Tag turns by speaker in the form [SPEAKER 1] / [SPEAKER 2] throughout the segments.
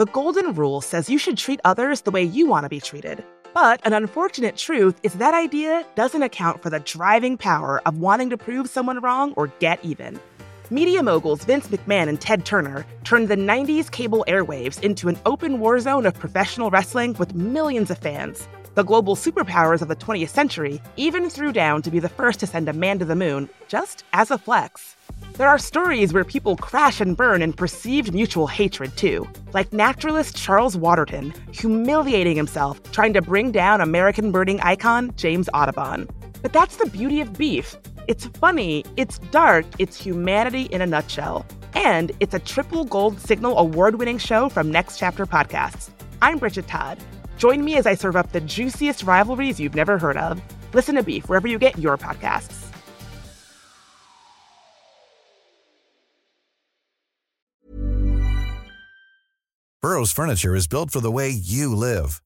[SPEAKER 1] The golden rule says you should treat others the way you want to be treated. But an unfortunate truth is that idea doesn't account for the driving power of wanting to prove someone wrong or get even. Media moguls Vince McMahon and Ted Turner turned the 90s cable airwaves into an open war zone of professional wrestling with millions of fans. The global superpowers of the 20th century even threw down to be the first to send a man to the moon, just as a flex. There are stories where people crash and burn in perceived mutual hatred, too, like naturalist Charles Waterton humiliating himself trying to bring down American birding icon James Audubon. But that's the beauty of beef. It's funny, it's dark, it's humanity in a nutshell. And it's a triple gold signal award winning show from Next Chapter Podcasts. I'm Bridget Todd. Join me as I serve up the juiciest rivalries you've never heard of. Listen to Beef wherever you get your podcasts.
[SPEAKER 2] Burrow's furniture is built for the way you live.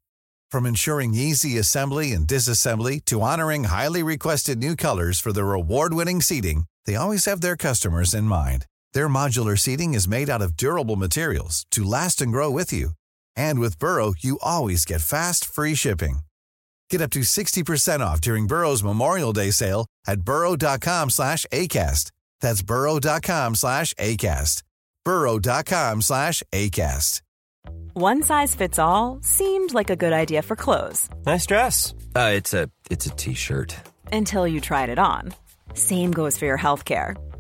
[SPEAKER 2] From ensuring easy assembly and disassembly to honoring highly requested new colors for their award-winning seating, they always have their customers in mind. Their modular seating is made out of durable materials to last and grow with you. And with Burrow, you always get fast, free shipping. Get up to 60% off during Burrow's Memorial Day sale at burrow.com slash ACAST. That's burrow.com slash ACAST. burrow.com slash ACAST.
[SPEAKER 3] One size fits all seemed like a good idea for clothes
[SPEAKER 4] Nice dress. Uh, it's a it's a t-shirt.
[SPEAKER 3] until you tried it on. Same goes for your healthcare.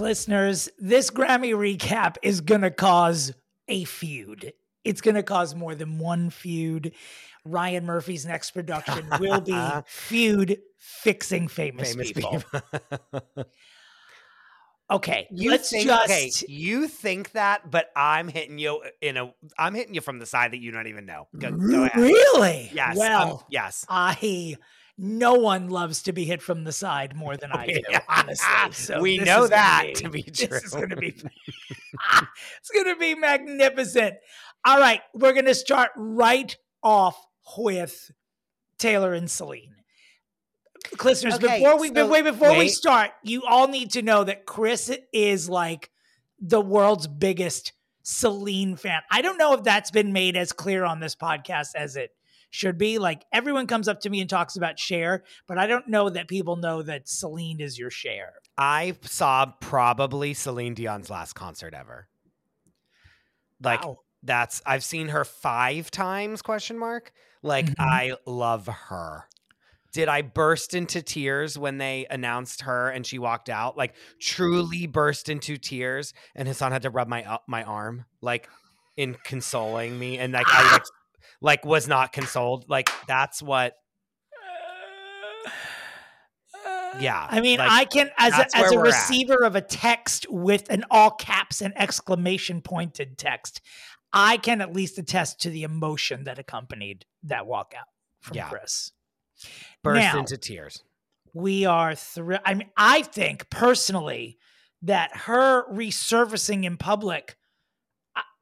[SPEAKER 5] Listeners, this Grammy recap is going to cause a feud. It's going to cause more than one feud. Ryan Murphy's next production will be feud fixing famous,
[SPEAKER 6] Famous
[SPEAKER 5] people.
[SPEAKER 6] people.
[SPEAKER 5] Okay,
[SPEAKER 6] You
[SPEAKER 5] let's
[SPEAKER 6] think,
[SPEAKER 5] just
[SPEAKER 6] okay, you think that, but I'm hitting you in a. I'm hitting you from the side that you don't even know. Go, go ahead.
[SPEAKER 5] really
[SPEAKER 6] Yes. um,
[SPEAKER 5] well.
[SPEAKER 6] yes.
[SPEAKER 5] I no one loves to be hit from the side more than I do. Honestly, so
[SPEAKER 6] We know
[SPEAKER 5] is gonna
[SPEAKER 6] that
[SPEAKER 5] be-
[SPEAKER 6] to be
[SPEAKER 5] This is going to be. it's going to be magnificent. All right, we're going to start right off with Taylor and Celine. Listeners,
[SPEAKER 6] Okay,
[SPEAKER 5] before we
[SPEAKER 6] so-
[SPEAKER 5] wait before we start, you all need to know that Chris is like the world's biggest Celine fan. I don't know if that's been made as clear on this podcast as it should be. Like everyone comes up to me and talks about Cher, but I don't know that people know that Celine is your Cher.
[SPEAKER 6] I saw probably Celine Dion's last concert ever. Like
[SPEAKER 5] Wow.
[SPEAKER 6] that's I've seen her five times? Question mark. Like
[SPEAKER 5] Mhm.
[SPEAKER 6] I love her. Did I burst into tears when they announced her and she walked out? Like truly burst into tears, and Hassan had to rub my uh, my arm, like in consoling me, and like I like, like was not consoled. Like that's what. Yeah,
[SPEAKER 5] I mean,
[SPEAKER 6] like,
[SPEAKER 5] I can as a, as a
[SPEAKER 6] we're at.
[SPEAKER 5] receiver of a text with an all caps and exclamation pointed text, I can at least attest to the emotion that accompanied that walkout from
[SPEAKER 6] Yeah.
[SPEAKER 5] Chris.
[SPEAKER 6] burst
[SPEAKER 5] Now-
[SPEAKER 6] into tears.
[SPEAKER 5] we are thrilled. I mean, I think personally that her resurfacing in public,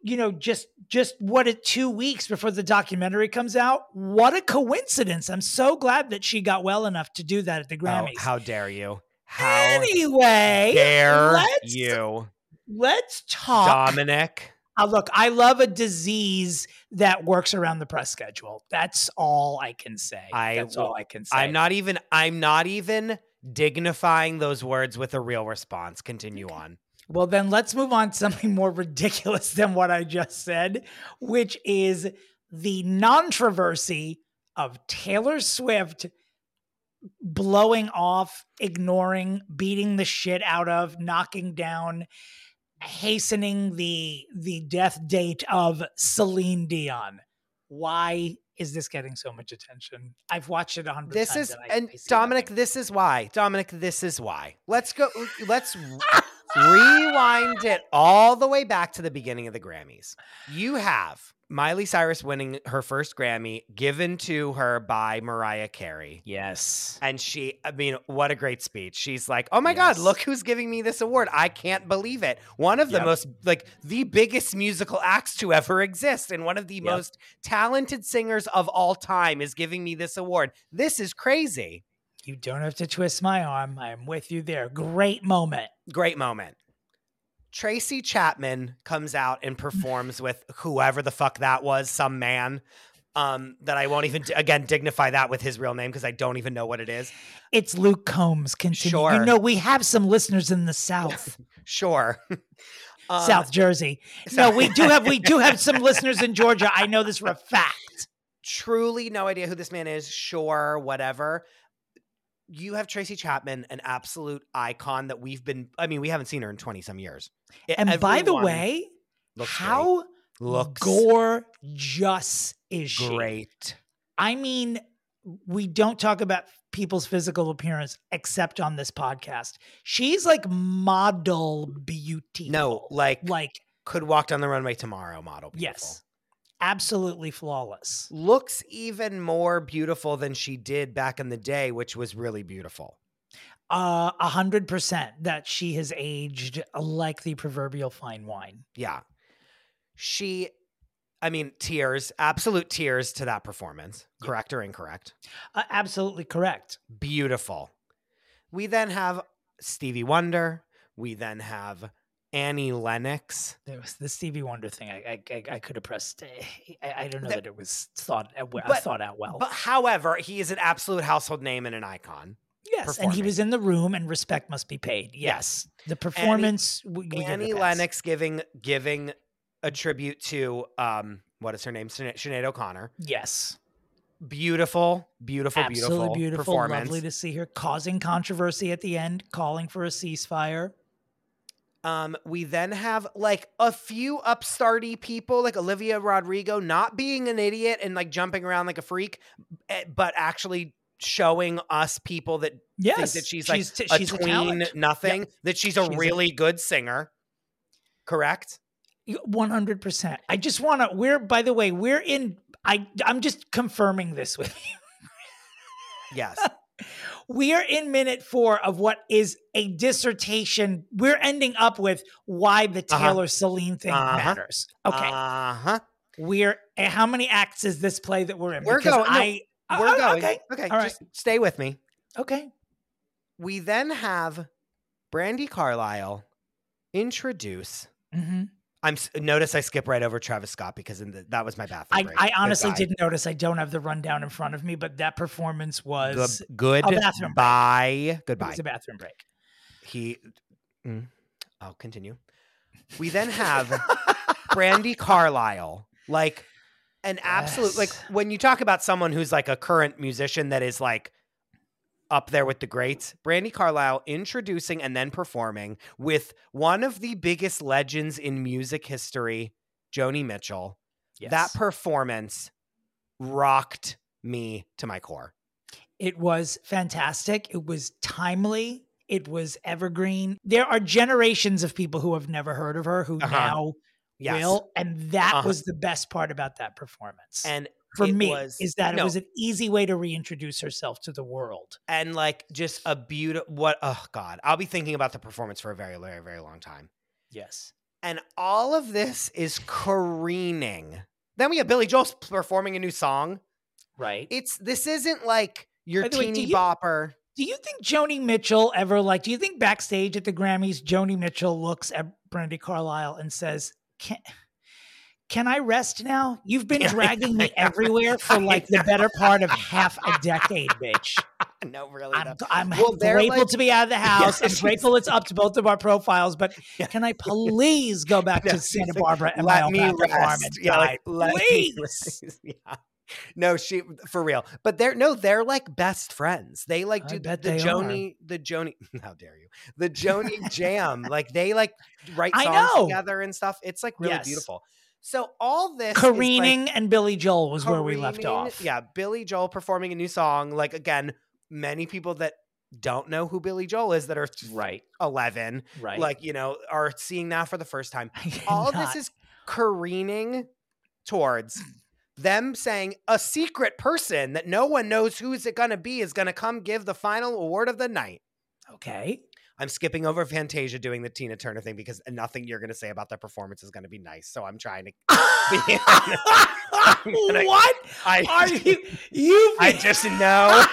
[SPEAKER 5] you know, just just what it two weeks before the documentary comes out. What a coincidence! I'm so glad that she got well enough to do that at the
[SPEAKER 6] Oh, how dare you? How
[SPEAKER 5] anyway,
[SPEAKER 6] dare
[SPEAKER 5] let's
[SPEAKER 6] you,
[SPEAKER 5] let's talk.
[SPEAKER 6] Dominick?
[SPEAKER 5] Uh, look, I love a disease that works around the press schedule. That's all I can say.
[SPEAKER 6] I
[SPEAKER 5] That's all I can say.
[SPEAKER 6] I'm not even I'm not even dignifying those words with a real response. Continue on.
[SPEAKER 5] Well, then let's move on to something more ridiculous than what I just said, which is the controversy of Taylor Swift blowing off, ignoring, beating the shit out of, knocking down, hastening the the death date of Celine Dion. Why is this getting so much attention? I've watched it a hundred
[SPEAKER 6] This is and
[SPEAKER 5] I see Dominick,
[SPEAKER 6] this is why. Dominick, this is why. Let's go let's rewind it all the way back to the beginning of the Grammys. You have Miley Cyrus winning her first Grammy given to her by Mariah Carey.
[SPEAKER 5] Yes.
[SPEAKER 6] And she, I mean, what a great speech. She's like, oh my God, look who's giving me this award. I can't believe it. One of the most, like, the biggest musical acts to ever exist and one of the
[SPEAKER 5] Yep.
[SPEAKER 6] most talented singers of all time is giving me this award. This is crazy.
[SPEAKER 5] You don't have to twist my arm. I'm with you there. Great moment.
[SPEAKER 6] Great moment. Tracy Chapman comes out and performs with whoever the fuck that was, some man. Um, that I won't even again dignify that with his real name because I don't even know what it is.
[SPEAKER 5] It's Luke Combs. Continue.
[SPEAKER 6] Sure.
[SPEAKER 5] You know, we have some listeners in the South,
[SPEAKER 6] Sure. Uh,
[SPEAKER 5] South Jersey. No, we do have we do have some listeners in Georgia. I know this for a fact.
[SPEAKER 6] truly no idea who this man is. Sure, whatever. You have Tracy Chapman, an absolute icon that we've been. I mean, we haven't seen her in twenty some years.
[SPEAKER 5] And by the way,
[SPEAKER 6] looks great.
[SPEAKER 5] how
[SPEAKER 6] looks
[SPEAKER 5] gorgeous is she?
[SPEAKER 6] great.
[SPEAKER 5] I mean, we don't talk about people's physical appearance except on this podcast. She's like model beauty.
[SPEAKER 6] No, like,
[SPEAKER 5] like
[SPEAKER 6] could walk down the runway tomorrow. Model, beautiful.
[SPEAKER 5] yes, absolutely flawless.
[SPEAKER 6] looks even more beautiful than she did back in the day, which was really beautiful.
[SPEAKER 5] Uh, a hundred percent that she has aged like the proverbial fine wine.
[SPEAKER 6] Yeah, she. I mean, tears, absolute tears to that performance. Correct or incorrect?
[SPEAKER 5] Uh, absolutely correct.
[SPEAKER 6] beautiful. We then have Stevie Wonder. We then have Annie Lennox.
[SPEAKER 5] There was the Stevie Wonder thing. I I, I, I could have pressed. eh, I, I don't know
[SPEAKER 6] That-
[SPEAKER 5] that it was thought uh,
[SPEAKER 6] But-
[SPEAKER 5] thought out well.
[SPEAKER 6] But however, he is an absolute household name and an icon.
[SPEAKER 5] yes, and he was in the room, and respect must be paid. Yes, the performance. we, we a
[SPEAKER 6] Annie. Lennox giving giving a tribute to um what is her name? Sinead, Sinead O'Connor.
[SPEAKER 5] Yes,
[SPEAKER 6] Beautiful, beautiful,
[SPEAKER 5] absolutely
[SPEAKER 6] beautiful,
[SPEAKER 5] beautiful.
[SPEAKER 6] performance.
[SPEAKER 5] Lovely to see her causing controversy at the end, calling for a ceasefire.
[SPEAKER 6] Um, we then have like a few upstarty people, like Olivia Rodrigo, not being an idiot and like jumping around like a freak, eh, but actually showing us people that
[SPEAKER 5] Yes,
[SPEAKER 6] think that she's like
[SPEAKER 5] t-
[SPEAKER 6] a
[SPEAKER 5] she's
[SPEAKER 6] tween
[SPEAKER 5] talent.
[SPEAKER 6] nothing, that she's a
[SPEAKER 5] She's a-
[SPEAKER 6] really good singer. Correct?
[SPEAKER 5] One hundred percent. I just want to. We're by the way, we're in. I I'm just confirming this with you.
[SPEAKER 6] Yes.
[SPEAKER 5] We are in minute four of what is a dissertation. We're ending up with why the
[SPEAKER 6] Uh-huh.
[SPEAKER 5] Taylor Celine thing
[SPEAKER 6] Uh-huh.
[SPEAKER 5] matters. Okay,
[SPEAKER 6] Uh huh.
[SPEAKER 5] we're eh, how many acts is this play that we're in?
[SPEAKER 6] We're
[SPEAKER 5] Because
[SPEAKER 6] going-
[SPEAKER 5] I, uh,
[SPEAKER 6] We're
[SPEAKER 5] uh,
[SPEAKER 6] going.
[SPEAKER 5] Okay,
[SPEAKER 6] Okay.
[SPEAKER 5] all right.
[SPEAKER 6] Just stay with me.
[SPEAKER 5] okay.
[SPEAKER 6] We then have Brandi Carlile introduce.
[SPEAKER 5] hmm
[SPEAKER 6] I'm notice I skip right over Travis Scott because in the, that was my bathroom
[SPEAKER 5] I,
[SPEAKER 6] break.
[SPEAKER 5] I honestly didn't notice. I don't have the rundown in front of me, but that performance was
[SPEAKER 6] Good, good
[SPEAKER 5] a bathroom break.
[SPEAKER 6] bye.
[SPEAKER 5] it
[SPEAKER 6] Goodbye.
[SPEAKER 5] was a bathroom break.
[SPEAKER 6] He. Mm, I'll continue. We then have Brandi Carlile, like an absolute like when you talk about someone who's like a current musician that is like up there with the greats. Brandi Carlile introducing and then performing with one of the biggest legends in music history, Joni Mitchell.
[SPEAKER 5] Yes.
[SPEAKER 6] That performance rocked me to my core.
[SPEAKER 5] It was fantastic. It was timely. It was evergreen. There are generations of people who have never heard of her who
[SPEAKER 6] Uh-huh.
[SPEAKER 5] now
[SPEAKER 6] Yes.
[SPEAKER 5] will. And that
[SPEAKER 6] Uh-huh.
[SPEAKER 5] was the best part about that performance.
[SPEAKER 6] and
[SPEAKER 5] for
[SPEAKER 6] it
[SPEAKER 5] me,
[SPEAKER 6] was-
[SPEAKER 5] is that
[SPEAKER 6] no.
[SPEAKER 5] it was an easy way to reintroduce herself to the world.
[SPEAKER 6] and like just a beautiful what oh god i'll be thinking about the performance for a very very very long time
[SPEAKER 5] Yes.
[SPEAKER 6] and all of this is careening then we have billy joel performing a new song
[SPEAKER 5] Right.
[SPEAKER 6] it's this isn't like your
[SPEAKER 5] the way,
[SPEAKER 6] teeny
[SPEAKER 5] you-
[SPEAKER 6] bopper
[SPEAKER 5] do you think Joni Mitchell ever like? Do you think backstage at the Grammys, Joni Mitchell looks at Brandi Carlile and says, "Can Can I rest now? You've been dragging me everywhere for like the better part of half a decade, bitch.
[SPEAKER 6] no, really.
[SPEAKER 5] I'm. I'm
[SPEAKER 6] Well,
[SPEAKER 5] grateful
[SPEAKER 6] like-
[SPEAKER 5] to be out of the house. I'm grateful it's up to both of our profiles, but
[SPEAKER 6] Yeah.
[SPEAKER 5] can I please go back
[SPEAKER 6] No,
[SPEAKER 5] to Santa
[SPEAKER 6] like,
[SPEAKER 5] Barbara and
[SPEAKER 6] let
[SPEAKER 5] my
[SPEAKER 6] me rest. Yeah, like, let
[SPEAKER 5] please.
[SPEAKER 6] yeah. No, she for real. But they're no, they're like best friends. They like do the
[SPEAKER 5] they are.
[SPEAKER 6] Joni, the Joni. How dare you? The Joni Jam. Like they like write songs together and stuff. It's like really
[SPEAKER 5] Yes.
[SPEAKER 6] beautiful. So all this is, like,
[SPEAKER 5] Careening and Billy Joel was where we left off.
[SPEAKER 6] Yeah, Billy Joel performing a new song. Like again, many people that don't know who Billy Joel is that are
[SPEAKER 5] Right.
[SPEAKER 6] 11
[SPEAKER 5] Right.
[SPEAKER 6] like you know are seeing that for the first time all of this is careening towards them saying a secret person that no one knows who is it going to be is going to come give the final award of the night
[SPEAKER 5] okay.
[SPEAKER 6] I'm skipping over fantasia doing the tina turner thing because nothing you're going to say about that performance is going to be nice so i'm trying to be gonna-
[SPEAKER 5] what
[SPEAKER 6] I-
[SPEAKER 5] are you? You?
[SPEAKER 6] i just know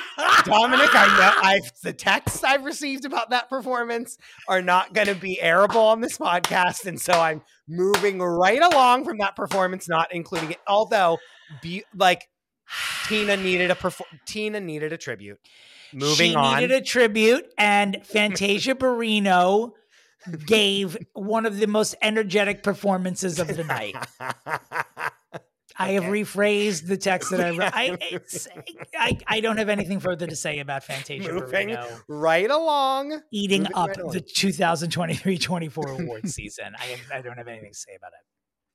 [SPEAKER 6] Dominick, I know I've the texts I've received about that performance are not going to be airable on this podcast, and so I'm moving right along from that performance, not including it. Although, be like Tina needed a perfor- Tina needed a tribute. Moving
[SPEAKER 5] she
[SPEAKER 6] on,
[SPEAKER 5] needed a tribute, and Fantasia Barrino gave one of the most energetic performances of the night. I have rephrased the text that I wrote. I, I, I don't have anything further to say about Fantasia
[SPEAKER 6] moving right along.
[SPEAKER 5] eating
[SPEAKER 6] moving
[SPEAKER 5] up
[SPEAKER 6] right along.
[SPEAKER 5] the 2023-24 awards season. I, have, I don't have anything to say about it.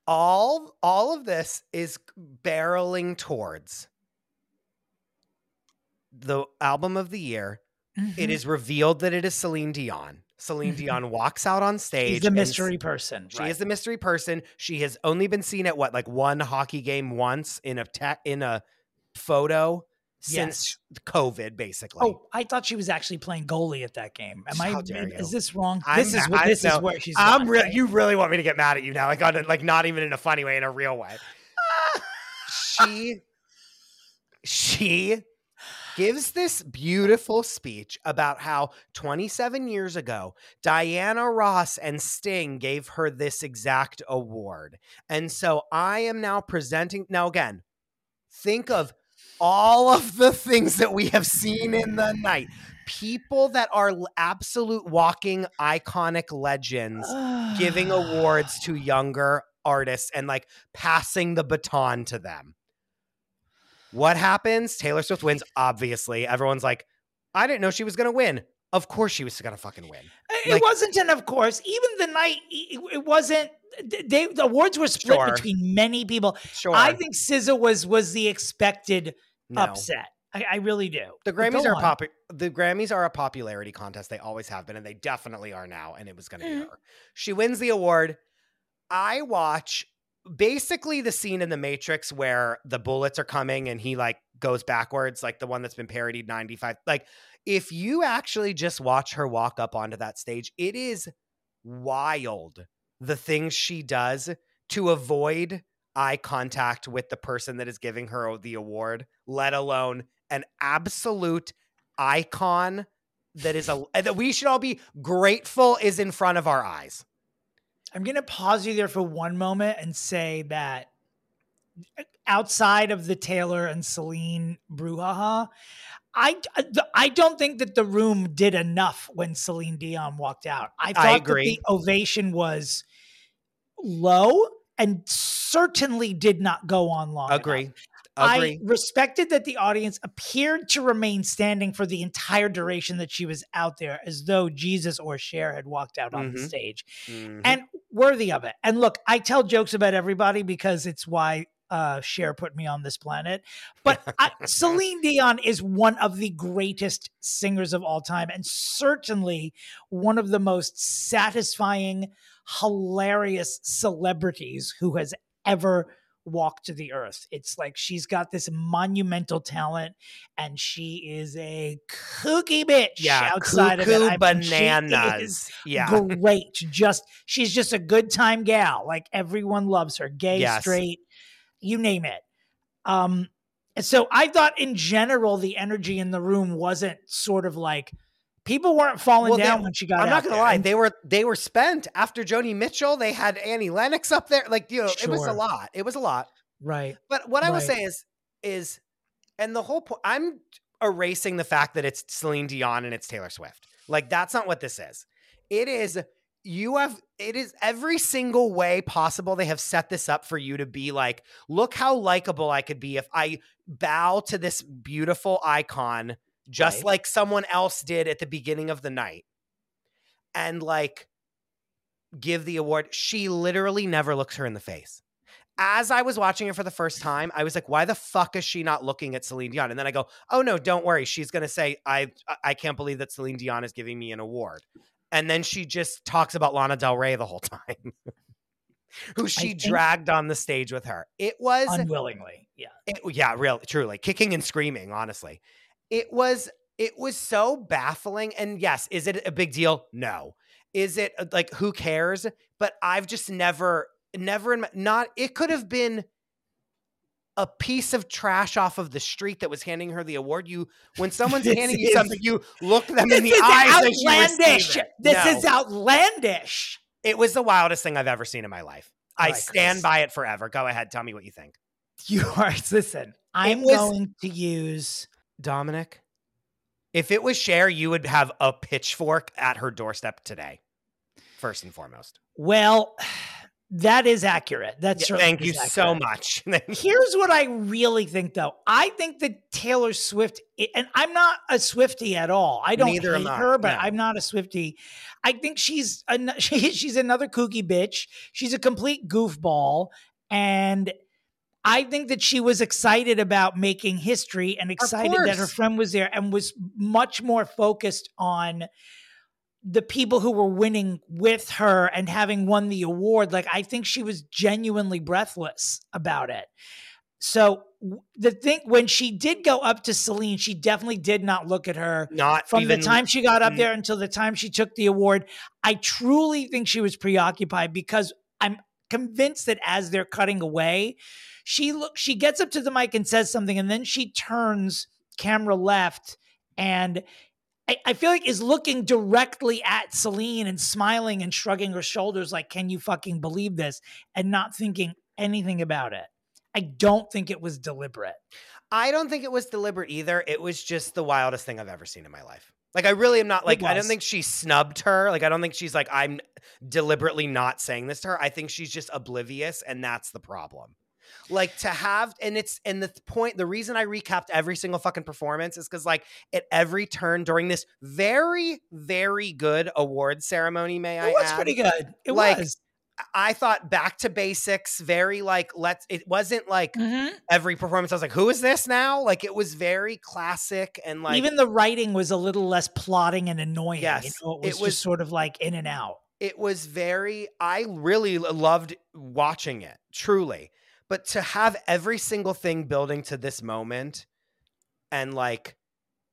[SPEAKER 6] all all of this is barreling towards the album of the year. It
[SPEAKER 5] Mhm.
[SPEAKER 6] is revealed that it is Celine Dion. Celine
[SPEAKER 5] Mhm.
[SPEAKER 6] Dion walks out on stage.
[SPEAKER 5] She's the
[SPEAKER 6] and
[SPEAKER 5] mystery person.
[SPEAKER 6] She
[SPEAKER 5] right.
[SPEAKER 6] is the mystery person. She has only been seen at what, like one hockey game once in a te- in a photo since COVID, basically.
[SPEAKER 5] Oh, I thought she was actually playing goalie at that game. Am I?
[SPEAKER 6] How dare
[SPEAKER 5] Is this wrong?
[SPEAKER 6] I'm
[SPEAKER 5] this is what
[SPEAKER 6] I-
[SPEAKER 5] this
[SPEAKER 6] no,
[SPEAKER 5] is where she's.
[SPEAKER 6] I'm
[SPEAKER 5] gone,
[SPEAKER 6] real.
[SPEAKER 5] right?
[SPEAKER 6] You really want me to get mad at you now? Like, on, a- like not even in a funny way, in a real way. she, she gives this beautiful speech about how 27 years ago, Diana Ross and Sting gave her this exact award, and so I am now presenting. Now, again, think of all of the things that we have seen in the night. People that are absolute walking iconic legends giving awards to younger artists and like passing the baton to them. What happens? Taylor Swift wins, obviously. Everyone's like, I didn't know she was going to win. Of course she was going to fucking win.
[SPEAKER 5] It
[SPEAKER 6] Like-
[SPEAKER 5] wasn't, and of course, even the night it wasn't. They the awards were split
[SPEAKER 6] Sure.
[SPEAKER 5] between many people.
[SPEAKER 6] Sure.
[SPEAKER 5] I think SZA was was the expected
[SPEAKER 6] No.
[SPEAKER 5] upset. I, I really do.
[SPEAKER 6] The Grammys are pop. The Grammys are a popularity contest. They always have been, and they definitely are now. And it was going to
[SPEAKER 5] Mhm.
[SPEAKER 6] be her. She wins the award. I watch basically the scene in The Matrix where the bullets are coming and he like goes backwards, like the one that's been parodied ninety five. Like if you actually just watch her walk up onto that stage, it is wild the things she does to avoid eye contact with the person that is giving her the award, let alone an absolute icon that is a that we should all be grateful is in front of our eyes.
[SPEAKER 5] I'm going to pause you there for one moment and say that outside of the Taylor and Celine brouhaha, I I don't think that the room did enough when Celine Dion walked out. I thought
[SPEAKER 6] agree.
[SPEAKER 5] that the ovation was low and certainly did not go on long. enough.
[SPEAKER 6] Agree.
[SPEAKER 5] I respected that the audience appeared to remain standing for the entire duration that she was out there, as though Jesus or Cher had walked out on the
[SPEAKER 6] Mhm.
[SPEAKER 5] stage
[SPEAKER 6] Mhm.
[SPEAKER 5] and worthy of it. And look, I tell jokes about everybody because it's why uh Cher put me on this planet. But I, Celine Dion is one of the greatest singers of all time and certainly one of the most satisfying, hilarious celebrities who has ever walked the earth. It's like she's got this monumental talent and she is a kooky bitch
[SPEAKER 6] yeah,
[SPEAKER 5] outside of it. I mean, she is
[SPEAKER 6] bananas. Yeah.
[SPEAKER 5] great. Just she's just a good time gal. Like everyone loves her, gay,
[SPEAKER 6] Yes.
[SPEAKER 5] straight, you name it. Um, and so I thought in general the energy in the room wasn't sort of like People weren't falling
[SPEAKER 6] Well, they-
[SPEAKER 5] down when she got
[SPEAKER 6] I'm not gonna
[SPEAKER 5] there.
[SPEAKER 6] lie,
[SPEAKER 5] And
[SPEAKER 6] they were they were spent after Joni Mitchell. They had Annie Lennox up there. Like you know, it was a lot. It was a lot.
[SPEAKER 5] right.
[SPEAKER 6] But what I will
[SPEAKER 5] Right.
[SPEAKER 6] say is is, and the whole point. I'm erasing the fact that it's Celine Dion and it's Taylor Swift. Like that's not what this is. It is you have it is every single way possible they have set this up for you to be like look how likable i could be if i bow to this beautiful icon just
[SPEAKER 5] Right.
[SPEAKER 6] like someone else did at the beginning of the night and like give the award she literally never looks her in the face as i was watching it for the first time i was like why the fuck is she not looking at celine dion and then i go oh no don't worry she's going to say i i can't believe that celine dion is giving me an award and then she just talks about Lana Del Rey the whole time, who she dragged on the stage with her. It was,
[SPEAKER 5] Unwillingly. Yeah.
[SPEAKER 6] it, yeah, real, truly, kicking and screaming. Honestly, it was, it was so baffling. And yes, is it a big deal? No. Is it uh, like who cares? But I've just never, never, in my, not. It could have been a piece of trash off of the street that was handing her the award. You, when someone's handing you
[SPEAKER 5] is-
[SPEAKER 6] something, you look them in the eyes as you receive
[SPEAKER 5] outlandish. This
[SPEAKER 6] No.
[SPEAKER 5] is outlandish.
[SPEAKER 6] It was the wildest thing I've ever seen in my life. I
[SPEAKER 5] All right,
[SPEAKER 6] stand by it forever. Go ahead, tell me what you think.
[SPEAKER 5] You are listen. I'm
[SPEAKER 6] was-
[SPEAKER 5] going to use
[SPEAKER 6] Dominick, if it was Cher, you would have a pitchfork at her doorstep today. First and foremost.
[SPEAKER 5] well, that is accurate. That's
[SPEAKER 6] Yeah, thank you
[SPEAKER 5] is
[SPEAKER 6] so much.
[SPEAKER 5] Here's what I really think, though. I think that Taylor Swift, and I'm not a Swifty at all. I don't
[SPEAKER 6] Neither
[SPEAKER 5] hate
[SPEAKER 6] I,
[SPEAKER 5] her, but
[SPEAKER 6] no.
[SPEAKER 5] I'm not a Swifty. I think she's an, she, she's another kooky bitch. She's a complete goofball, and I think that she was excited about making history and excited that her friend was there, and was much more focused on the people who were winning with her and having won the award. Like i think she was genuinely breathless about it. So the thing when she did go up to celine she definitely did not look at her
[SPEAKER 6] Not
[SPEAKER 5] from
[SPEAKER 6] even
[SPEAKER 5] the time she got up
[SPEAKER 6] Mm.
[SPEAKER 5] there until the time she took the award. I truly think she was preoccupied because i'm convinced that as they're cutting away she look she gets up to the mic and says something and then she turns camera left and I, I feel like is looking directly at Celine and smiling and shrugging her shoulders like, can you fucking believe this? And not thinking anything about it. I don't think it was deliberate.
[SPEAKER 6] I don't think it was deliberate either. It was just the wildest thing I've ever seen in my life. Like I really am not like I don't think she snubbed her. Like I don't think she's like I'm deliberately not saying this to her. I think she's just oblivious and that's the problem. Like to have and it's and the point the reason I recapped every single fucking performance is cuz like at every turn during this very very good award ceremony may I
[SPEAKER 5] It was
[SPEAKER 6] add,
[SPEAKER 5] pretty good. It
[SPEAKER 6] Like,
[SPEAKER 5] was.
[SPEAKER 6] I thought back to basics very like let's it wasn't like
[SPEAKER 5] Mhm.
[SPEAKER 6] every performance I was like, who is this now? Like it was very classic and like
[SPEAKER 5] Even the writing was a little less plotting and annoying.
[SPEAKER 6] Yes,
[SPEAKER 5] you know, it
[SPEAKER 6] it
[SPEAKER 5] was,
[SPEAKER 6] was-
[SPEAKER 5] just sort of like in and out.
[SPEAKER 6] it was very I really loved watching it, truly. But to have every single thing building to this moment and like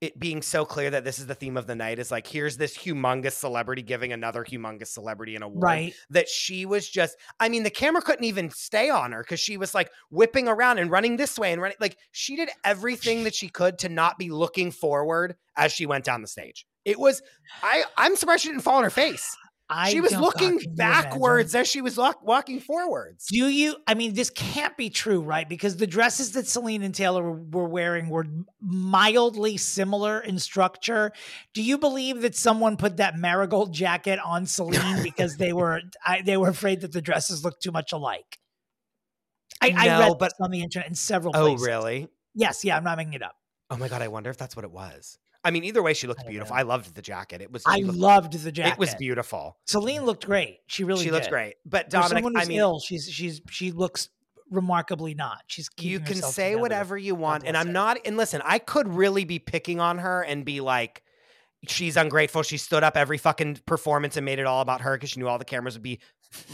[SPEAKER 6] it being so clear that this is the theme of the night is like here's this humongous celebrity giving another humongous celebrity an award
[SPEAKER 5] Right.
[SPEAKER 6] that she was just I mean the camera couldn't even stay on her cuz she was like whipping around and running this way and running like she did everything that she could to not be looking forward as she went down the stage. It was I I'm surprised she didn't fall on her face.
[SPEAKER 5] I
[SPEAKER 6] she was looking
[SPEAKER 5] God, can you imagine?
[SPEAKER 6] backwards as she was walk, walking forwards.
[SPEAKER 5] Do you? I mean, this can't be true, right? Because the dresses that Celine and Taylor were, wearing were mildly similar in structure. Do you believe that someone put that marigold jacket on Celine because they were I, they were afraid that the dresses looked too much alike? I, I read
[SPEAKER 6] but-
[SPEAKER 5] this on the internet in several places.
[SPEAKER 6] Oh,
[SPEAKER 5] places.
[SPEAKER 6] really?
[SPEAKER 5] Yes, yeah, I'm not making it up.
[SPEAKER 6] Oh my god, I wonder if that's what it was. I mean, either way, she looked
[SPEAKER 5] I
[SPEAKER 6] beautiful.
[SPEAKER 5] know.
[SPEAKER 6] I loved the jacket. It was.
[SPEAKER 5] I
[SPEAKER 6] looked-
[SPEAKER 5] loved the jacket.
[SPEAKER 6] It was beautiful.
[SPEAKER 5] Celine looked great. She really
[SPEAKER 6] she looks
[SPEAKER 5] did.
[SPEAKER 6] great. But
[SPEAKER 5] For
[SPEAKER 6] Dominick,
[SPEAKER 5] someone
[SPEAKER 6] I mean,
[SPEAKER 5] ill, she's she's she looks remarkably not. She's
[SPEAKER 6] you can say
[SPEAKER 5] together.
[SPEAKER 6] whatever you want, and I'm not. And listen, I could really be picking on her and be like, she's ungrateful. She stood up every fucking performance and made it all about her because she knew all the cameras would be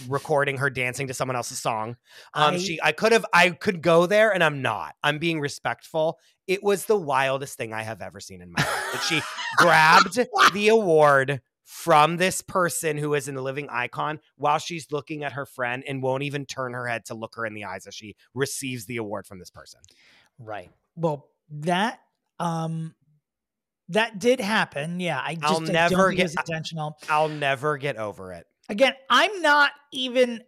[SPEAKER 6] recording her dancing to someone else's song. Um,
[SPEAKER 5] I-
[SPEAKER 6] she, I could have, I could go there, and I'm not. I'm being respectful. It was the wildest thing I have ever seen in my life. That she grabbed the award from this person who is in the living icon while she's looking at her friend and won't even turn her head to look her in the eyes as she receives the award from this person.
[SPEAKER 5] Right. Well, that um That did happen. Yeah, I just
[SPEAKER 6] I'll never get-
[SPEAKER 5] intentional.
[SPEAKER 6] I'll never get over it.
[SPEAKER 5] Again, I'm not even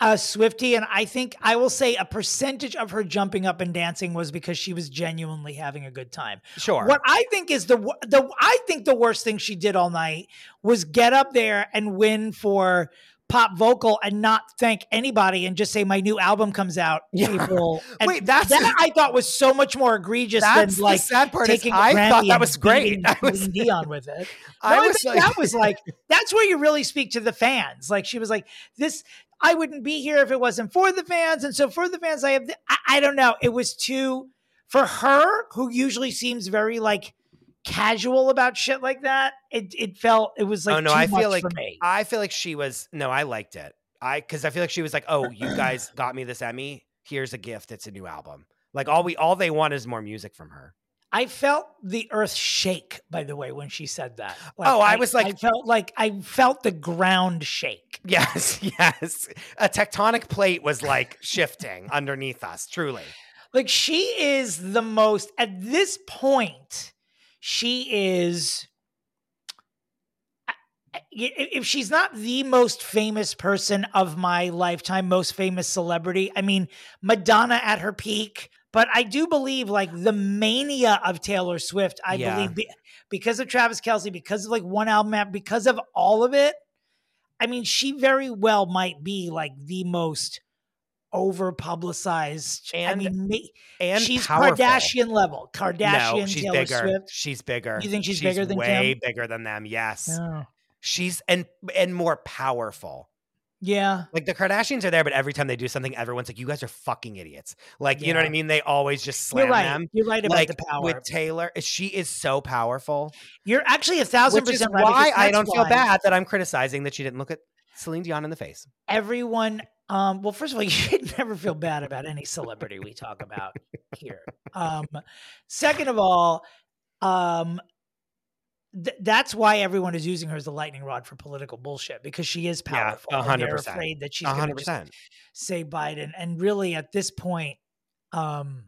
[SPEAKER 5] a Swifty, and I think I will say a percentage of her jumping up and dancing was because she was genuinely having a good time.
[SPEAKER 6] Sure.
[SPEAKER 5] What I think is the the I think the worst thing she did all night was get up there and win for pop vocal and not thank anybody and just say my new album comes out
[SPEAKER 6] Yeah.
[SPEAKER 5] April. And
[SPEAKER 6] Wait, that's-
[SPEAKER 5] that I thought was so much more egregious than like
[SPEAKER 6] the sad part.
[SPEAKER 5] Taking
[SPEAKER 6] I thought that was great.
[SPEAKER 5] beating
[SPEAKER 6] I was,
[SPEAKER 5] Dion with it.
[SPEAKER 6] I
[SPEAKER 5] No, I
[SPEAKER 6] was like,
[SPEAKER 5] that was like that's where you really speak to the fans. Like she was like this. I wouldn't be here if it wasn't for the fans, and so for the fans, I have. th- I, I don't know. It was too for her, who usually seems very like casual about shit like that. It it felt it was like
[SPEAKER 6] oh no, I feel like. I feel like she was. No, I liked it. I because I feel like she was like, oh, you guys got me this Emmy. Here's a gift. It's a new album. Like all we all they want is more music from her.
[SPEAKER 5] I felt the earth shake. By the way, when she said that. Like,
[SPEAKER 6] Oh, I was like-
[SPEAKER 5] I felt like I felt the ground shake.
[SPEAKER 6] Yes, yes. A tectonic plate was like shifting underneath us. Truly.
[SPEAKER 5] Like she is the most at this point. She is. If she's not the most famous person of my lifetime, most famous celebrity, I mean, Madonna at her peak, but I do believe like the mania of Taylor Swift, I
[SPEAKER 6] Yeah.
[SPEAKER 5] believe be- because of Travis Kelce, because of like one album, because of all of it, I mean, she very well might be like the most over publicized. I mean,
[SPEAKER 6] And
[SPEAKER 5] she's
[SPEAKER 6] powerful.
[SPEAKER 5] Kardashian level. Kardashian,
[SPEAKER 6] No, she's
[SPEAKER 5] Taylor
[SPEAKER 6] bigger.
[SPEAKER 5] Swift.
[SPEAKER 6] She's bigger.
[SPEAKER 5] You think she's bigger than
[SPEAKER 6] way
[SPEAKER 5] Kim?
[SPEAKER 6] bigger than them? Yes.
[SPEAKER 5] Yeah.
[SPEAKER 6] She's and and more powerful.
[SPEAKER 5] Yeah.
[SPEAKER 6] Like the Kardashians are there, but every time they do something, everyone's like, "You guys are fucking idiots." Like you know what I mean? They always just slam
[SPEAKER 5] You're right.
[SPEAKER 6] them.
[SPEAKER 5] You're right about
[SPEAKER 6] Like
[SPEAKER 5] the power.
[SPEAKER 6] with Taylor, she is so powerful,
[SPEAKER 5] You're actually a thousand
[SPEAKER 6] which is
[SPEAKER 5] percent right.
[SPEAKER 6] why I don't feel bad that I'm criticizing that she didn't look at Celine Dion in the face.
[SPEAKER 5] Everyone. Um, well, first of all, you should never feel bad about any celebrity we talk about here. Um, second of all, um, th- that's why everyone is using her as the lightning rod for political bullshit because she is
[SPEAKER 6] Yeah,
[SPEAKER 5] powerful.
[SPEAKER 6] a
[SPEAKER 5] and
[SPEAKER 6] hundred
[SPEAKER 5] they're afraid that she's
[SPEAKER 6] A
[SPEAKER 5] going to
[SPEAKER 6] hundred
[SPEAKER 5] just
[SPEAKER 6] percent.
[SPEAKER 5] say Biden. And really, at this point, um,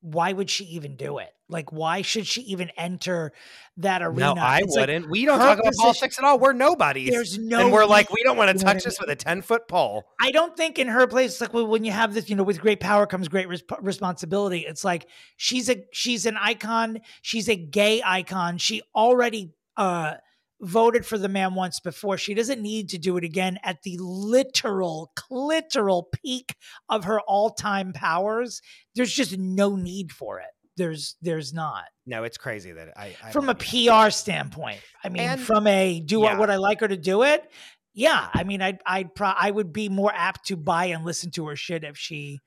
[SPEAKER 5] why would she even do it? Like, why should she even enter that arena?
[SPEAKER 6] No, I
[SPEAKER 5] it's
[SPEAKER 6] wouldn't. we don't talk about politics at all. We're nobodies.
[SPEAKER 5] There's no.
[SPEAKER 6] and we're like, we don't want to touch this with a ten foot pole.
[SPEAKER 5] I don't think in her place, it's like well, when you have this, you know, with great power comes great res- responsibility. It's like she's a she's an icon. She's a gay icon. She already uh voted for the man once before. She doesn't need to do it again at the literal, literal peak of her all time powers. There's just no need for it. There's there's not
[SPEAKER 6] No, it's crazy that I, I
[SPEAKER 5] from a
[SPEAKER 6] it.
[SPEAKER 5] PR standpoint. I mean,
[SPEAKER 6] And-
[SPEAKER 5] from a do
[SPEAKER 6] yeah.
[SPEAKER 5] I would I like her to do it? Yeah, I mean, I'd I'd pro- I would be more apt to buy and listen to her shit if she,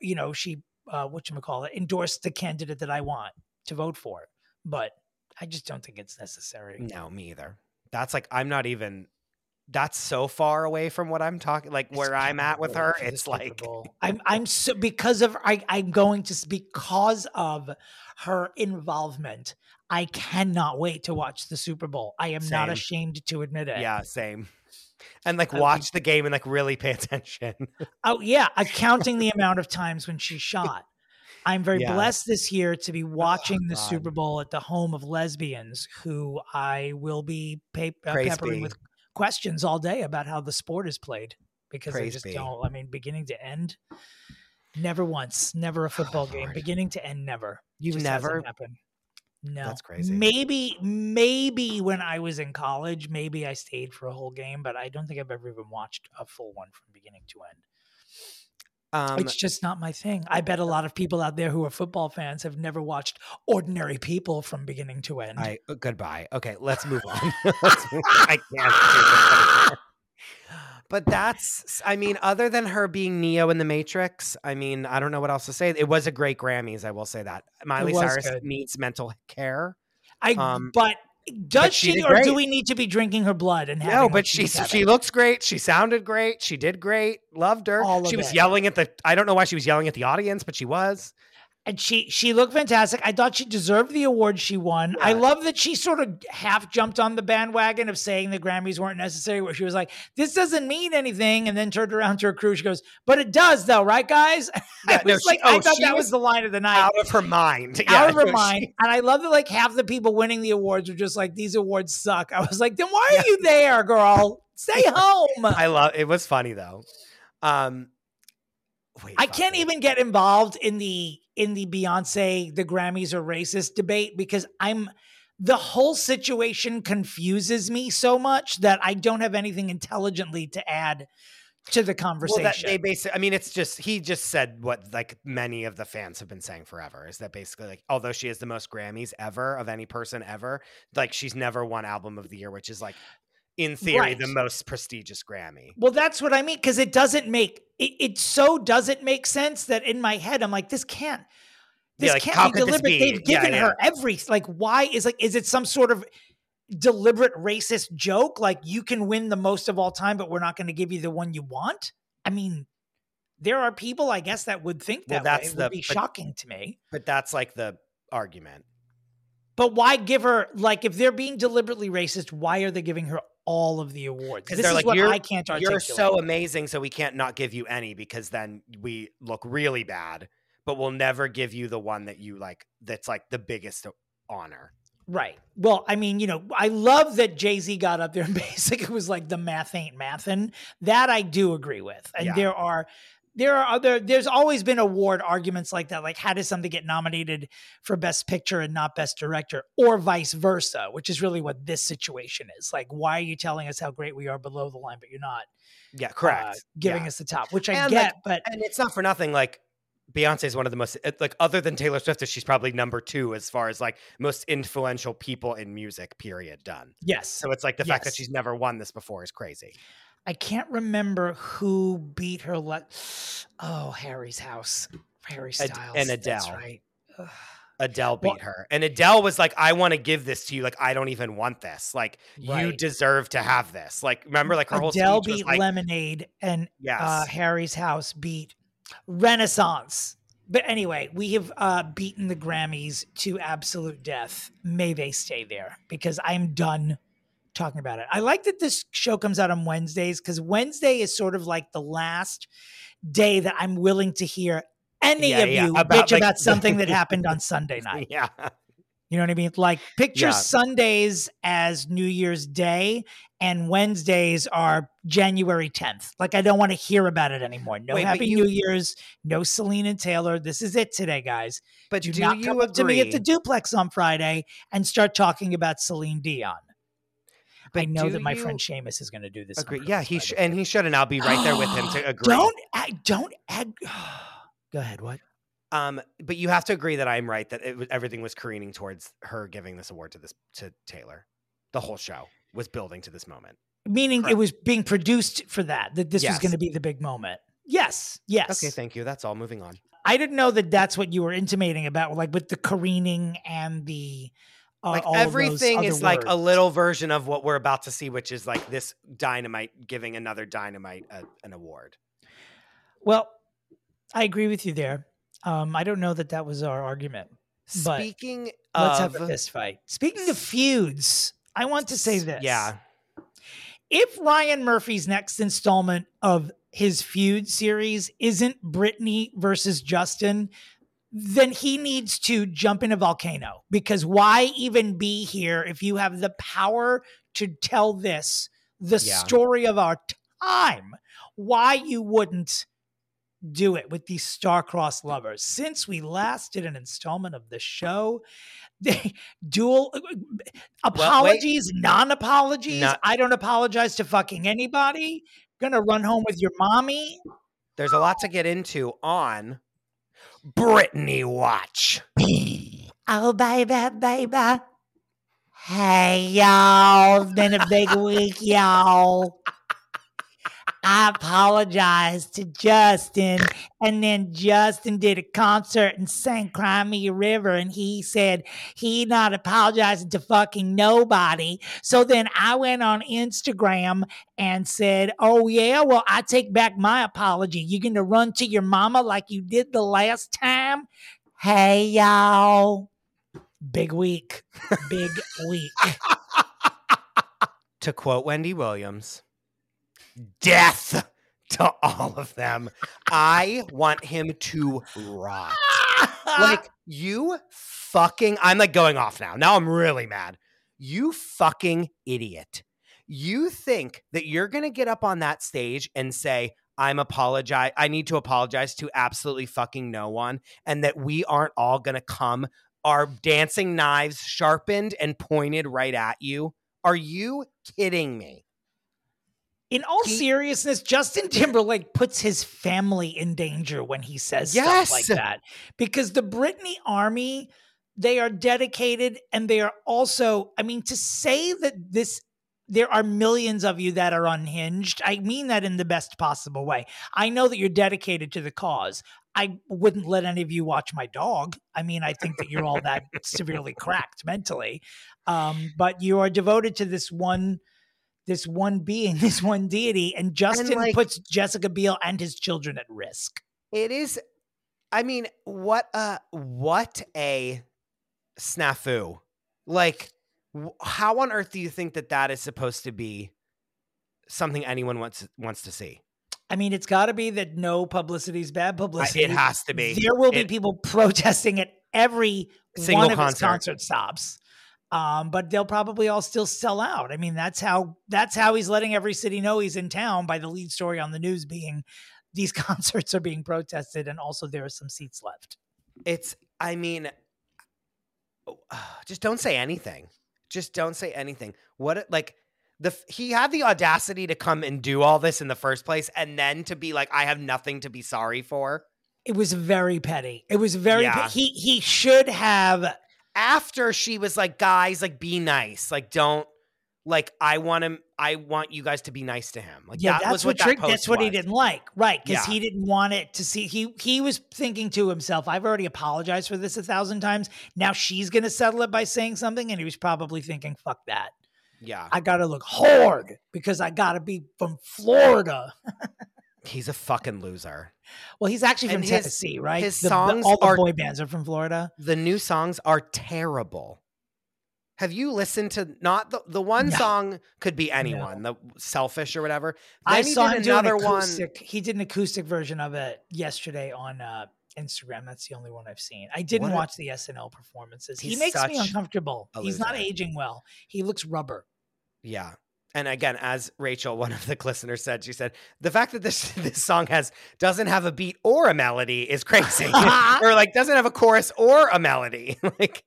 [SPEAKER 5] you know, she uh, what you call it endorsed the candidate that I want to vote for. But I just don't think it's necessary.
[SPEAKER 6] No, me either. That's like I'm not even. That's so far away from what I'm talking. Like
[SPEAKER 5] It's
[SPEAKER 6] where I'm at with her,
[SPEAKER 5] Bowl for the
[SPEAKER 6] it's like
[SPEAKER 5] I'm I'm so because of I I'm going to because of her involvement. I cannot wait to watch the Super Bowl. I am not ashamed to admit it.
[SPEAKER 6] yeah, same. And like watch the game and like really pay attention.
[SPEAKER 5] Oh yeah, accounting the amount of times when she shot. I'm very
[SPEAKER 6] Yeah.
[SPEAKER 5] blessed this year to be watching the
[SPEAKER 6] God.
[SPEAKER 5] Super Bowl at the home of lesbians, who I will be pay, uh, peppering with questions all day about how the sport is played because I
[SPEAKER 6] Praise
[SPEAKER 5] just
[SPEAKER 6] be.
[SPEAKER 5] don't. I mean, beginning to end, never once, never a football game,
[SPEAKER 6] Lord.
[SPEAKER 5] beginning to end, never.
[SPEAKER 6] You've
[SPEAKER 5] Just
[SPEAKER 6] never.
[SPEAKER 5] happened. No,
[SPEAKER 6] That's crazy.
[SPEAKER 5] Maybe, maybe when I was in college, maybe I stayed for a whole game, but I don't think I've ever even watched a full one from beginning to end.
[SPEAKER 6] Um,
[SPEAKER 5] it's just not my thing. I bet a lot of people out there who are football fans have never watched Ordinary People from beginning to end.
[SPEAKER 6] I uh, goodbye. Okay, let's move on. Let's move- I can't. do this anymore. But that's, I mean, other than her being Neo in the Matrix, I mean, I don't know what else to say. It was a great Grammys, I will say that. Miley Cyrus
[SPEAKER 5] good.
[SPEAKER 6] needs mental care.
[SPEAKER 5] I,
[SPEAKER 6] um,
[SPEAKER 5] but does
[SPEAKER 6] but she
[SPEAKER 5] she, or do we need to be drinking her blood and having
[SPEAKER 6] No, but she she looks great. She sounded great. She did great. Loved her.
[SPEAKER 5] All
[SPEAKER 6] she was
[SPEAKER 5] it.
[SPEAKER 6] yelling at the. I don't know why she was yelling at the audience, but she was.
[SPEAKER 5] And she she looked fantastic. I thought she deserved the award she won. I love that she sort of half jumped on the bandwagon of saying the Grammys weren't necessary, where she was like, "This doesn't mean anything," and then turned around to her crew. She goes, "But it does, though, right, guys?" I
[SPEAKER 6] Yeah, no, she-
[SPEAKER 5] like, I
[SPEAKER 6] oh,
[SPEAKER 5] thought that was
[SPEAKER 6] was
[SPEAKER 5] the line of the night.
[SPEAKER 6] Out of her mind.
[SPEAKER 5] Out of her
[SPEAKER 6] she-
[SPEAKER 5] mind, and I love that like half the people winning the awards were just like, "These awards suck." I was like, "Then why are you there, girl? Stay home."
[SPEAKER 6] I love it was funny though. Um wait,
[SPEAKER 5] I can't even get involved in the in the Beyonce the Grammys are racist debate because I'm the whole situation confuses me so much that I don't have anything intelligently to add to the
[SPEAKER 6] well,
[SPEAKER 5] conversation.
[SPEAKER 6] that they basically I mean it's just he just said what like many of the fans have been saying forever is that basically like although she has the most Grammys ever of any person ever, like she's never won album of the year, which is like in theory the most prestigious Grammy.
[SPEAKER 5] well, that's what I mean because it doesn't make it, it so doesn't make sense that in my head I'm like this can't this
[SPEAKER 6] Yeah, like,
[SPEAKER 5] can't be deliberate.
[SPEAKER 6] be?
[SPEAKER 5] They've given
[SPEAKER 6] yeah.
[SPEAKER 5] her every like why is like is it some sort of deliberate racist joke like you can win the most of all time but we're not going to give you the one you want? I mean, there are people I guess that would think
[SPEAKER 6] Well,
[SPEAKER 5] that
[SPEAKER 6] that's
[SPEAKER 5] way. It
[SPEAKER 6] the-
[SPEAKER 5] would be
[SPEAKER 6] but-
[SPEAKER 5] shocking to me.
[SPEAKER 6] But that's like the argument.
[SPEAKER 5] But why give her like if they're being deliberately racist? Why are they giving her all of the awards?
[SPEAKER 6] Because they're
[SPEAKER 5] is
[SPEAKER 6] like
[SPEAKER 5] what
[SPEAKER 6] you're,
[SPEAKER 5] I can't articulate.
[SPEAKER 6] you're so amazing, so we can't not give you any because then we look really bad. But we'll never give you the one that you like. That's like the biggest honor.
[SPEAKER 5] Right. Well, I mean, you know, I love that Jay Z got up there and basically was like the math ain't mathin'. That I do agree with. And
[SPEAKER 6] Yeah.
[SPEAKER 5] there are there are other there's always been award arguments like that. Like how does something get nominated for best picture and not best director, or vice versa, which is really what this situation is. Like, why are you telling us how great we are below the line, but you're not
[SPEAKER 6] Yeah,
[SPEAKER 5] uh,
[SPEAKER 6] correct.
[SPEAKER 5] giving
[SPEAKER 6] Yeah.
[SPEAKER 5] us the top, which I
[SPEAKER 6] And,
[SPEAKER 5] get,
[SPEAKER 6] like,
[SPEAKER 5] but
[SPEAKER 6] and it's not for nothing. Like Beyonce is one of the most like other than Taylor Swift, she's probably number two as far as like most influential people in music. Period. Done.
[SPEAKER 5] yes.
[SPEAKER 6] So it's like the fact that she's never won this before is crazy.
[SPEAKER 5] I can't remember who beat her. Le- oh, Harry's house. Harry Styles.
[SPEAKER 6] and Adele.
[SPEAKER 5] right. Ugh.
[SPEAKER 6] Adele beat
[SPEAKER 5] Well-
[SPEAKER 6] her, and Adele was like, "I want to give this to you. Like, I don't even want this. Like, you deserve to have this. Like, remember, like her whole
[SPEAKER 5] Adele
[SPEAKER 6] speech was
[SPEAKER 5] beat
[SPEAKER 6] like,
[SPEAKER 5] Lemonade, and
[SPEAKER 6] yes,
[SPEAKER 5] uh, Harry's house beat Renaissance. But anyway, we have uh, beaten the Grammys to absolute death. May they stay there because I'm done talking about it. I like that this show comes out on Wednesdays because Wednesday is sort of like the last day that I'm willing to hear any
[SPEAKER 6] Yeah,
[SPEAKER 5] of
[SPEAKER 6] yeah,
[SPEAKER 5] you
[SPEAKER 6] about,
[SPEAKER 5] bitch
[SPEAKER 6] like,
[SPEAKER 5] about something that happened on Sunday night.
[SPEAKER 6] yeah,
[SPEAKER 5] You know what I mean? Like picture
[SPEAKER 6] Yeah.
[SPEAKER 5] Sundays as New Year's Day and Wednesdays are January 10th. Like I don't want to hear about it anymore. No
[SPEAKER 6] Wait,
[SPEAKER 5] Happy
[SPEAKER 6] you-
[SPEAKER 5] New Year's, no Celine and Taylor. This is it today, guys.
[SPEAKER 6] But
[SPEAKER 5] Do,
[SPEAKER 6] do,
[SPEAKER 5] not
[SPEAKER 6] you
[SPEAKER 5] come
[SPEAKER 6] agree?
[SPEAKER 5] up to me at the duplex on Friday and start talking about Celine Dion. I know that my
[SPEAKER 6] you
[SPEAKER 5] friend Seamus is going to do this.
[SPEAKER 6] agree? Yeah, he sh- and he should, and I'll be right there with him to agree.
[SPEAKER 5] Don't ag- don't ag- Go ahead. What?
[SPEAKER 6] Um, but you have to agree that I'm right that it, everything was careening towards her giving this award to this to Taylor. The whole show was building to this moment.
[SPEAKER 5] Meaning it was being produced for that. That this was going to be the big moment. Yes. Yes.
[SPEAKER 6] Okay, thank you. That's all. Moving on.
[SPEAKER 5] I didn't know that that's what you were intimating about, like with the careening and the uh,
[SPEAKER 6] like
[SPEAKER 5] all of those
[SPEAKER 6] everything is like a little version of what we're about to see, which is like this dynamite giving another dynamite a, an award.
[SPEAKER 5] Well, I agree with you there. Um, I don't know that that was our argument.
[SPEAKER 6] Speaking
[SPEAKER 5] Let's
[SPEAKER 6] of,
[SPEAKER 5] have a fist fight. Speaking of feuds, I want to say this.
[SPEAKER 6] yeah,
[SPEAKER 5] If Ryan Murphy's next installment of his feud series isn't Britney versus Justin, then he needs to jump in a volcano because why even be here if you have the power to tell this, the
[SPEAKER 6] Yeah.
[SPEAKER 5] story of our time? Why you wouldn't do it with these star-crossed lovers? Since we last did an installment of the show, they dual uh, uh, apologies, non-apologies.
[SPEAKER 6] Not-
[SPEAKER 5] I don't apologize to fucking anybody. Gonna run home with your mommy.
[SPEAKER 6] there's a lot to get into on Britney Watch.
[SPEAKER 5] Oh, baby, baby. Hey, y'all. It's been a big week, y'all. I apologized to Justin. And then Justin did a concert and sang Cry Me River. And he said he not apologizing to fucking nobody. So then I went on Instagram and said, Oh, yeah, well, I take back my apology. You're going to run to your mama like you did the last time? Hey, y'all. Big week. Big week.
[SPEAKER 6] To quote Wendy Williams, death to all of them. I want him to rot. like you fucking I'm like going off now. Now I'm really mad. You fucking idiot. You think that you're going to get up on that stage and say I'm apologize I need to apologize to absolutely fucking no one and that we aren't all going to come our dancing knives sharpened and pointed right at you? Are you kidding me?
[SPEAKER 5] In all seriousness, Justin Timberlake puts his family in danger when he says
[SPEAKER 6] Yes.
[SPEAKER 5] stuff like that. Because the Britney army, they are dedicated and they are also, I mean, to say that this there are millions of you that are unhinged. I mean that in the best possible way. I know that you're dedicated to the cause. I wouldn't let any of you watch my dog. I mean, I think that you're all that severely cracked mentally. Um, but you are devoted to this one this one being, this one deity, and Justin
[SPEAKER 6] like-
[SPEAKER 5] puts Jessica Biel and his children at risk.
[SPEAKER 6] It is I mean, what a what a snafu. Like how on earth do you think that that is supposed to be something anyone wants wants to see?
[SPEAKER 5] I mean, it's got to be that no publicity is bad publicity.
[SPEAKER 6] It has to be.
[SPEAKER 5] There will be people protesting at every
[SPEAKER 6] Single
[SPEAKER 5] one of his
[SPEAKER 6] concert.
[SPEAKER 5] concert stops. Um, but they'll probably all still sell out. I mean, that's how that's how he's letting every city know he's in town by the lead story on the news being these concerts are being protested and also there are some seats left.
[SPEAKER 6] It's, I mean, oh, just don't say anything. Just don't say anything. What, like, the he had the audacity to come and do all this in the first place, and then to be like, I have nothing to be sorry for.
[SPEAKER 5] It was very petty. It was very
[SPEAKER 6] Yeah.
[SPEAKER 5] pe- he he should have
[SPEAKER 6] After she was like, guys, like, be nice. Like, don't, like, I want him, I want you guys to be nice to him. Like,
[SPEAKER 5] yeah,
[SPEAKER 6] that
[SPEAKER 5] that's
[SPEAKER 6] was
[SPEAKER 5] what,
[SPEAKER 6] what, that
[SPEAKER 5] trick- that's what he didn't like, right? Because
[SPEAKER 6] Yeah.
[SPEAKER 5] he didn't want it to see. He he was thinking to himself, "I've already apologized for this a thousand times. Now she's going to settle it by saying something," and he was probably thinking, "Fuck that!
[SPEAKER 6] Yeah.
[SPEAKER 5] I got to look hard because I got to be from Florida."
[SPEAKER 6] He's a fucking loser.
[SPEAKER 5] Well, he's actually from
[SPEAKER 6] And his-
[SPEAKER 5] Tennessee, right?
[SPEAKER 6] his
[SPEAKER 5] The- the-
[SPEAKER 6] songs
[SPEAKER 5] all the
[SPEAKER 6] are-
[SPEAKER 5] boy bands are from Florida.
[SPEAKER 6] The new songs are terrible. Have you listened to not the the one
[SPEAKER 5] No.
[SPEAKER 6] song could be anyone, the selfish or whatever.
[SPEAKER 5] I
[SPEAKER 6] Then he
[SPEAKER 5] saw him do an
[SPEAKER 6] another one.
[SPEAKER 5] He did an acoustic version of it yesterday on uh, Instagram. That's the only one I've seen. I didn't
[SPEAKER 6] What
[SPEAKER 5] watch the SNL performances. He makes me uncomfortable. He's not aging well. He looks rubber.
[SPEAKER 6] Yeah. And again, as Rachel, one of the listeners said, she said, the fact that this this song has doesn't have a beat or a melody is crazy. or like doesn't have a chorus or a melody. like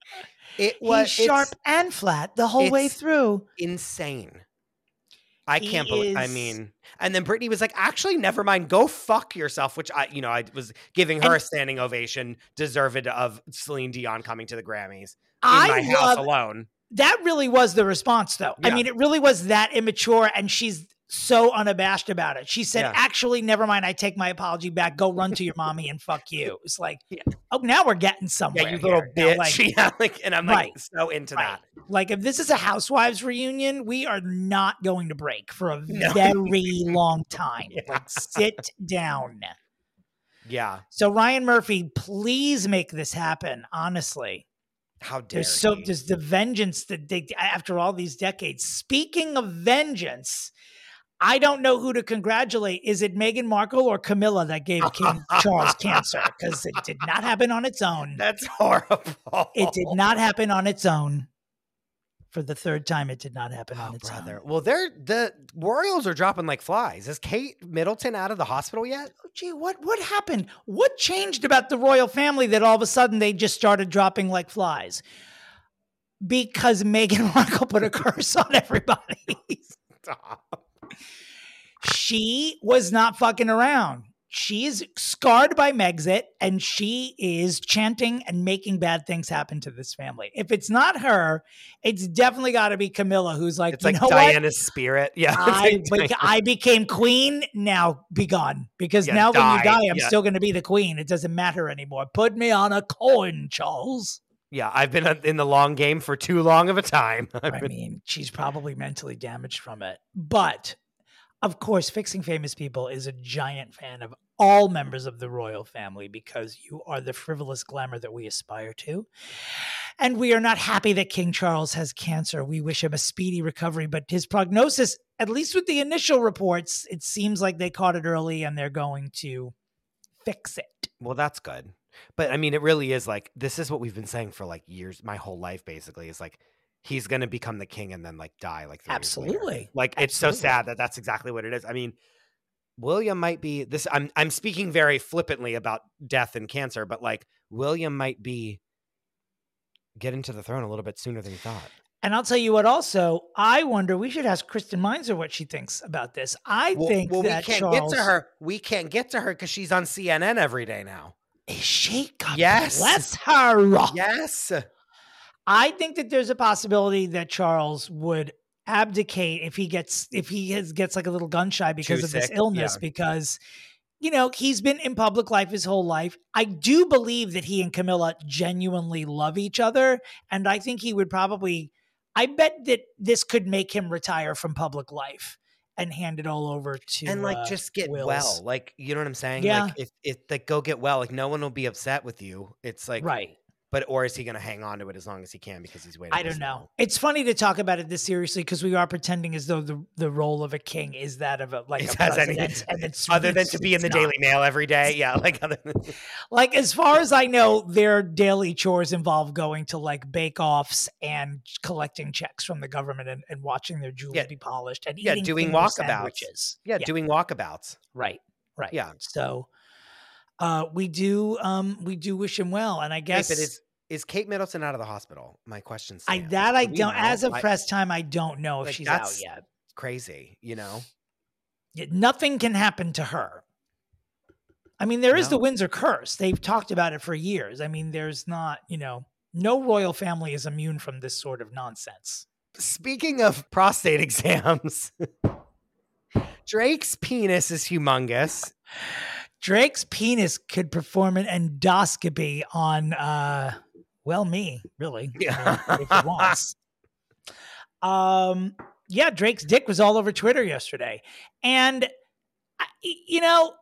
[SPEAKER 6] it was
[SPEAKER 5] He's sharp and flat the whole way through.
[SPEAKER 6] insane. I
[SPEAKER 5] He
[SPEAKER 6] can't believe I mean and then Britney was like, actually, never mind, go fuck yourself, which I, you know, I was giving her
[SPEAKER 5] And-
[SPEAKER 6] a standing ovation, deserved of Celine Dion coming to the Grammys in
[SPEAKER 5] I
[SPEAKER 6] my house alone.
[SPEAKER 5] That. Really was the response, though. I mean, it really was that immature, and she's so unabashed about it. She said,
[SPEAKER 6] Yeah.
[SPEAKER 5] "Actually, never mind. I take my apology back. Go run to your mommy and fuck you." It's like,
[SPEAKER 6] Yeah.
[SPEAKER 5] oh, now we're getting somewhere.
[SPEAKER 6] Yeah, you little
[SPEAKER 5] here. Now,
[SPEAKER 6] bitch.
[SPEAKER 5] like-
[SPEAKER 6] yeah, like, and I'm like so into
[SPEAKER 5] Right.
[SPEAKER 6] that.
[SPEAKER 5] Like if this is a housewives reunion, we are not going to break for a
[SPEAKER 6] No.
[SPEAKER 5] very long time.
[SPEAKER 6] Yeah.
[SPEAKER 5] Like sit down.
[SPEAKER 6] Yeah.
[SPEAKER 5] So Ryan Murphy, please make this happen. Honestly,
[SPEAKER 6] How dare
[SPEAKER 5] there's so
[SPEAKER 6] he?
[SPEAKER 5] there's the vengeance that they after all these decades. Speaking of vengeance, I don't know who to congratulate. Is it Meghan Markle or Camilla that gave King Charles cancer? Because it did not happen on its own.
[SPEAKER 6] That's horrible.
[SPEAKER 5] It did not happen on its own. For the third time, it did not happen on
[SPEAKER 6] Oh,
[SPEAKER 5] its
[SPEAKER 6] brother.
[SPEAKER 5] own.
[SPEAKER 6] Well, they're the Royals are dropping like flies. Is Kate Middleton out of the hospital yet?
[SPEAKER 5] Oh, gee, what what happened? What changed about the royal family that all of a sudden they just started dropping like flies? Because Meghan Markle put a curse on everybody.
[SPEAKER 6] Stop.
[SPEAKER 5] she was not fucking around. She is scarred by Megxit, and she is chanting and making bad things happen to this family. If it's not her, it's definitely got to be Camilla, who's like,
[SPEAKER 6] It's
[SPEAKER 5] you
[SPEAKER 6] like
[SPEAKER 5] know what?
[SPEAKER 6] Diana's spirit. Yeah.
[SPEAKER 5] I,
[SPEAKER 6] like Diana-
[SPEAKER 5] I became queen. Now be gone. Because
[SPEAKER 6] Yeah,
[SPEAKER 5] now when you
[SPEAKER 6] die.
[SPEAKER 5] die, I'm
[SPEAKER 6] Yeah.
[SPEAKER 5] still going to be the queen. It doesn't matter anymore. Put me on a coin, Charles.
[SPEAKER 6] yeah, I've been in the long game for too long of a time.
[SPEAKER 5] I mean, she's probably mentally damaged from it. But of course, Fixing Famous People is a giant fan of all members of the royal family because you are the frivolous glamour that we aspire to. And we are not happy that King Charles has cancer. We wish him a speedy recovery, but his prognosis, at least with the initial reports, it seems like they caught it early and they're going to fix it.
[SPEAKER 6] Well, that's good. But I mean, it really is like this is what we've been saying for like years, my whole life basically. Is like he's going to become the king and then like die like three years later.
[SPEAKER 5] Absolutely.
[SPEAKER 6] Like it's so sad that that's exactly what it is. I mean, William might be this. I'm I'm speaking very flippantly about death and cancer, but like William might be getting to the throne a little bit sooner than he thought.
[SPEAKER 5] And I'll tell you what, also, I wonder, we should ask Kristen Meinzer what she thinks about this. I
[SPEAKER 6] Well,
[SPEAKER 5] think
[SPEAKER 6] well,
[SPEAKER 5] that
[SPEAKER 6] we can't
[SPEAKER 5] Charles,
[SPEAKER 6] get to her. We can't get to her because she's on CNN every day now.
[SPEAKER 5] Is she? God
[SPEAKER 6] Yes.
[SPEAKER 5] bless her.
[SPEAKER 6] Yes.
[SPEAKER 5] I think that there's a possibility that Charles would abdicate if he gets if he has, gets like a little gun shy because
[SPEAKER 6] Too
[SPEAKER 5] of this illness
[SPEAKER 6] yeah.
[SPEAKER 5] because you know he's been in public life his whole life. I do believe that he and Camilla genuinely love each other and I think he would probably I bet that this could make him retire from public life and hand it all over to
[SPEAKER 6] and like
[SPEAKER 5] uh,
[SPEAKER 6] just get
[SPEAKER 5] Wills.
[SPEAKER 6] well. Like you know what I'm saying?
[SPEAKER 5] Yeah.
[SPEAKER 6] Like if if like go get well, like no one will be upset with you. It's like
[SPEAKER 5] right.
[SPEAKER 6] But or is he going to hang on to it as long as he can because he's waiting?
[SPEAKER 5] I don't know. It's funny to talk about it this seriously because we are pretending as though the, the role of a king is that of a like
[SPEAKER 6] It
[SPEAKER 5] a
[SPEAKER 6] has anything
[SPEAKER 5] and it's
[SPEAKER 6] Other than to be in the
[SPEAKER 5] not.
[SPEAKER 6] Daily Mail every day, yeah. Like other than
[SPEAKER 5] Like as far as I know, their daily chores involve going to like bake offs and collecting checks from the government and, and watching their jewelry
[SPEAKER 6] Yeah.
[SPEAKER 5] be polished and
[SPEAKER 6] Yeah,
[SPEAKER 5] eating
[SPEAKER 6] doing walkabouts.
[SPEAKER 5] sandwiches.
[SPEAKER 6] yeah, doing walkabouts.
[SPEAKER 5] right, right.
[SPEAKER 6] Yeah.
[SPEAKER 5] So uh, we do um, we do wish him well, and I
[SPEAKER 6] Wait,
[SPEAKER 5] guess
[SPEAKER 6] but is is Kate Middleton out of the hospital? My question.
[SPEAKER 5] Is.
[SPEAKER 6] I
[SPEAKER 5] that I
[SPEAKER 6] Do
[SPEAKER 5] don't. As of
[SPEAKER 6] I-
[SPEAKER 5] press time, I don't know if
[SPEAKER 6] Like,
[SPEAKER 5] she's out yet.
[SPEAKER 6] crazy, you know.
[SPEAKER 5] Yeah, nothing can happen to her. I mean, there is the Windsor curse. They've talked about it for years. I mean, there's not, you know, no royal family is immune from this sort of nonsense.
[SPEAKER 6] Speaking of prostate exams, Drake's penis is humongous.
[SPEAKER 5] Drake's penis could perform an endoscopy on, uh, well, me, really, I mean, if he wants. Um, yeah, Drake's dick was all over Twitter yesterday, and you know,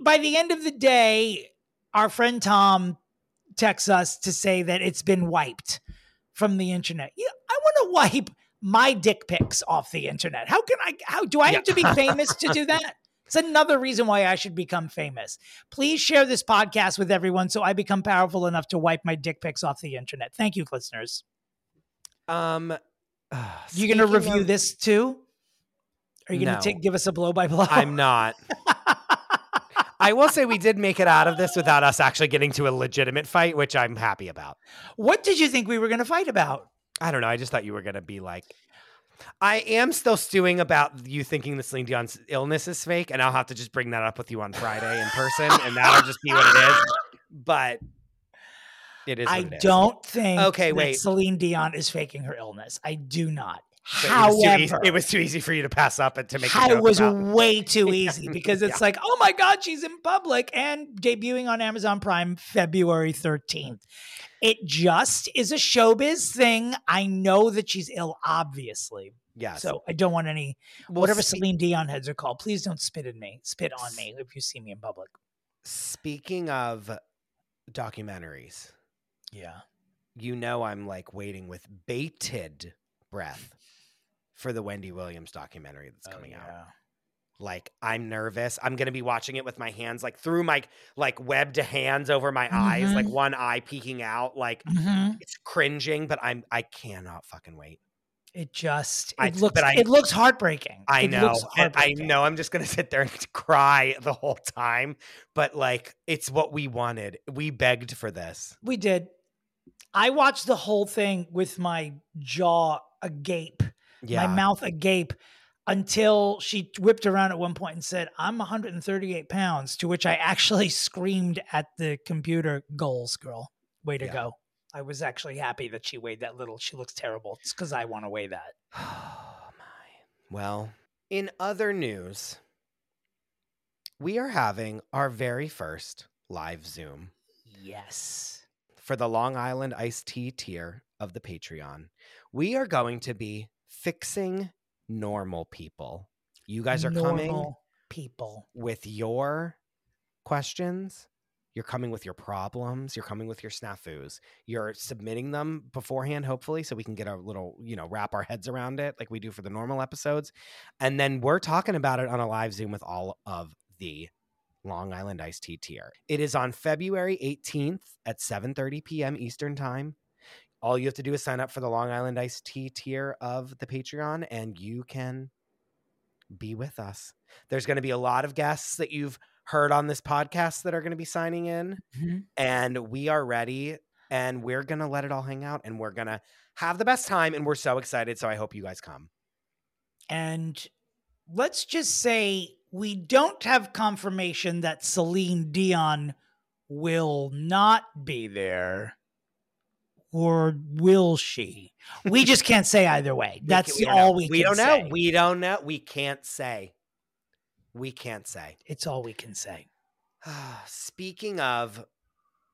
[SPEAKER 5] by the end of the day, our friend Tom texts us to say that it's been wiped from the internet. Yeah, I want to wipe my dick pics off the internet. How can I? How do I have to be famous to do that? It's another reason why I should become famous. Please share this podcast with everyone so I become powerful enough to wipe my dick pics off the internet. Thank you, listeners.
[SPEAKER 6] Um,
[SPEAKER 5] You going to review
[SPEAKER 6] of-
[SPEAKER 5] this too? Are you going
[SPEAKER 6] No.
[SPEAKER 5] to give us a blow by blow?
[SPEAKER 6] I'm not. I will say we did make it out of this without us actually getting to a legitimate fight, which I'm happy about.
[SPEAKER 5] what did you think we were going to fight about?
[SPEAKER 6] I don't know. I just thought you were going to be like, I am still stewing about you thinking the Celine Dion's illness is fake, and I'll have to just bring that up with you on Friday in person, and that'll just be what it is. But it is.
[SPEAKER 5] I
[SPEAKER 6] it is.
[SPEAKER 5] don't think
[SPEAKER 6] Okay,
[SPEAKER 5] that
[SPEAKER 6] wait.
[SPEAKER 5] Celine Dion is faking her illness. I do not.
[SPEAKER 6] But it was, too easy,
[SPEAKER 5] However,
[SPEAKER 6] it was too easy for you to pass up and to make.
[SPEAKER 5] it was
[SPEAKER 6] about.
[SPEAKER 5] way too easy because it's like, oh my God, she's in public and debuting on Amazon Prime February 13th. It just is a showbiz thing. I know that she's ill, obviously.
[SPEAKER 6] Yeah.
[SPEAKER 5] So I don't want any,
[SPEAKER 6] Well,
[SPEAKER 5] whatever
[SPEAKER 6] spe-
[SPEAKER 5] Celine Dion heads are called, please don't spit in me, spit on me if you see me in public.
[SPEAKER 6] Speaking of documentaries,
[SPEAKER 5] Yeah.
[SPEAKER 6] you know I'm like waiting with bated breath for the Wendy Williams documentary that's coming out. Like I'm nervous. I'm gonna be watching it with my hands like through my like webbed hands over my eyes, like
[SPEAKER 5] Mhm.
[SPEAKER 6] one eye peeking out. Like
[SPEAKER 5] Mhm.
[SPEAKER 6] it's cringing, but I'm I cannot fucking wait.
[SPEAKER 5] It just,
[SPEAKER 6] I-
[SPEAKER 5] it looks,
[SPEAKER 6] but I-
[SPEAKER 5] it looks heartbreaking.
[SPEAKER 6] I
[SPEAKER 5] It
[SPEAKER 6] know.
[SPEAKER 5] looks
[SPEAKER 6] And I know I'm just gonna sit there and cry the whole time. But like it's what we wanted. We begged for this.
[SPEAKER 5] We did. I watched the whole thing with my jaw agape,
[SPEAKER 6] Yeah.
[SPEAKER 5] my mouth agape, until she whipped around at one point and said, I'm 138 pounds, to which I actually screamed at the computer, goals, girl. Way to
[SPEAKER 6] Yeah.
[SPEAKER 5] go. I was actually happy that she weighed that little. She looks terrible. It's because I want to weigh that.
[SPEAKER 6] Oh my. Well, in other news, we are having our very first live Zoom
[SPEAKER 5] Yes.
[SPEAKER 6] for the Long Island iced tea tier of the Patreon. We are going to be fixing normal people. You guys are coming
[SPEAKER 5] people.
[SPEAKER 6] with your questions. You're coming with your problems. You're coming with your snafus. You're submitting them beforehand, hopefully, so we can get a little, you know, wrap our heads around it like we do for the normal episodes. And then we're talking about it on a live Zoom with all of the Long Island Iced Tea tier. It is on February 18th at 7:30 p.m. Eastern Time. All you have to do is sign up for the Long Island Iced Tea tier of the Patreon, and you can be with us. There's going to be a lot of guests that you've heard on this podcast that are going to be signing in,
[SPEAKER 5] Mhm.
[SPEAKER 6] and we are ready. And we're going to let it all hang out, and we're going to have the best time. And we're so excited. So I hope you guys come.
[SPEAKER 5] And let's just say we don't have confirmation that Celine Dion will not be there. Or will she? We just can't say either way.
[SPEAKER 6] We
[SPEAKER 5] That's
[SPEAKER 6] can- don't
[SPEAKER 5] all
[SPEAKER 6] know.
[SPEAKER 5] we
[SPEAKER 6] we
[SPEAKER 5] can
[SPEAKER 6] don't know. We don't know. We can't say. We can't say.
[SPEAKER 5] It's all we can say.
[SPEAKER 6] Speaking of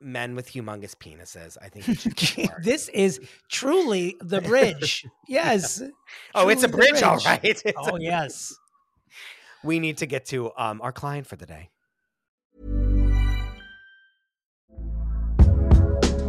[SPEAKER 6] men with humongous penises, I think we should get started.
[SPEAKER 5] this is truly the bridge. yes.
[SPEAKER 6] Oh, it's a
[SPEAKER 5] the
[SPEAKER 6] bridge, all right. It's
[SPEAKER 5] Oh,
[SPEAKER 6] a-
[SPEAKER 5] yes.
[SPEAKER 6] We need to get to um, our client for the day.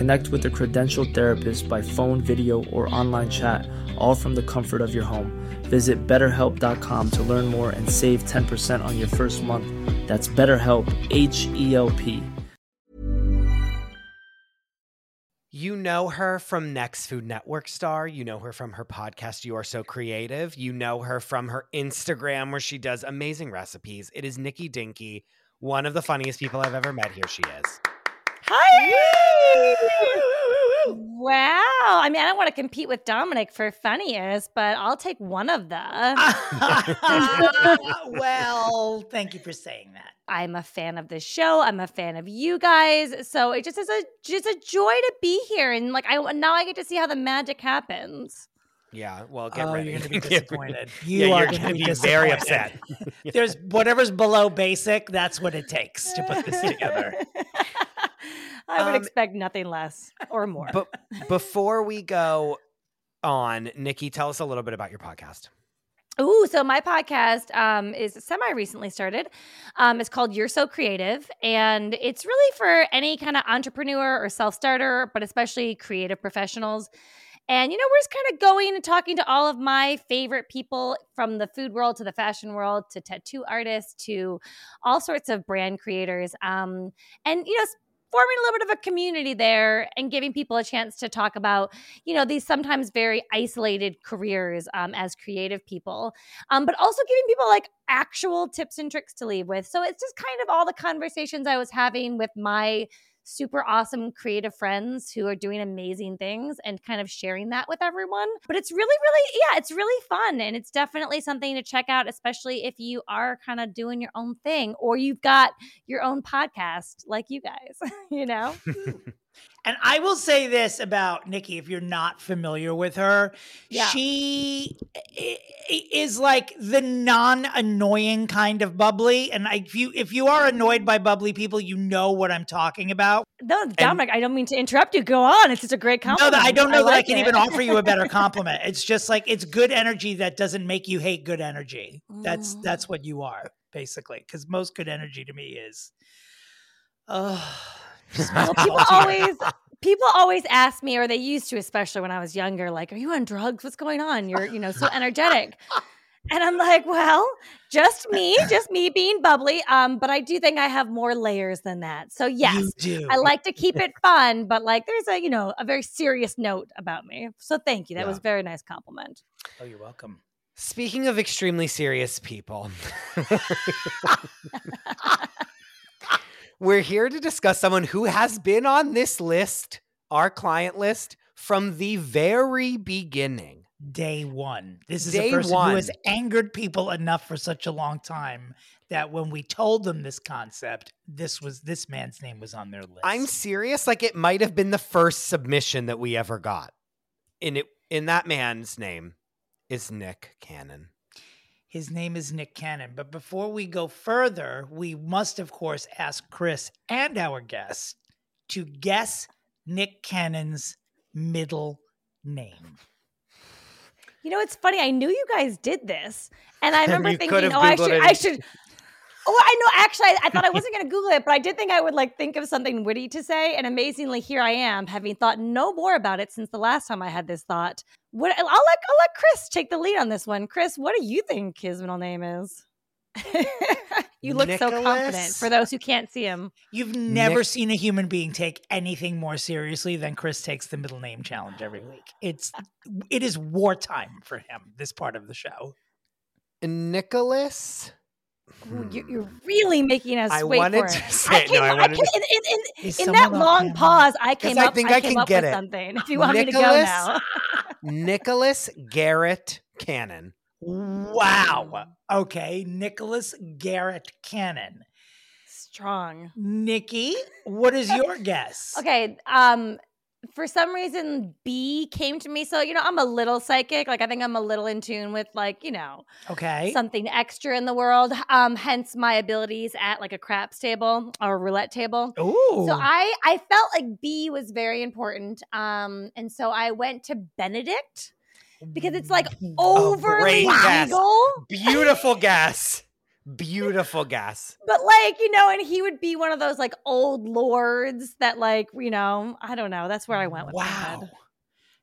[SPEAKER 7] Connect with a credentialed therapist by phone, video, or online chat, all from the comfort of your home. Visit betterhelp.com to learn more and save 10% on your first month. That's BetterHelp, H E L P.
[SPEAKER 6] You know her from Next Food Network star. You know her from her podcast, You Are So Creative. You know her from her Instagram, where she does amazing recipes. It is Nikki Dinki, one of the funniest people I've ever met. Here she is.
[SPEAKER 8] Hi. wow. I mean, I don't want to compete with Dominick for funniest, but I'll take one of them.
[SPEAKER 5] well, thank you for saying that.
[SPEAKER 8] I'm a fan of this show. I'm a fan of you guys. So it just is a just a joy to be here. And like I now I get to see how the magic happens.
[SPEAKER 6] Yeah, well, get
[SPEAKER 5] oh,
[SPEAKER 6] ready.
[SPEAKER 5] you're going to be disappointed. You
[SPEAKER 6] yeah,
[SPEAKER 5] are
[SPEAKER 6] you're
[SPEAKER 5] going to be
[SPEAKER 6] be very upset.
[SPEAKER 5] There's whatever's below basic. That's what it takes to put this together.
[SPEAKER 8] I would
[SPEAKER 6] Um,
[SPEAKER 8] expect nothing less or more.
[SPEAKER 6] But before we go on, Nikki, tell us a little bit about your podcast.
[SPEAKER 8] Ooh, so my podcast um, is semi recently started. Um, it's called You're So Creative, and it's really for any kind of entrepreneur or self starter, but especially creative professionals. And you know, we're just kind of going and talking to all of my favorite people from the food world to the fashion world to tattoo artists to all sorts of brand creators. Um, and you know, s- forming a little bit of a community there and giving people a chance to talk about you know these sometimes very isolated careers um, as creative people um, but also giving people like actual tips and tricks to leave with. So it's just kind of all the conversations i was having with my super awesome creative friends who are doing amazing things and kind of sharing that with everyone. But it's really really yeah it's really fun and it's definitely something to check out especially if you are kind of doing your own thing or you've got your own podcast like you guys you know
[SPEAKER 5] And I will say this about Nikki if you're not familiar with her.
[SPEAKER 8] Yeah.
[SPEAKER 5] She i- i- is like the non-annoying kind of bubbly and I, if you if you are annoyed by bubbly people, you know what I'm talking about.
[SPEAKER 8] no dominick i don't mean to interrupt you go on it's just a great compliment
[SPEAKER 5] that I don't know that I can
[SPEAKER 8] it.
[SPEAKER 5] even offer you a better compliment. It's just like it's good energy that doesn't make you hate good energy. That's
[SPEAKER 8] Mm.
[SPEAKER 5] that's what you are basically. Because most good energy to me is, oh,
[SPEAKER 8] well, people always people always ask me or they used to especially when i was younger like are you on drugs what's going on you're you know so energetic and i'm like well just me, just me being bubbly. Um, but I do think I have more layers than that. So yes, I like to keep it fun, but like there's a you know a very serious note about me. So thank you. That
[SPEAKER 6] Yeah.
[SPEAKER 8] was a very nice compliment.
[SPEAKER 5] Oh, you're welcome.
[SPEAKER 6] Speaking of extremely serious people, we're here to discuss someone who has been on this list, our client list, from the very beginning.
[SPEAKER 5] Day one. This is
[SPEAKER 6] Day
[SPEAKER 5] a person who has angered people enough for such a long time that when we told them this concept, this was this man's name was on their list.
[SPEAKER 6] I'm serious. Like it might have been the first submission that we ever got. In it, in that man's name is Nick Cannon.
[SPEAKER 5] His name is Nick Cannon. But before we go further, we must, of course, ask Chris and our guest to guess Nick Cannon's middle name.
[SPEAKER 8] You know, it's funny. I knew you guys did this, and I remember thinking, "Oh, I should,
[SPEAKER 6] it.
[SPEAKER 8] I should." Oh, I know. Actually, I, I thought I wasn't going to Google it, but I did think I would like think of something witty to say. And amazingly, here I am, having thought no more about it since the last time I had this thought. What I'll let I'll let Chris take the lead on this one. Chris, what do you think his middle name is? you look so confident. For those who can't see him,
[SPEAKER 5] You've never
[SPEAKER 6] Nick-
[SPEAKER 5] seen a human being take anything more seriously than Chris takes the middle name challenge every week. It's it is wartime for him, this part of the show.
[SPEAKER 6] Nicholas.
[SPEAKER 8] Ooh, you- you're really making us
[SPEAKER 6] Hmm. I
[SPEAKER 8] wait
[SPEAKER 6] wanted
[SPEAKER 8] for
[SPEAKER 6] to
[SPEAKER 8] it.
[SPEAKER 6] say-
[SPEAKER 8] I
[SPEAKER 6] no,
[SPEAKER 8] came,
[SPEAKER 6] I
[SPEAKER 8] I
[SPEAKER 6] wanted
[SPEAKER 8] came,
[SPEAKER 6] to-
[SPEAKER 8] in, in, in, in that long pause, I came up.
[SPEAKER 6] I think
[SPEAKER 8] I,
[SPEAKER 6] I
[SPEAKER 8] came
[SPEAKER 6] can
[SPEAKER 8] up
[SPEAKER 6] get
[SPEAKER 8] with
[SPEAKER 6] it.
[SPEAKER 8] something. If you want me to go
[SPEAKER 6] Nicholas?
[SPEAKER 8] now,
[SPEAKER 6] Nicholas Garrett Cannon.
[SPEAKER 5] Wow. Okay, Nicholas Garrett Cannon.
[SPEAKER 8] strong.
[SPEAKER 5] Nikki, what is your guess?
[SPEAKER 8] Okay. Um, for some reason, B came to me. So you know, I'm a little psychic. Like I think I'm a little in tune with like you know
[SPEAKER 5] Okay.
[SPEAKER 8] something extra in the world. Um, hence my abilities at like a craps table or a roulette table.
[SPEAKER 5] Ooh.
[SPEAKER 8] So I I felt like B was very important. Um, and so I went to Benedict because it's like overly
[SPEAKER 6] great guess. Beautiful guess. Beautiful guess.
[SPEAKER 8] But like, you know, and he would be one of those like old lords that like, you know, I don't know. That's where I went with my
[SPEAKER 5] Wow.
[SPEAKER 8] head.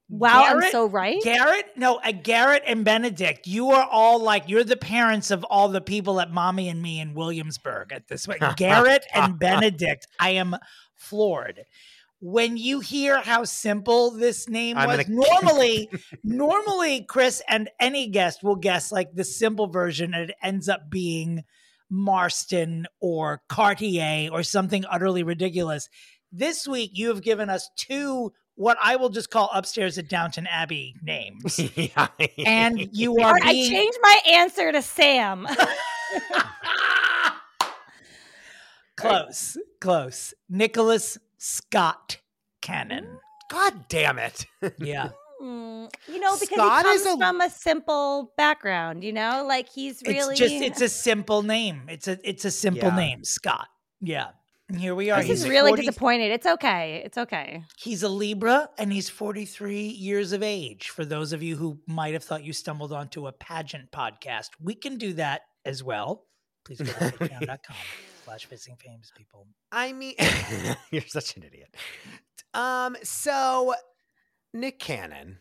[SPEAKER 8] Wow, I'm so right.
[SPEAKER 5] Garrett, no, uh, Garrett and Benedict, you are all like you're the parents of all the people at Mommy and Me in Williamsburg at this point. Garrett and Benedict, I am floored. When you hear how simple this name
[SPEAKER 6] I'm
[SPEAKER 5] was,
[SPEAKER 6] gonna-
[SPEAKER 5] normally, normally Chris and any guest will guess like the simple version, and it ends up being Marston or Cartier or something utterly ridiculous. This week, you have given us two what I will just call upstairs at Downton Abbey names.
[SPEAKER 6] yeah.
[SPEAKER 5] And you are
[SPEAKER 8] right, I
[SPEAKER 5] being
[SPEAKER 8] changed my answer to Sam.
[SPEAKER 5] close, close. Nicholas Scott Cannon.
[SPEAKER 6] God damn it.
[SPEAKER 5] Yeah.
[SPEAKER 8] Mm, you know, because
[SPEAKER 6] Scott
[SPEAKER 8] he
[SPEAKER 6] is
[SPEAKER 8] comes
[SPEAKER 6] a-
[SPEAKER 8] from a simple background, you know? Like he's really
[SPEAKER 5] It's just it's a simple name. It's a it's a simple
[SPEAKER 6] Yeah.
[SPEAKER 5] name, Scott. Yeah. And here we are.
[SPEAKER 8] This
[SPEAKER 5] He's
[SPEAKER 8] is really
[SPEAKER 5] 40
[SPEAKER 8] disappointed. It's okay. It's okay.
[SPEAKER 5] He's a Libra and he's 43 years of age. For those of you who might have thought you stumbled onto a pageant podcast, we can do that as well. Please go to patreon.com slash missing famous people.
[SPEAKER 6] I mean, you're such an idiot. Um, so Nick Cannon.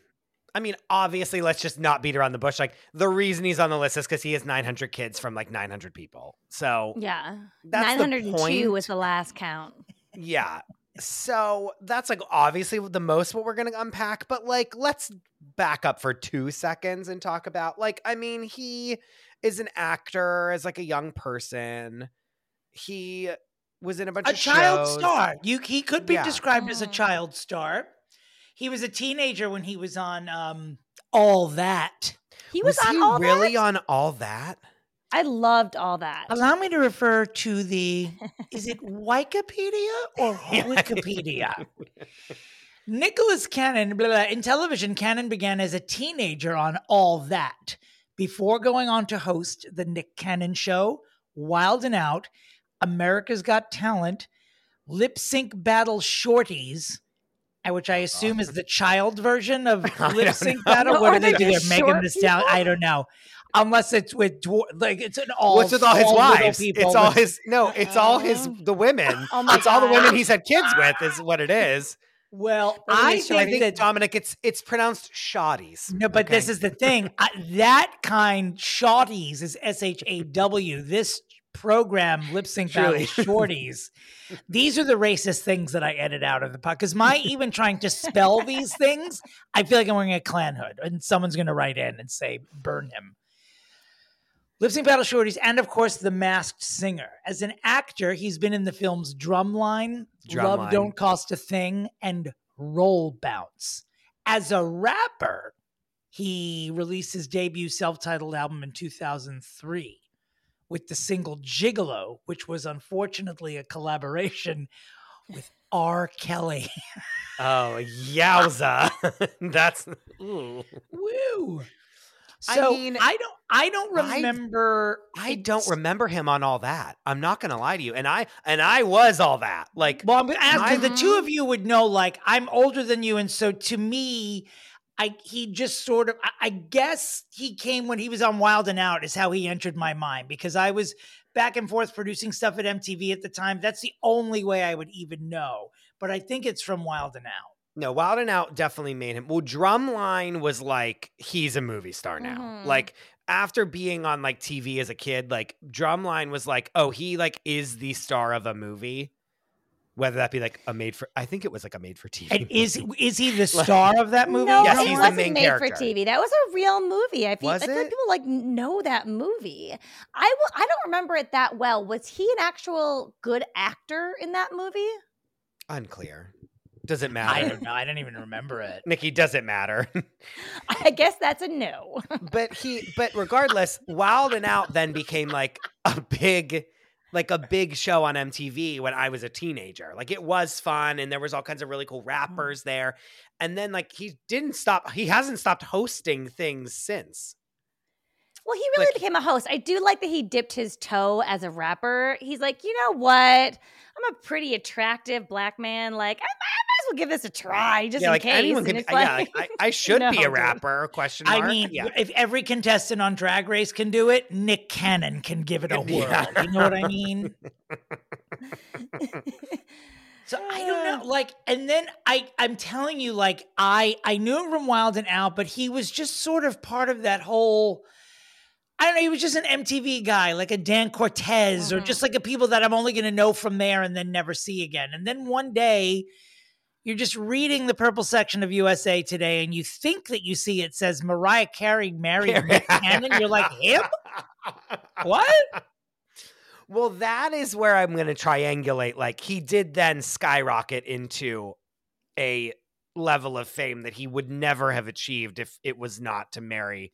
[SPEAKER 6] I mean, obviously, let's just not beat around the bush. Like the reason he's on the list is because he has 900 kids from like 900 people. So
[SPEAKER 8] Yeah.
[SPEAKER 6] that's the
[SPEAKER 8] 902
[SPEAKER 6] point.
[SPEAKER 8] was the last count.
[SPEAKER 6] Yeah. So that's like obviously the most what we're going to unpack, but like let's back up for 2 seconds and talk about like I mean, he is an actor as like a young person. He was in a bunch of
[SPEAKER 5] a
[SPEAKER 6] of
[SPEAKER 5] child
[SPEAKER 6] shows.
[SPEAKER 5] star. You he could be
[SPEAKER 6] Yeah.
[SPEAKER 5] described as a child star. He was a teenager when he was on um all that.
[SPEAKER 8] He was,
[SPEAKER 6] Was,
[SPEAKER 8] on
[SPEAKER 6] he
[SPEAKER 8] all
[SPEAKER 6] really
[SPEAKER 8] that?
[SPEAKER 6] on all that?
[SPEAKER 8] I loved all that.
[SPEAKER 5] Allow me to refer to the is it Wikipedia or Wikipedia? Nicholas Cannon, blah, blah, in television, Cannon began as a teenager on All That before going on to host the Nick Cannon Show, Wild and Out, America's Got Talent, Lip Sync Battle Shorties, uh, which I assume is the child version of Lip Sync
[SPEAKER 6] know.
[SPEAKER 5] Battle. What
[SPEAKER 8] Are
[SPEAKER 5] do they
[SPEAKER 8] they
[SPEAKER 5] do there?
[SPEAKER 8] just
[SPEAKER 5] Megan
[SPEAKER 8] short
[SPEAKER 5] the Stallion? I don't know. Unless it's with dwar- like it's an all.
[SPEAKER 6] What's with all his wives?
[SPEAKER 5] people
[SPEAKER 6] It's all his no, it's all his the women.
[SPEAKER 8] Oh my
[SPEAKER 6] it's all the women he's had kids with is what it is.
[SPEAKER 5] Well, I think.
[SPEAKER 6] I think
[SPEAKER 5] that
[SPEAKER 6] Dominick, it's it's pronounced shoddies.
[SPEAKER 5] No, but this is the thing. I, that kind, Shawties is S H A W. This program, Lip Sync Battle Shorties. These are the racist things that I edit out of the podcast. Because my even trying to spell these things, I feel like I'm wearing a Klan hood and someone's going to write in and say, burn him. Lip Sync Battle Shorties, and of course, The Masked Singer. As an actor, he's been in the films Drumline, Love Don't Cost a Thing, and Roll Bounce. As a rapper, he released his debut self titled album in 2003 with the single Gigolo, which was unfortunately a collaboration with R. Kelly.
[SPEAKER 6] Oh, yowza. That's ooh.
[SPEAKER 5] Woo!
[SPEAKER 6] I
[SPEAKER 5] So I,
[SPEAKER 6] mean,
[SPEAKER 5] don't I don't remember
[SPEAKER 6] I don't remember him on all that. I'm not gonna lie to you. And I and I was all that. Like
[SPEAKER 5] Well, I'm gonna ask
[SPEAKER 6] My-
[SPEAKER 5] the two of you would know. Like, I'm older than you, and so to me, I he just sort of. I, I guess he came when he was on Wild and Out. Is how he entered my mind because I was back and forth producing stuff at MTV at the time. That's the only way I would even know. But I think it's from Wild and Out.
[SPEAKER 6] No, Wild and Out definitely made him. Well, Drumline was like he's a movie star now.
[SPEAKER 8] Mhm.
[SPEAKER 6] Like after being on like TV as a kid, like Drumline was like, oh, he like is the star of a movie. Whether that be like a made for, I think it was like a made for TV.
[SPEAKER 5] And is
[SPEAKER 6] movie.
[SPEAKER 5] is he the star of that movie?
[SPEAKER 8] No,
[SPEAKER 6] Yes,
[SPEAKER 8] it
[SPEAKER 6] he's
[SPEAKER 8] wasn't
[SPEAKER 6] main
[SPEAKER 8] made
[SPEAKER 6] character.
[SPEAKER 8] for TV. That was a real movie. I feel,
[SPEAKER 6] Was
[SPEAKER 8] I feel like people like know that movie. I will, I don't remember it that well. Was he an actual good actor in that movie?
[SPEAKER 6] unclear? Does it matter?
[SPEAKER 5] I don't know. I don't even remember it.
[SPEAKER 6] Nikki, does it matter?
[SPEAKER 8] I guess that's a no.
[SPEAKER 6] but he but regardless wild and out then became like a big like a big show on mtv when i was a teenager. Like it was fun and there was all kinds of really cool mm. rappers there. And then like he didn't stop he hasn't stopped hosting things since
[SPEAKER 8] Well, he really
[SPEAKER 6] Like-
[SPEAKER 8] became a host. I do like that he dipped his toe as a rapper. He's like, you know what? I'm a pretty attractive black man. Like, I, I might as well give this a try just
[SPEAKER 6] yeah
[SPEAKER 8] in
[SPEAKER 6] like
[SPEAKER 8] case.
[SPEAKER 6] anyone
[SPEAKER 8] And
[SPEAKER 6] could
[SPEAKER 8] it's
[SPEAKER 6] yeah like,
[SPEAKER 8] like-
[SPEAKER 6] I, I should
[SPEAKER 8] No,
[SPEAKER 6] be a
[SPEAKER 8] dude.
[SPEAKER 6] rapper question mark
[SPEAKER 5] I mean,
[SPEAKER 6] yeah
[SPEAKER 5] if every contestant on Drag Race can do it, Nick Cannon can give it a whirl.
[SPEAKER 6] Yeah.
[SPEAKER 5] You know what I mean? So I don't know, ah. like, and then I, I'm telling you, like, I, I knew him from Wild and Out, but he was just sort of part of that whole. I don't know. He was just an MTV guy, like a Dan Cortese, or
[SPEAKER 8] Mhm.
[SPEAKER 5] just like a people that I'm only going to know from there and then never see again. And then one day, you're just reading the purple section of USA Today, and you think that you see it says Mariah Carey married Nick Cannon. You're like, him? What?
[SPEAKER 6] Well, that is where I'm going to triangulate. Like, he did then skyrocket into a level of fame that he would never have achieved if it was not to marry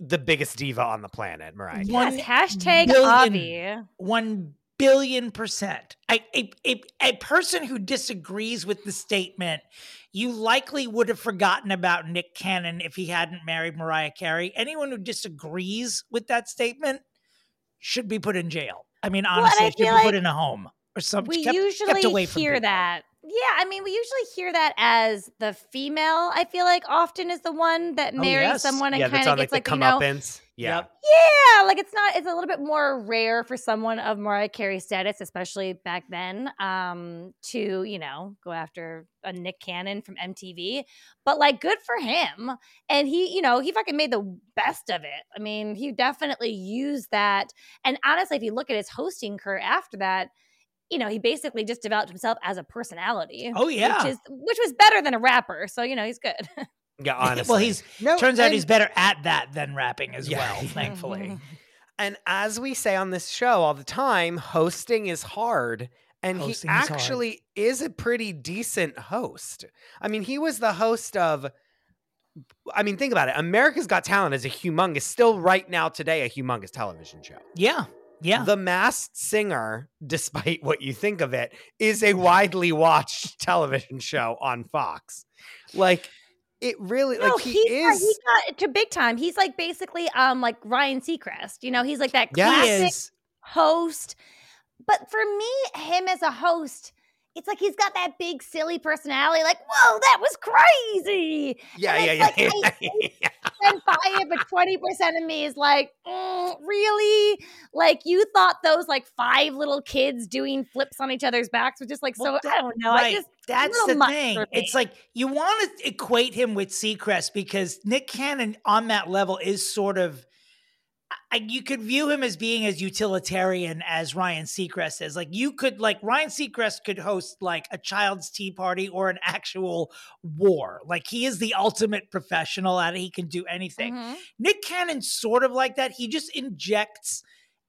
[SPEAKER 6] the biggest diva on the planet, Mariah. Carey.
[SPEAKER 5] One
[SPEAKER 8] yes, hashtag
[SPEAKER 5] billion-
[SPEAKER 8] Avi.
[SPEAKER 5] One billion percent. I, a, a, a person who disagrees with the statement, you likely would have forgotten about Nick Cannon if he hadn't married Mariah Carey. Anyone who disagrees with that statement should be put in jail. I mean,
[SPEAKER 8] and
[SPEAKER 5] honestly,
[SPEAKER 8] I
[SPEAKER 5] should
[SPEAKER 8] feel
[SPEAKER 5] be
[SPEAKER 8] like
[SPEAKER 5] put in a home or something.
[SPEAKER 8] we
[SPEAKER 5] kept,
[SPEAKER 8] usually
[SPEAKER 5] kept away from
[SPEAKER 8] hear
[SPEAKER 5] people.
[SPEAKER 8] that. Yeah, I mean, we usually hear that as the female. I feel like often is the one that
[SPEAKER 5] Oh,
[SPEAKER 8] marries
[SPEAKER 5] yes.
[SPEAKER 8] someone and
[SPEAKER 6] yeah,
[SPEAKER 8] kind of
[SPEAKER 6] on like
[SPEAKER 8] gets
[SPEAKER 6] the
[SPEAKER 8] like, you know,
[SPEAKER 6] comeuppance. Yeah.
[SPEAKER 5] Yep.
[SPEAKER 8] yeah, like it's not. It's a little bit more rare for someone of Mariah Carey status, especially back then, um, to you know go after a Nick Cannon from MTV. But like, good for him, and he, you know, he fucking made the best of it. I mean, he definitely used that. And honestly, if you look at his hosting career after that. You know, he basically just developed himself as a personality.
[SPEAKER 5] Oh, yeah.
[SPEAKER 8] which is which was better than a rapper. So you know, he's good.
[SPEAKER 6] Yeah, honestly.
[SPEAKER 5] well, he's
[SPEAKER 6] No,
[SPEAKER 5] turns out
[SPEAKER 6] and-
[SPEAKER 5] he's better at that than rapping as
[SPEAKER 6] Yeah.
[SPEAKER 5] well, thankfully.
[SPEAKER 6] And as we say on this show all the time, hosting is hard. And
[SPEAKER 5] Hosting
[SPEAKER 6] he
[SPEAKER 5] is hard.
[SPEAKER 6] actually is a pretty decent host. I mean, he was the host of, I mean, think about it. America's Got Talent is a humongous, still right now today, a humongous television show.
[SPEAKER 5] Yeah. Yeah.
[SPEAKER 6] The Masked Singer, despite what you think of it, is a widely watched television show on Fox. Like, it really,
[SPEAKER 8] No,
[SPEAKER 6] like, he, is.
[SPEAKER 8] he got to big time. He's like basically um like Ryan Seacrest. You know, he's like that
[SPEAKER 6] Yeah.
[SPEAKER 8] classic
[SPEAKER 5] is.
[SPEAKER 8] host. But for me, him as a host, it's like he's got that big silly personality. Like, whoa, that was crazy.
[SPEAKER 6] yeah,
[SPEAKER 8] and
[SPEAKER 6] yeah,
[SPEAKER 8] it's
[SPEAKER 6] yeah.
[SPEAKER 8] like,
[SPEAKER 6] yeah, yeah.
[SPEAKER 8] Buy it, but twenty percent of me is like, mm, really? Like you thought those like five little kids doing flips on each other's backs was just like so?
[SPEAKER 5] Well,
[SPEAKER 8] I don't know.
[SPEAKER 5] Right.
[SPEAKER 8] I just
[SPEAKER 5] That's the thing. It's like you want to equate him with Seacrest because Nick Cannon on that level is sort of. I, you could view him as being as utilitarian as Ryan Seacrest is. Like you could, like Ryan Seacrest could host like a child's tea party or an actual war. Like he is the ultimate professional at it. He can do anything.
[SPEAKER 8] Mhm.
[SPEAKER 5] Nick Cannon's sort of like that. He just injects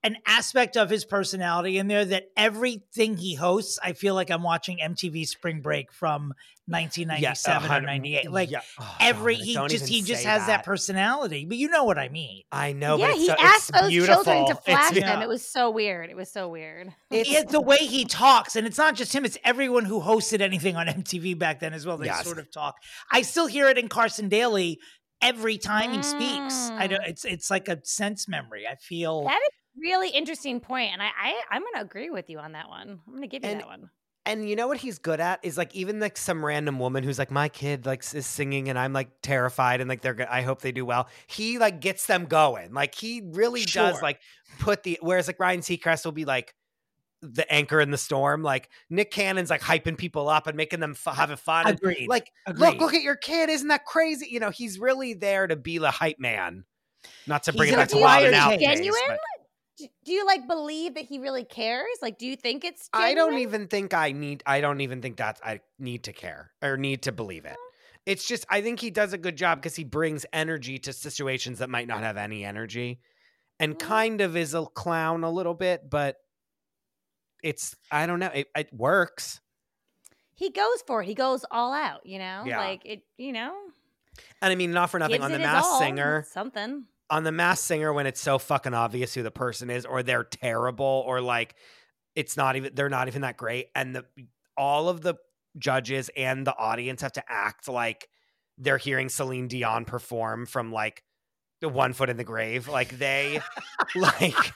[SPEAKER 5] an aspect of his personality in there that everything he hosts, I feel like I'm watching MTV Spring Break from 1997 or
[SPEAKER 6] 100
[SPEAKER 5] 98. Like
[SPEAKER 6] yeah. Oh,
[SPEAKER 5] every
[SPEAKER 6] Dominick,
[SPEAKER 5] he just he just has that. personality. But you know what I mean.
[SPEAKER 6] I know,
[SPEAKER 8] yeah,
[SPEAKER 6] but
[SPEAKER 8] he
[SPEAKER 6] so,
[SPEAKER 8] asked those
[SPEAKER 6] beautiful.
[SPEAKER 8] children to flash
[SPEAKER 6] be-
[SPEAKER 8] them. It was so weird. It was so weird.
[SPEAKER 5] It's the way he talks, and it's not just him; it's everyone who hosted anything on MTV back then as well. They
[SPEAKER 6] Yes.
[SPEAKER 5] sort of talk. I still hear it in Carson Daly every time he speaks. I don't. Mm. It's it's like a sense memory. I feel
[SPEAKER 8] That is a really interesting point, and I, I I'm going to agree with you on that one. I'm going to give you
[SPEAKER 6] And-
[SPEAKER 8] that one.
[SPEAKER 6] And you know what he's good at is like even like some random woman who's like my kid like is singing and I'm like terrified and like they're go- I hope they do well. He like gets them going. Like he really does like put the whereas like Ryan Seacrest will be like the anchor in the storm. Like Nick Cannon's like hyping people up and making them f- have fun. And,
[SPEAKER 5] Agreed.
[SPEAKER 6] like
[SPEAKER 5] Agreed.
[SPEAKER 6] look, look at your kid. Isn't that crazy? You know, he's really there to be the hype man. Not to
[SPEAKER 5] He's
[SPEAKER 6] bring it
[SPEAKER 5] an
[SPEAKER 6] back to
[SPEAKER 5] acquired
[SPEAKER 6] Wild 'N Out
[SPEAKER 5] taste.
[SPEAKER 6] days,
[SPEAKER 8] Genuine?
[SPEAKER 6] but-
[SPEAKER 8] Do, you like believe that he really cares? Like, do you think it's?
[SPEAKER 6] I don't even think I need. I don't even think that's. I need to care or need to believe it. It's just I think he does a good job because he brings energy to situations that might not have any energy, and
[SPEAKER 8] Mm.
[SPEAKER 6] kind of is a clown a little bit, but it's I don't know. It, it works.
[SPEAKER 8] He goes for it. He goes all out. You know,
[SPEAKER 6] Yeah.
[SPEAKER 8] like it. You know,
[SPEAKER 6] And I mean, not for nothing
[SPEAKER 8] gives
[SPEAKER 6] on the Mass
[SPEAKER 8] all.
[SPEAKER 6] Singer.
[SPEAKER 8] Something.
[SPEAKER 6] On the mass singer when it's so fucking obvious who the person is or they're terrible or like it's not even they're not even that great and the all of the judges and the audience have to act like they're hearing Celine Dion perform from like the one foot in the grave like they like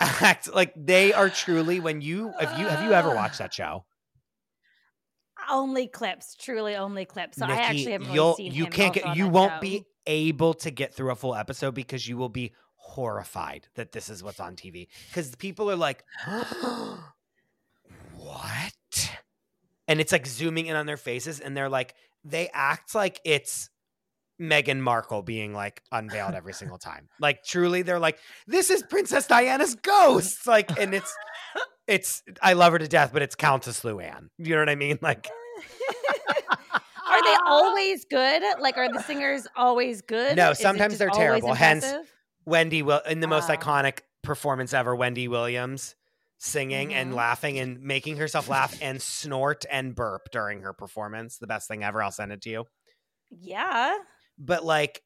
[SPEAKER 6] act like they are truly when you if you have you ever watched that show
[SPEAKER 8] Only clips, truly only clips. So I actually haven't
[SPEAKER 6] you'll,
[SPEAKER 8] really seen
[SPEAKER 6] you can't get you won't
[SPEAKER 8] show.
[SPEAKER 6] be able to get through a full episode because you will be horrified that this is what's on TV because people are like what and it's like zooming in on their faces and they're like they act like it's Meghan Markle being like unveiled every single time. Like truly they're like this is Princess Diana's ghost like and it's it's I love her to death but it's Countess Luann. You know what I mean? Like
[SPEAKER 8] Are they always good? Like, are the singers always good?
[SPEAKER 6] No, sometimes they're terrible. Hence,
[SPEAKER 8] impressive?
[SPEAKER 6] Wendy will in the most
[SPEAKER 8] Wow.
[SPEAKER 6] iconic performance ever, Wendy Williams singing and
[SPEAKER 8] Mhm.
[SPEAKER 6] laughing and making herself laugh and snort and burp during her performance. The best thing ever. I'll send it to you.
[SPEAKER 8] yeah.
[SPEAKER 6] But like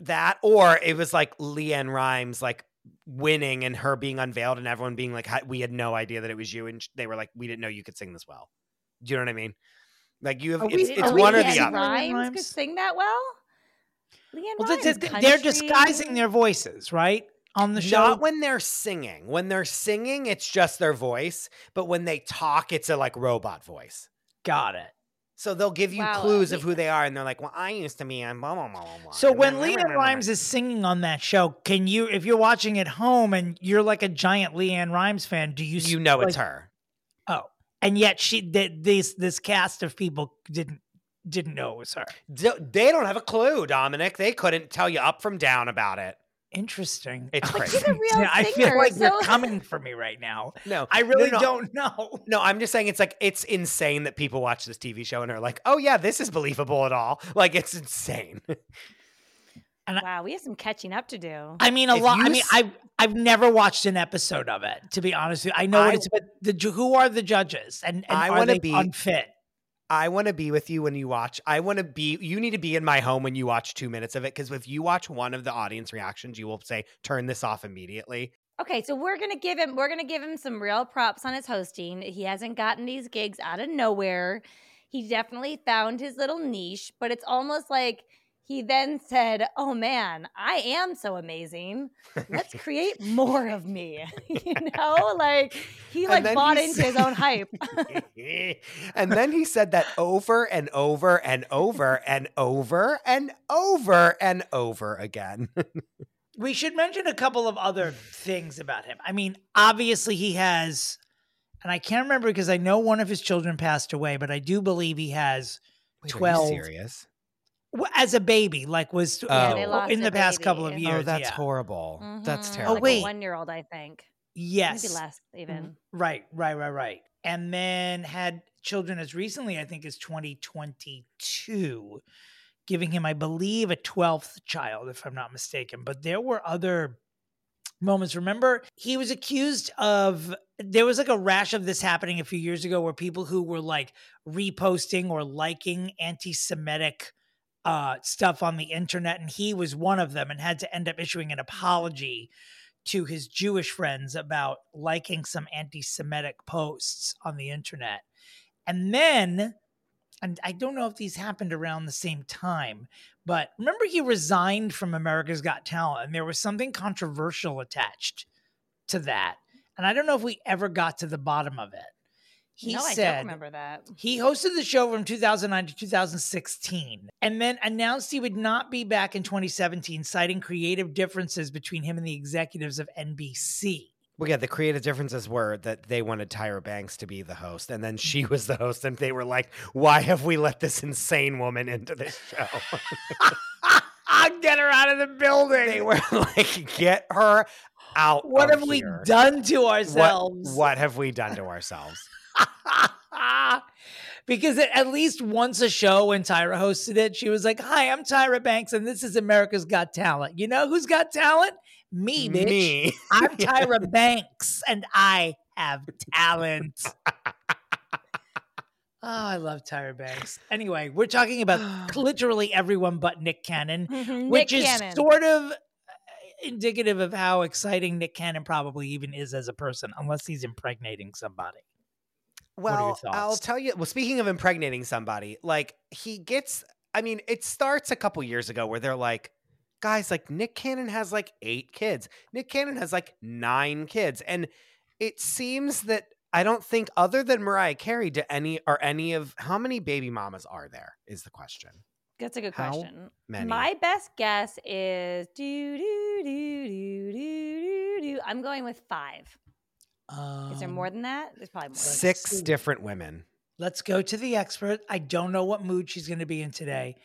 [SPEAKER 6] that, or it was like LeAnn Rimes like winning and her being unveiled and everyone being like, "We had no idea that it was you," and they were like, "We didn't know you could sing this well." Do you know what I mean? Like you have,
[SPEAKER 5] Are we-
[SPEAKER 6] it's,
[SPEAKER 8] Did-
[SPEAKER 6] it's
[SPEAKER 5] are we
[SPEAKER 6] one or the other.
[SPEAKER 8] Rimes,
[SPEAKER 5] Rimes?
[SPEAKER 8] could sing that well. LeAnn
[SPEAKER 5] well,
[SPEAKER 8] Rimes,
[SPEAKER 5] th- th- they're
[SPEAKER 8] country.
[SPEAKER 5] disguising their voices, right? On the show.
[SPEAKER 6] Not when they're singing. When they're singing, it's just their voice. But when they talk, it's a like robot voice.
[SPEAKER 5] Got it.
[SPEAKER 6] So they'll give you
[SPEAKER 8] Wow,
[SPEAKER 6] clues of who they are, and they're like, "Well, I used to be on blah blah blah blah." blah,"
[SPEAKER 5] So
[SPEAKER 6] and
[SPEAKER 5] when
[SPEAKER 6] then-
[SPEAKER 5] LeAnn Rimes is singing on that show, can you, if you're watching at home and you're like a giant LeAnn Rimes fan, do you
[SPEAKER 6] you know it's her.
[SPEAKER 5] And yet she th- this this cast of people didn't didn't know it was her.
[SPEAKER 6] They don't have a clue, Dominick. They couldn't tell you up from down about it.
[SPEAKER 5] Interesting.
[SPEAKER 6] It's
[SPEAKER 8] But
[SPEAKER 6] crazy.
[SPEAKER 8] she's a real
[SPEAKER 5] Yeah, I feel
[SPEAKER 8] singer,
[SPEAKER 5] like you're coming for me right now.
[SPEAKER 6] No,
[SPEAKER 5] I
[SPEAKER 6] no,
[SPEAKER 5] really
[SPEAKER 6] no.
[SPEAKER 5] don't know.
[SPEAKER 6] No, I'm just saying it's like it's insane that people watch this TV show and are like, "Oh yeah, this is believable at all." Like it's insane.
[SPEAKER 8] Wow, we have some catching up to do.
[SPEAKER 5] I mean, a
[SPEAKER 6] If
[SPEAKER 5] lot. I mean,
[SPEAKER 6] s-
[SPEAKER 5] I've I've never watched an episode of it. To be honest with you, I know what it's. But the who are the judges, and, and
[SPEAKER 6] I wanna be-
[SPEAKER 5] unfit?
[SPEAKER 6] I want to be with you when you watch. I want to be. You need to be in my home when you watch two minutes of it because if you watch one of the audience reactions, you will say, "Turn this off immediately."
[SPEAKER 8] Okay, so we're gonna give him we're gonna give him some real props on his hosting. He hasn't gotten these gigs out of nowhere. He definitely found his little niche, but it's almost like he then said, "Oh man, I am so amazing. Let's create more of me." you know, like he like bought
[SPEAKER 6] he
[SPEAKER 8] into his own hype.
[SPEAKER 6] and then he said that over and over and over and over and over and over again.
[SPEAKER 5] We should mention a couple of other things about him. I mean, obviously he has, and I can't remember because I know one of his children passed away, but I do believe he has
[SPEAKER 6] Wait, are you
[SPEAKER 5] twelve
[SPEAKER 6] serious?
[SPEAKER 5] W- as a baby. Like was
[SPEAKER 6] Yeah,
[SPEAKER 5] uh,
[SPEAKER 6] they
[SPEAKER 8] lost
[SPEAKER 5] in the past couple of years.
[SPEAKER 6] oh, that's
[SPEAKER 5] yeah.
[SPEAKER 6] horrible. That's
[SPEAKER 8] Mhm,
[SPEAKER 6] terrible.
[SPEAKER 8] like
[SPEAKER 5] wait.
[SPEAKER 8] a one year old, I think.
[SPEAKER 5] Yes,
[SPEAKER 8] maybe less even.
[SPEAKER 5] Right, right, right, right. And then had children as recently, I think, as 2022, giving him, I believe, a 12th child, if I'm not mistaken. But there were other moments. Remember, he was accused of, there was like a rash of this happening a few years ago where people who were like reposting or liking anti Semitic uh, stuff on the internet, and he was one of them and had to end up issuing an apology to his Jewish friends about liking some anti Semitic posts on the internet. And then, and I don't know if these happened around the same time, but remember he resigned from America's Got Talent and there was something controversial attached to that. And I don't know if we ever got to the bottom of it. He
[SPEAKER 8] no, I
[SPEAKER 5] said,
[SPEAKER 8] don't remember that.
[SPEAKER 5] he hosted the show from 2009 to 2016 and then announced he would not be back in 2017, citing creative differences between him and the executives of NBC.
[SPEAKER 6] Well, yeah, the creative differences were that they wanted Tyra Banks to be the host, and then she was the host, and they were like, "Why have we let this insane woman into this show?"
[SPEAKER 5] I'll get her out of the building.
[SPEAKER 6] they were like, "Get her out!"
[SPEAKER 5] what
[SPEAKER 6] of
[SPEAKER 5] have we done to
[SPEAKER 6] What-
[SPEAKER 5] ourselves?
[SPEAKER 6] What, have we done to ourselves?
[SPEAKER 5] because at least once a show when Tyra hosted it, she was like, Hi, I'm Tyra Banks, and this is America's Got Talent. You know who's got talent? Me, bitch.
[SPEAKER 6] Me.
[SPEAKER 5] I'm Tyra Banks, and I have talent. Oh, I love Tyra Banks. Anyway, we're talking about literally everyone but Nick Cannon,
[SPEAKER 8] Mhm,
[SPEAKER 5] which
[SPEAKER 8] Nick
[SPEAKER 5] is
[SPEAKER 8] Cannon.
[SPEAKER 5] sort of uh, indicative of how exciting Nick Cannon probably even is as a person, unless he's impregnating somebody. Are your
[SPEAKER 6] Well, I'll tell you. Well, speaking of impregnating somebody, like he gets. I mean, it starts a couple years ago where they're like, guys, like Nick Cannon has like eight kids. Nick Cannon has like nine kids, and it seems that I don't think other than Mariah Carey, do any or any of how many baby mamas are there? Is the question.
[SPEAKER 8] That's a good
[SPEAKER 6] How
[SPEAKER 8] question.
[SPEAKER 6] many?
[SPEAKER 8] My best guess is do do do do do do do. I'm going with five. Is there
[SPEAKER 5] Um,
[SPEAKER 8] more than that? There's probably more.
[SPEAKER 6] Six
[SPEAKER 5] see.
[SPEAKER 6] different women.
[SPEAKER 5] Let's go to the expert. I don't know what mood she's going to be in today.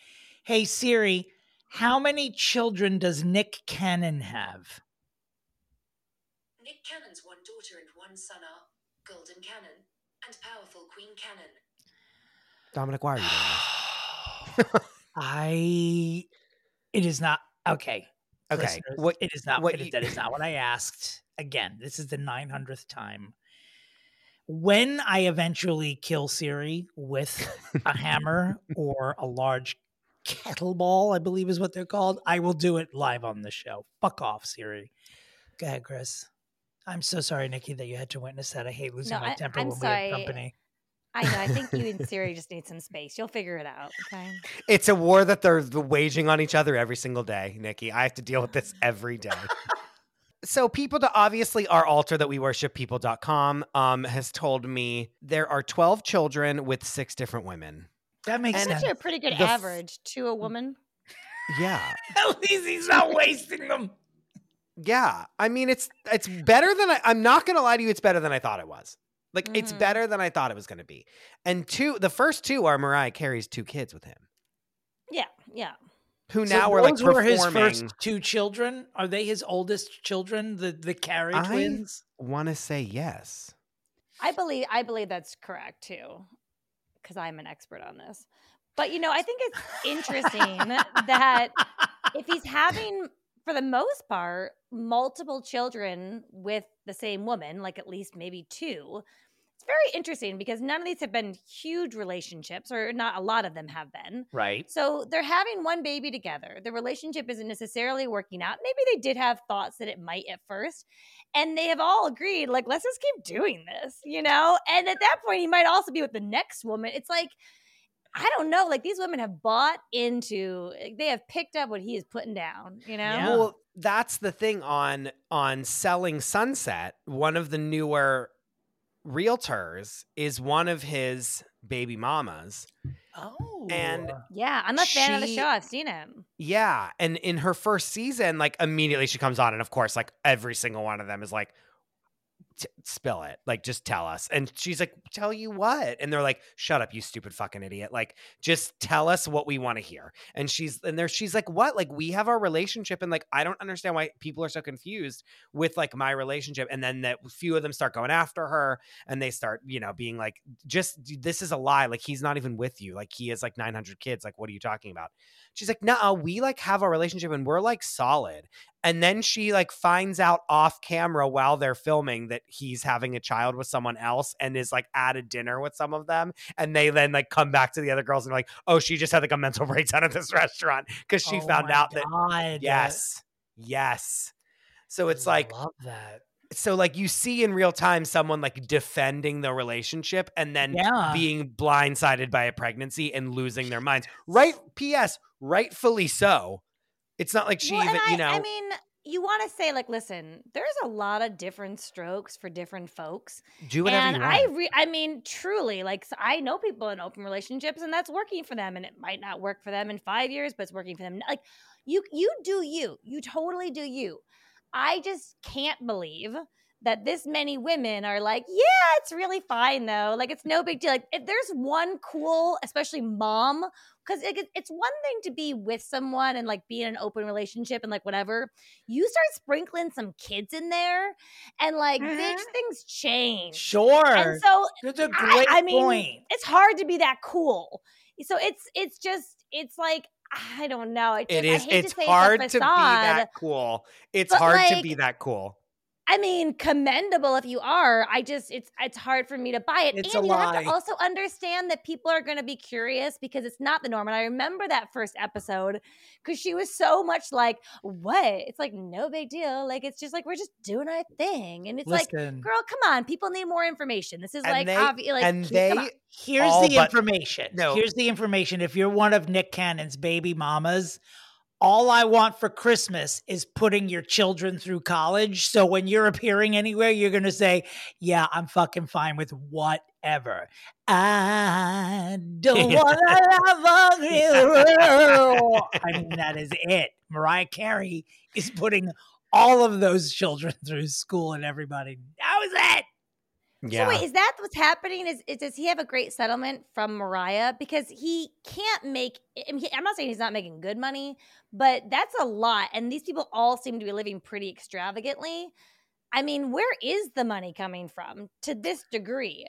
[SPEAKER 5] Hey Siri, how many children does Nick Cannon have?
[SPEAKER 9] Nick Cannon's one daughter and one son are Golden Cannon and powerful Queen Cannon.
[SPEAKER 6] Dominick, why are you doing this?
[SPEAKER 5] I. It is not okay.
[SPEAKER 6] Okay, what-
[SPEAKER 5] it is not.
[SPEAKER 6] what
[SPEAKER 5] it is-
[SPEAKER 6] you-
[SPEAKER 5] that is not what I asked. Again, this is the nine hundredth time. When I eventually kill Siri with a hammer or a large kettlebell, I believe is what they're called, I will do it live on the show. Fuck off, Siri. Go ahead, Chris. I'm so sorry, Nikki, that you had to witness that. I hate losing
[SPEAKER 8] No,
[SPEAKER 5] my
[SPEAKER 8] I-
[SPEAKER 5] temper
[SPEAKER 8] I'm
[SPEAKER 5] when we
[SPEAKER 8] sorry.
[SPEAKER 5] have company.
[SPEAKER 8] I know. I think you and Siri just need some space. You'll figure it out. Okay.
[SPEAKER 6] It's a war that they're waging on each other every single day, Nikki. I have to deal with this every day. so people to obviously our altar that we worship people.com um has told me there are 12 children with six different women.
[SPEAKER 5] That makes
[SPEAKER 6] And-
[SPEAKER 5] sense.
[SPEAKER 8] That's a pretty good
[SPEAKER 6] The f-
[SPEAKER 8] average to a woman.
[SPEAKER 6] Yeah.
[SPEAKER 5] At least he's not wasting them.
[SPEAKER 6] Yeah. I mean it's it's better than I I'm not going to lie to you it's better than I thought it was. Like it's
[SPEAKER 8] Mhm.
[SPEAKER 6] better than I thought it was going to be. And two the first two are Mariah Carey's two kids with him.
[SPEAKER 8] Yeah. Yeah.
[SPEAKER 6] Who
[SPEAKER 5] So
[SPEAKER 6] now are like
[SPEAKER 5] those were his first two children. Are they his oldest children? The the Carey
[SPEAKER 6] I-
[SPEAKER 5] twins.
[SPEAKER 6] want to say yes.
[SPEAKER 8] I believe I believe that's correct too, because I'm an expert on this. But you know, I think it's interesting that if he's having, for the most part, multiple children with the same woman, like at least maybe two, it's very interesting because none of these have been huge relationships, or not a lot of them have been.
[SPEAKER 5] Right.
[SPEAKER 8] So they're having one baby together. The relationship isn't necessarily working out. Maybe they did have thoughts that it might at first. And they have all agreed, like, let's just keep doing this, you know? And at that point, he might also be with the next woman. It's like, I don't know. Like these women have bought into. Eh, they have picked up what he is putting down. You know.
[SPEAKER 5] Yeah.
[SPEAKER 6] Well, that's the thing on on selling Sunset. One of the newer realtors is one of his baby mamas.
[SPEAKER 5] Oh.
[SPEAKER 6] And
[SPEAKER 8] Yeah, I'm a fan of the show. I've seen him.
[SPEAKER 6] Yeah, and in her first season, like immediately she comes on, and of course, like every single one of them is like, "T- "Spill it, like just tell us." And she's like, "Tell you what?" And they're like, "Shut up, you stupid fucking idiot! Like, just tell us what we want to hear." And she's and there, she's like, "What? Like, we have our relationship, and like, I don't understand why people are so confused with like my relationship." And then that few of them start going after her, and they start, you know, being like, "Just this is a lie. Like, he's not even with you. Like, he has like 900 kids. Like, what are you talking about?" She's like, nah, we like have a relationship and we're like solid. And then she like finds out off camera while they're filming that he's having a child with someone else and is like at a dinner with some of them. And they then like come back to the other girls and like, oh, she just had like a mental breakdown at this restaurant because she
[SPEAKER 5] Oh
[SPEAKER 6] found out that
[SPEAKER 5] God.
[SPEAKER 6] yes, yes. So it's like
[SPEAKER 5] love that.
[SPEAKER 6] So like you see in real time someone like defending the relationship and then
[SPEAKER 5] Yeah.
[SPEAKER 6] being blindsided by a pregnancy and losing their minds. Right? P.S. Rightfully so. It's not like she
[SPEAKER 8] Well,
[SPEAKER 6] even
[SPEAKER 8] I,
[SPEAKER 6] you know.
[SPEAKER 8] I mean, you want to say like, listen, there's a lot of different strokes for different folks.
[SPEAKER 6] do whatever
[SPEAKER 8] and
[SPEAKER 6] you
[SPEAKER 8] I, re- I mean, truly, like I know people in open relationships, and that's working for them, and it might not work for them in five years, but it's working for them. Like you, you do you, you totally do you. I just can't believe that this many women are like, yeah, it's really fine though. Like it's no big deal. Like if there's one cool, especially mom, because it, it's one thing to be with someone and like be in an open relationship and like whatever. You start sprinkling some kids in there, and like, bitch, mm-hmm. things change.
[SPEAKER 5] Sure.
[SPEAKER 8] And so
[SPEAKER 5] That's a great
[SPEAKER 8] I, mean,
[SPEAKER 5] point.
[SPEAKER 8] it's hard to be that cool. So it's it's just it's like I don't know. It,
[SPEAKER 6] it
[SPEAKER 8] just-
[SPEAKER 6] is
[SPEAKER 8] I hate
[SPEAKER 6] it's
[SPEAKER 8] to say
[SPEAKER 6] hard
[SPEAKER 8] it's
[SPEAKER 6] to be that cool. It's hard to be that cool.
[SPEAKER 8] I mean, commendable if you are. I just it's it's hard for me to buy it.
[SPEAKER 5] It's
[SPEAKER 8] and
[SPEAKER 5] a
[SPEAKER 8] you have
[SPEAKER 5] lie.
[SPEAKER 8] to also understand that people are going to be curious because it's not the norm. And I remember that first episode because she was so much like, "What?" It's like no big deal. Like it's just like we're just doing our thing, and it's like, girl, come on, people need more information. This is
[SPEAKER 6] And
[SPEAKER 8] like,
[SPEAKER 6] they
[SPEAKER 8] obvi- like
[SPEAKER 6] and
[SPEAKER 8] come
[SPEAKER 6] they
[SPEAKER 5] Here's
[SPEAKER 6] all
[SPEAKER 5] the
[SPEAKER 6] but-
[SPEAKER 5] information.
[SPEAKER 6] No.
[SPEAKER 5] Here's the information. If you're one of Nick Cannon's baby mamas, all I want for Christmas is putting your children through college. So when you're appearing anywhere, you're going to say, Yeah, I'm fucking fine with whatever. I don't want to love you. I mean, that is it. Mariah Carey is putting all of those children through school and everybody. That was it.
[SPEAKER 6] Yeah.
[SPEAKER 8] So wait, is that what's happening? Is, is does he have a great settlement from Mariah because he can't make? I mean, he- I'm not saying he's not making good money, but that's a lot, and these people all seem to be living pretty extravagantly. I mean, where is the money coming from to this degree?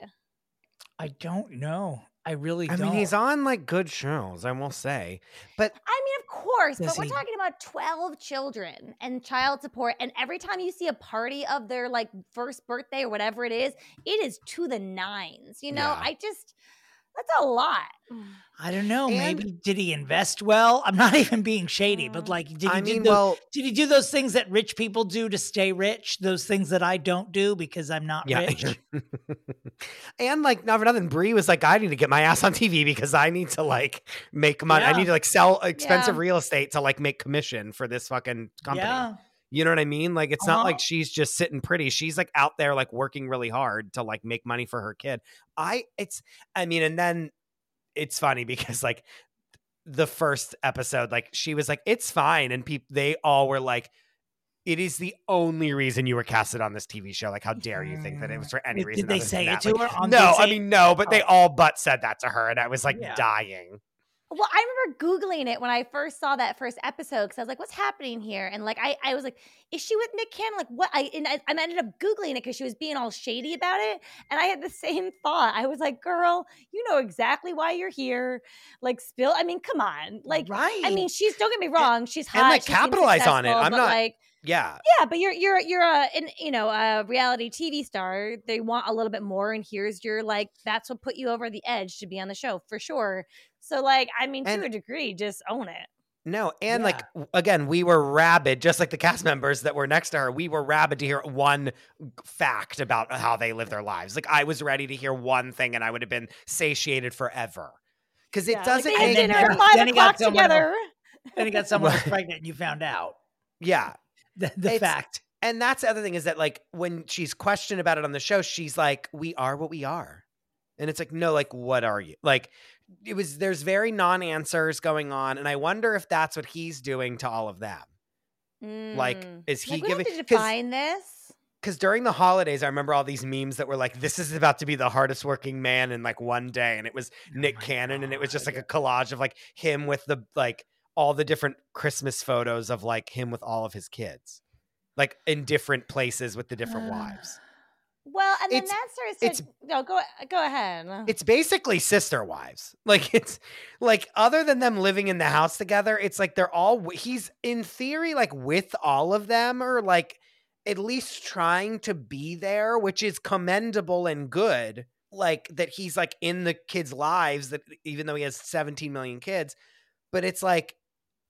[SPEAKER 5] I don't know. I really
[SPEAKER 6] I
[SPEAKER 5] don't.
[SPEAKER 6] mean, he's on like good shows, I will say. But
[SPEAKER 8] I mean, of course,
[SPEAKER 5] Does
[SPEAKER 8] but we're
[SPEAKER 5] he-
[SPEAKER 8] talking about 12 children and child support. And every time you see a party of their like first birthday or whatever it is, it is to the nines. You know,
[SPEAKER 6] Yeah.
[SPEAKER 8] I just, that's a lot.
[SPEAKER 5] I don't know.
[SPEAKER 6] And-
[SPEAKER 5] maybe did he invest well? I'm not even being shady, but
[SPEAKER 8] Mm.
[SPEAKER 5] like, did he
[SPEAKER 6] I
[SPEAKER 5] do those,
[SPEAKER 6] well,
[SPEAKER 5] did he do those things that rich people do to stay rich? Those things that I don't do because I'm not
[SPEAKER 6] yeah.
[SPEAKER 5] rich.
[SPEAKER 6] and like not for nothing, Bre was like, I need to get my ass on TV because I need to like make money. I need to like sell expensive
[SPEAKER 8] Yeah.
[SPEAKER 6] real estate to like make commission for this fucking company. You know what I mean? Like it's not
[SPEAKER 5] Uh-huh.
[SPEAKER 6] like she's just sitting pretty. She's like out there like working really hard to like make money for her kid. I it's I mean, and then it's funny because like the first episode, like she was like, it's fine. And people they all were like, it is the only reason you were casted on this TV show. Like, how dare you think that it was for any
[SPEAKER 5] Did-
[SPEAKER 6] reason?
[SPEAKER 5] did they say it
[SPEAKER 6] that?
[SPEAKER 5] to
[SPEAKER 6] Like,
[SPEAKER 5] her on-
[SPEAKER 6] no, I mean no, but they
[SPEAKER 5] Oh.
[SPEAKER 6] all but said that to her, and I was like
[SPEAKER 5] Yeah.
[SPEAKER 6] dying.
[SPEAKER 8] Well, I remember Googling it when I first saw that first episode because I was like, what's happening here? And like, I, I was like, is she with Nick Cannon? Like, what? I, and I, I ended up Googling it because she was being all shady about it. And I had the same thought. I was like, girl, you know exactly why you're here. Like, spill. I mean, come on. Like,
[SPEAKER 5] right.
[SPEAKER 8] I mean, she's, don't get me wrong. She's hot.
[SPEAKER 6] and, like, capitalize on it. I'm not-
[SPEAKER 8] like,
[SPEAKER 6] Yeah,
[SPEAKER 8] yeah, but you're you're you're a an, you know a reality TV star. They want a little bit more, and here's your like that's what put you over the edge to be on the show for sure. So like, I mean,
[SPEAKER 6] And-
[SPEAKER 8] to a degree, just own it.
[SPEAKER 6] No, and
[SPEAKER 5] Yeah.
[SPEAKER 6] like again, we were rabid, just like the cast members that were next to her. We were rabid to hear one fact about how they live their lives. Like I was ready to hear one thing, and I would have been satiated forever. because it
[SPEAKER 8] Yeah,
[SPEAKER 6] doesn't
[SPEAKER 8] they had
[SPEAKER 5] then-
[SPEAKER 8] dinner at
[SPEAKER 5] then-
[SPEAKER 8] five
[SPEAKER 5] then got
[SPEAKER 8] o'clock
[SPEAKER 5] someone else.
[SPEAKER 8] together.
[SPEAKER 5] Then he got someone else
[SPEAKER 6] Right.
[SPEAKER 5] pregnant and you found out
[SPEAKER 6] yeah
[SPEAKER 5] the, the fact.
[SPEAKER 6] and that's the other thing is that like when she's questioned about it on the show she's like we are what we are and it's like no like what are you like it was there's very non-answers going on and i wonder if that's what he's doing to all of them like
[SPEAKER 8] Mm.
[SPEAKER 6] is he
[SPEAKER 8] Like, we
[SPEAKER 6] giving
[SPEAKER 8] have to
[SPEAKER 6] 'cause-
[SPEAKER 8] define this.
[SPEAKER 6] because during the holidays, I remember all these memes that were like, "This is about to be the hardest working man in like one day," and it was Nick
[SPEAKER 5] Oh my
[SPEAKER 6] Cannon, and it was just like a collage of like him with the like all the different Christmas photos of like him with all of his kids, like in different places with the different wives.
[SPEAKER 8] Well, and then
[SPEAKER 6] It's-
[SPEAKER 8] that starts
[SPEAKER 6] it's-
[SPEAKER 8] no go go ahead.
[SPEAKER 6] It's basically sister wives. Like it's like other than them living in the house together, it's like they're all he's in theory like with all of them or like at least trying to be there, which is commendable and good. Like that he's like in the kids' lives that even though he has 17 million kids, but it's like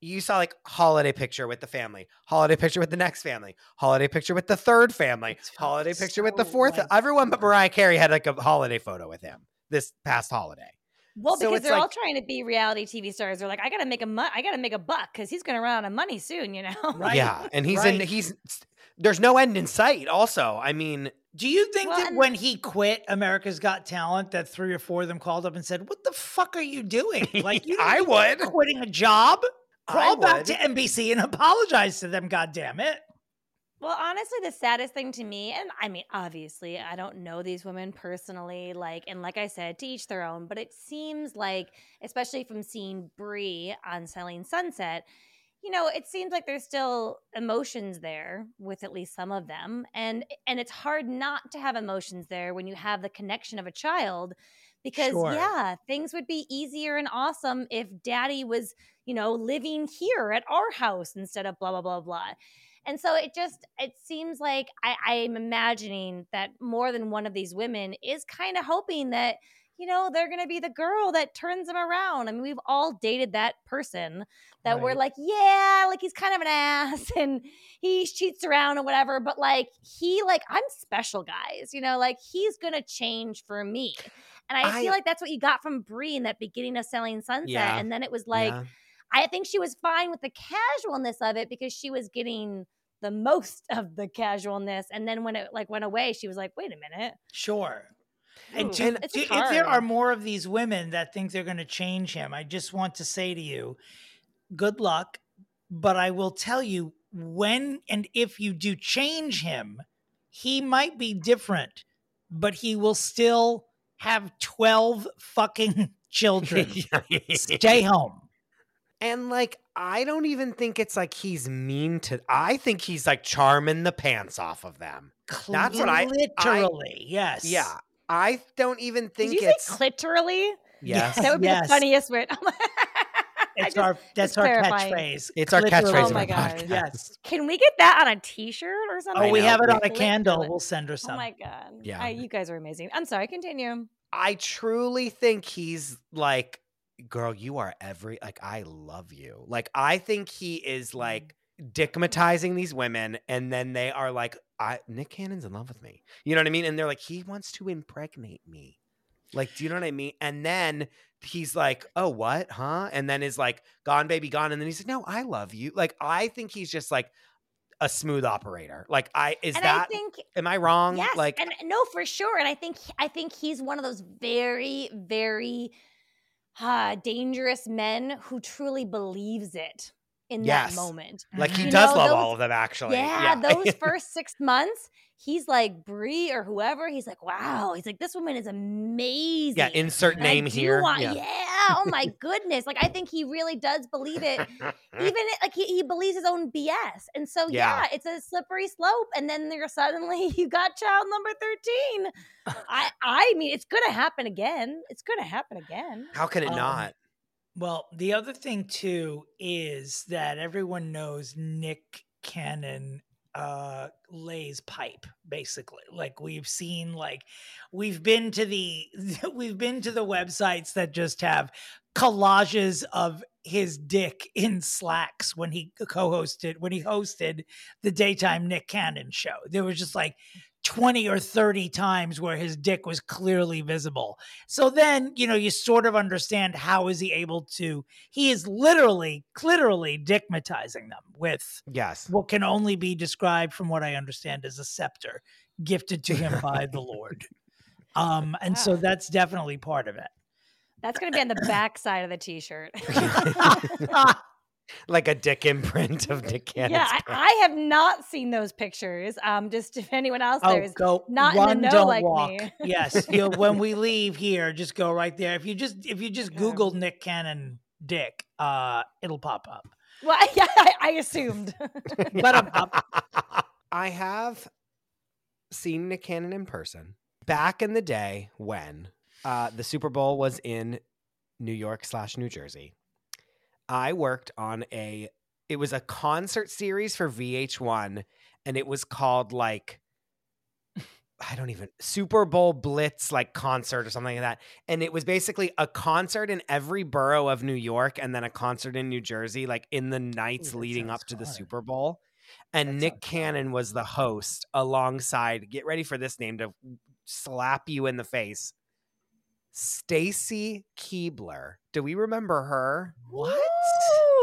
[SPEAKER 6] you saw like holiday picture with the family, holiday picture with the next family, holiday picture with the third family,
[SPEAKER 5] It's
[SPEAKER 6] holiday picture with the fourth.
[SPEAKER 5] like-
[SPEAKER 6] Everyone but Mariah Carey had like a holiday photo with him this past holiday.
[SPEAKER 8] Well,
[SPEAKER 6] So
[SPEAKER 8] because
[SPEAKER 6] it's
[SPEAKER 8] they're all trying to be reality TV stars. They're like, I gotta make a mu- I gotta make a buck because he's gonna run out of money soon. You know?
[SPEAKER 5] Right.
[SPEAKER 6] Yeah, and he's in he's there's no end in sight. Also, I mean,
[SPEAKER 5] Do you think
[SPEAKER 8] Well,
[SPEAKER 5] that when he quit America's Got Talent, that three or four of them called up and said, "What the fuck are you doing? Like, you
[SPEAKER 6] I
[SPEAKER 5] need to be
[SPEAKER 6] would.
[SPEAKER 5] quitting a job.
[SPEAKER 6] I
[SPEAKER 5] Crawl back to NBC and apologize to them. God damn it!
[SPEAKER 8] Well, honestly, the saddest thing to me, and I mean, obviously, I don't know these women personally, like, and like I said, to each their own, but it seems like, especially from seeing Bre on Selling Sunset, you know, it seems like there's still emotions there with at least some of them, and and it's hard not to have emotions there when you have the connection of a child, because
[SPEAKER 5] Sure.
[SPEAKER 8] yeah, things would be easier and awesome if Daddy was, you know, living here at our house instead of blah blah blah blah. And so it just it seems like I, I'm imagining that more than one of these women is kind of hoping that you know they're gonna be the girl that turns them around. I mean, we've all dated that person that we're like, yeah, like he's kind of an ass and he cheats around and whatever, but like he like I'm special, guys. You know, like he's gonna change for me. And I,
[SPEAKER 6] I-
[SPEAKER 8] feel like that's what you got from Bre in that beginning of Selling Sunset.
[SPEAKER 6] Yeah.
[SPEAKER 8] And then it was like
[SPEAKER 6] yeah.
[SPEAKER 8] I think she was fine with the casualness of it because she was getting the most of the casualness. And then when it like went away, she was like, wait a minute.
[SPEAKER 5] Sure. And,
[SPEAKER 8] Ooh, it's
[SPEAKER 5] to- if there are more of these women that think they're going to change him, I just want to say to you, good luck. But I will tell you, when and if you do change him, he might be different, but he will still have 12 fucking children. Stay home.
[SPEAKER 6] And like, I don't even think it's like he's mean to. I think he's like charming the pants off of them. That's what I- I-
[SPEAKER 5] literally, yes.
[SPEAKER 6] Yeah, I don't even think
[SPEAKER 8] Did you
[SPEAKER 6] it's.
[SPEAKER 8] say clitorally?
[SPEAKER 6] yes,
[SPEAKER 8] That would be
[SPEAKER 5] Yes.
[SPEAKER 8] the funniest word. I
[SPEAKER 5] It's
[SPEAKER 8] just-
[SPEAKER 5] our that's our
[SPEAKER 8] clarifying.
[SPEAKER 5] catchphrase.
[SPEAKER 6] it's our
[SPEAKER 5] Literally.
[SPEAKER 6] catchphrase.
[SPEAKER 8] Oh
[SPEAKER 6] of
[SPEAKER 8] my
[SPEAKER 6] our
[SPEAKER 8] God.
[SPEAKER 6] podcast.
[SPEAKER 5] Yes.
[SPEAKER 8] Can we get that on a T-shirt or something?
[SPEAKER 5] Oh, we have it on a candle. We'll send her some.
[SPEAKER 8] Oh my god!
[SPEAKER 6] Yeah.
[SPEAKER 8] I, you guys are amazing. I'm sorry. Continue.
[SPEAKER 6] I truly think he's like, girl, you are every like I love you. Like I think he is mm-hmm. like dickmatizing these women, and then they are like, I Nick Cannon's in love with me. You know what I mean? And they're like, he wants to impregnate me. Like, do you know what I mean? And then he's like, oh, what? Huh? And then is like, gone, baby, gone. And then he's like, no, I love you. Like, I think he's just like a smooth operator. Like, I is
[SPEAKER 8] and
[SPEAKER 6] that
[SPEAKER 8] I think
[SPEAKER 6] am I wrong?
[SPEAKER 8] Yes,
[SPEAKER 6] like
[SPEAKER 8] and no, for sure. And I think I think he's one of those very, very uh, dangerous men who truly believes it in
[SPEAKER 6] Yes.
[SPEAKER 8] that moment.
[SPEAKER 6] like he
[SPEAKER 8] You
[SPEAKER 6] does
[SPEAKER 8] know,
[SPEAKER 6] love
[SPEAKER 8] those-
[SPEAKER 6] all of them actually.
[SPEAKER 8] Yeah, those first six months, he's like Bre or whoever. He's like, wow. He's like, this woman is amazing.
[SPEAKER 6] Yeah, insert
[SPEAKER 8] And
[SPEAKER 6] name here.
[SPEAKER 8] want-
[SPEAKER 6] yeah.
[SPEAKER 8] yeah. Oh my goodness. Like I think he really does believe it. Even like he, he believes his own BS. And so
[SPEAKER 6] Yeah.
[SPEAKER 8] yeah. it's a slippery slope. And then you're suddenly you got child number 13. I I mean it's gonna happen again. It's gonna happen again.
[SPEAKER 6] How can it
[SPEAKER 5] Um,
[SPEAKER 6] not?
[SPEAKER 5] Well, the other thing too is that everyone knows Nick Cannon uh lays pipe basically. Like we've seen like we've been to the we've been to the websites that just have collages of his dick in slacks when he co-hosted when he hosted the daytime Nick Cannon show. There was just like 20 or 30 times where his dick was clearly visible. So then, you know, you sort of understand how is he able to he is literally literally dickmatizing them with
[SPEAKER 6] Yes.
[SPEAKER 5] what can only be described from what I understand as a scepter gifted to him by the Lord. Um and so that's definitely part of it.
[SPEAKER 8] That's going to be on the back side of the t-shirt.
[SPEAKER 6] like a dick imprint of Nick Cannon's
[SPEAKER 8] yeah, I. I have not seen those pictures. Um, just if anyone else there
[SPEAKER 5] Oh,
[SPEAKER 8] is
[SPEAKER 5] go
[SPEAKER 8] not
[SPEAKER 5] run,
[SPEAKER 8] in the know
[SPEAKER 5] don't
[SPEAKER 8] like
[SPEAKER 5] walk.
[SPEAKER 8] me.
[SPEAKER 5] yes, you'll, when we leave here, just go right there. If you just if you just
[SPEAKER 8] Okay.
[SPEAKER 5] Google Nick Cannon dick, uh, it'll pop up.
[SPEAKER 8] Well, yeah, I, I assumed.
[SPEAKER 5] But um,
[SPEAKER 6] I have seen Nick Cannon in person back in the day when uh, the Super Bowl was in New York slash New Jersey. I worked on a it was a concert series for VH1 and it was called like I don't even Super Bowl Blitz like concert or something like that. And it was basically a concert in every borough of New York and then a concert in New Jersey like in the nights
[SPEAKER 5] that
[SPEAKER 6] leading up to the. Super Bowl. And
[SPEAKER 5] That
[SPEAKER 6] Nick. Cannon was the host alongside get ready for this name to slap you in the face. Stacy Keibler. Do we remember her?
[SPEAKER 5] what?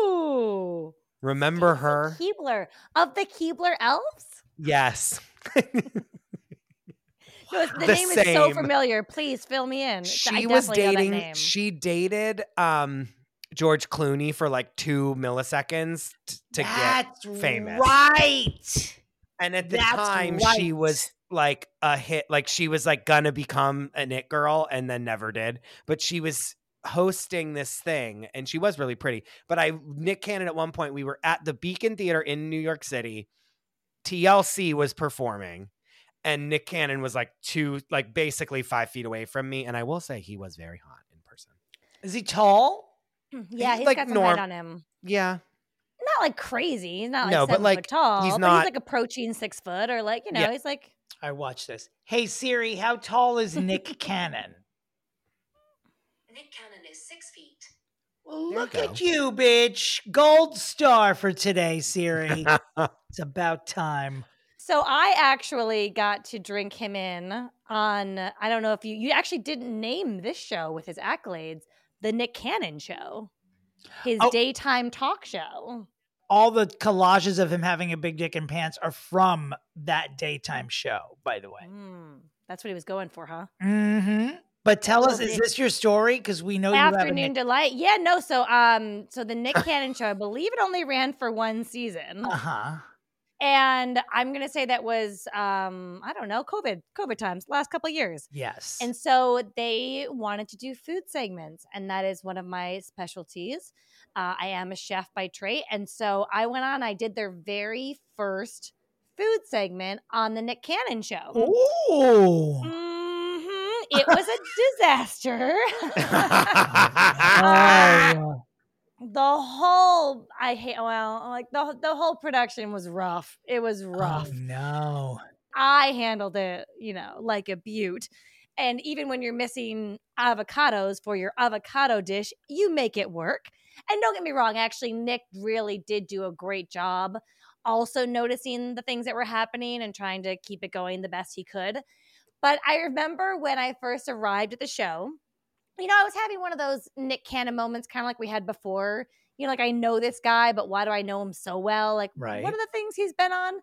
[SPEAKER 8] Ooh.
[SPEAKER 6] Remember
[SPEAKER 8] Stacy
[SPEAKER 6] her?
[SPEAKER 8] Keibler of the Keebler Elves.
[SPEAKER 6] Yes.
[SPEAKER 8] No, the,
[SPEAKER 6] The
[SPEAKER 8] name is so familiar. Please fill me in. I
[SPEAKER 6] she was
[SPEAKER 8] definitely know that
[SPEAKER 6] dating
[SPEAKER 8] name.
[SPEAKER 6] she dated um George Clooney for like 2 milliseconds t- to
[SPEAKER 5] That's
[SPEAKER 6] get famous.
[SPEAKER 5] right.
[SPEAKER 6] And at the
[SPEAKER 5] That's
[SPEAKER 6] time she was like a hit like she was like gonna become an it girl and then never did. But she was hosting this thing and she was really pretty. But I Nick Cannon at one point we were at the Beacon Theater in New York City. TLC was performing and Nick Cannon was like two like basically 5 feet away from me and I will say he was very hot in person.
[SPEAKER 5] Is he tall?
[SPEAKER 8] Mm, yeah,
[SPEAKER 6] he's
[SPEAKER 8] he's
[SPEAKER 6] like
[SPEAKER 8] got some
[SPEAKER 6] norm-
[SPEAKER 8] height on him.
[SPEAKER 6] Yeah.
[SPEAKER 8] Not like crazy. He's not like
[SPEAKER 6] No, but,
[SPEAKER 8] seven
[SPEAKER 6] like,
[SPEAKER 8] foot tall.
[SPEAKER 6] he's
[SPEAKER 8] but
[SPEAKER 6] not-
[SPEAKER 8] he's like approaching six foot, or like you know,
[SPEAKER 5] Yeah.
[SPEAKER 8] he's like
[SPEAKER 5] I watch this. Hey Siri, how tall is Nick Cannon?
[SPEAKER 9] Nick Cannon is six feet.
[SPEAKER 5] Well,
[SPEAKER 6] There
[SPEAKER 5] look
[SPEAKER 6] go.
[SPEAKER 5] at you, bitch. Gold star for today, Siri. it's about time.
[SPEAKER 8] So I actually got to drink him in on I don't know if you you actually didn't name this show with his accolades, the Nick Cannon show. His
[SPEAKER 5] Oh.
[SPEAKER 8] daytime talk show.
[SPEAKER 5] All the collages of him having a big dick and pants are from that daytime show, by the way.
[SPEAKER 8] Mm, that's what he was going for, huh?
[SPEAKER 5] Mm-hmm. But tell us, is this your story? Because we know you have a
[SPEAKER 8] Afternoon
[SPEAKER 5] Nick.
[SPEAKER 8] delight. Yeah, no, so um so the Nick Cannon show, I believe it only ran for one season.
[SPEAKER 5] Uh-huh.
[SPEAKER 8] And I'm gonna say that was um, I don't know, COVID, COVID times, last couple of years.
[SPEAKER 5] Yes.
[SPEAKER 8] And so they wanted to do food segments, and that is one of my specialties. Uh, I am a chef by trade. And so I went on, I did their very first food segment on the Nick Cannon show.
[SPEAKER 5] Ooh.
[SPEAKER 8] hmm It was a disaster.
[SPEAKER 5] Oh.
[SPEAKER 8] The whole I hate well, like the the whole production was rough. It was oh, rough.
[SPEAKER 5] Oh, no.
[SPEAKER 8] I handled it, you know, like a butte. And even when you're missing avocados for your avocado dish, you make it work. And don't get me wrong, actually, Nick really did do a great job also noticing the things that were happening and trying to keep it going the best he could. But I remember when I first arrived at the show, you know, I was having one of those Nick Cannon moments, kind of like we had before. You know, like I know this guy, but why do I know him so well? Like,
[SPEAKER 5] Right.
[SPEAKER 8] what are the things he's been on?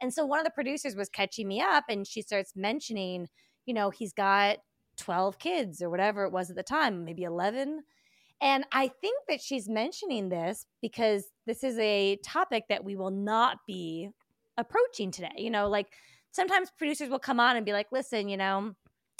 [SPEAKER 8] And so one of the producers was catching me up and she starts mentioning, you know, he's got 12 kids or whatever it was at the time, maybe 11. And I think that she's mentioning this because this is a topic that we will not be approaching today. You know, like sometimes producers will come on and be like, listen, you know,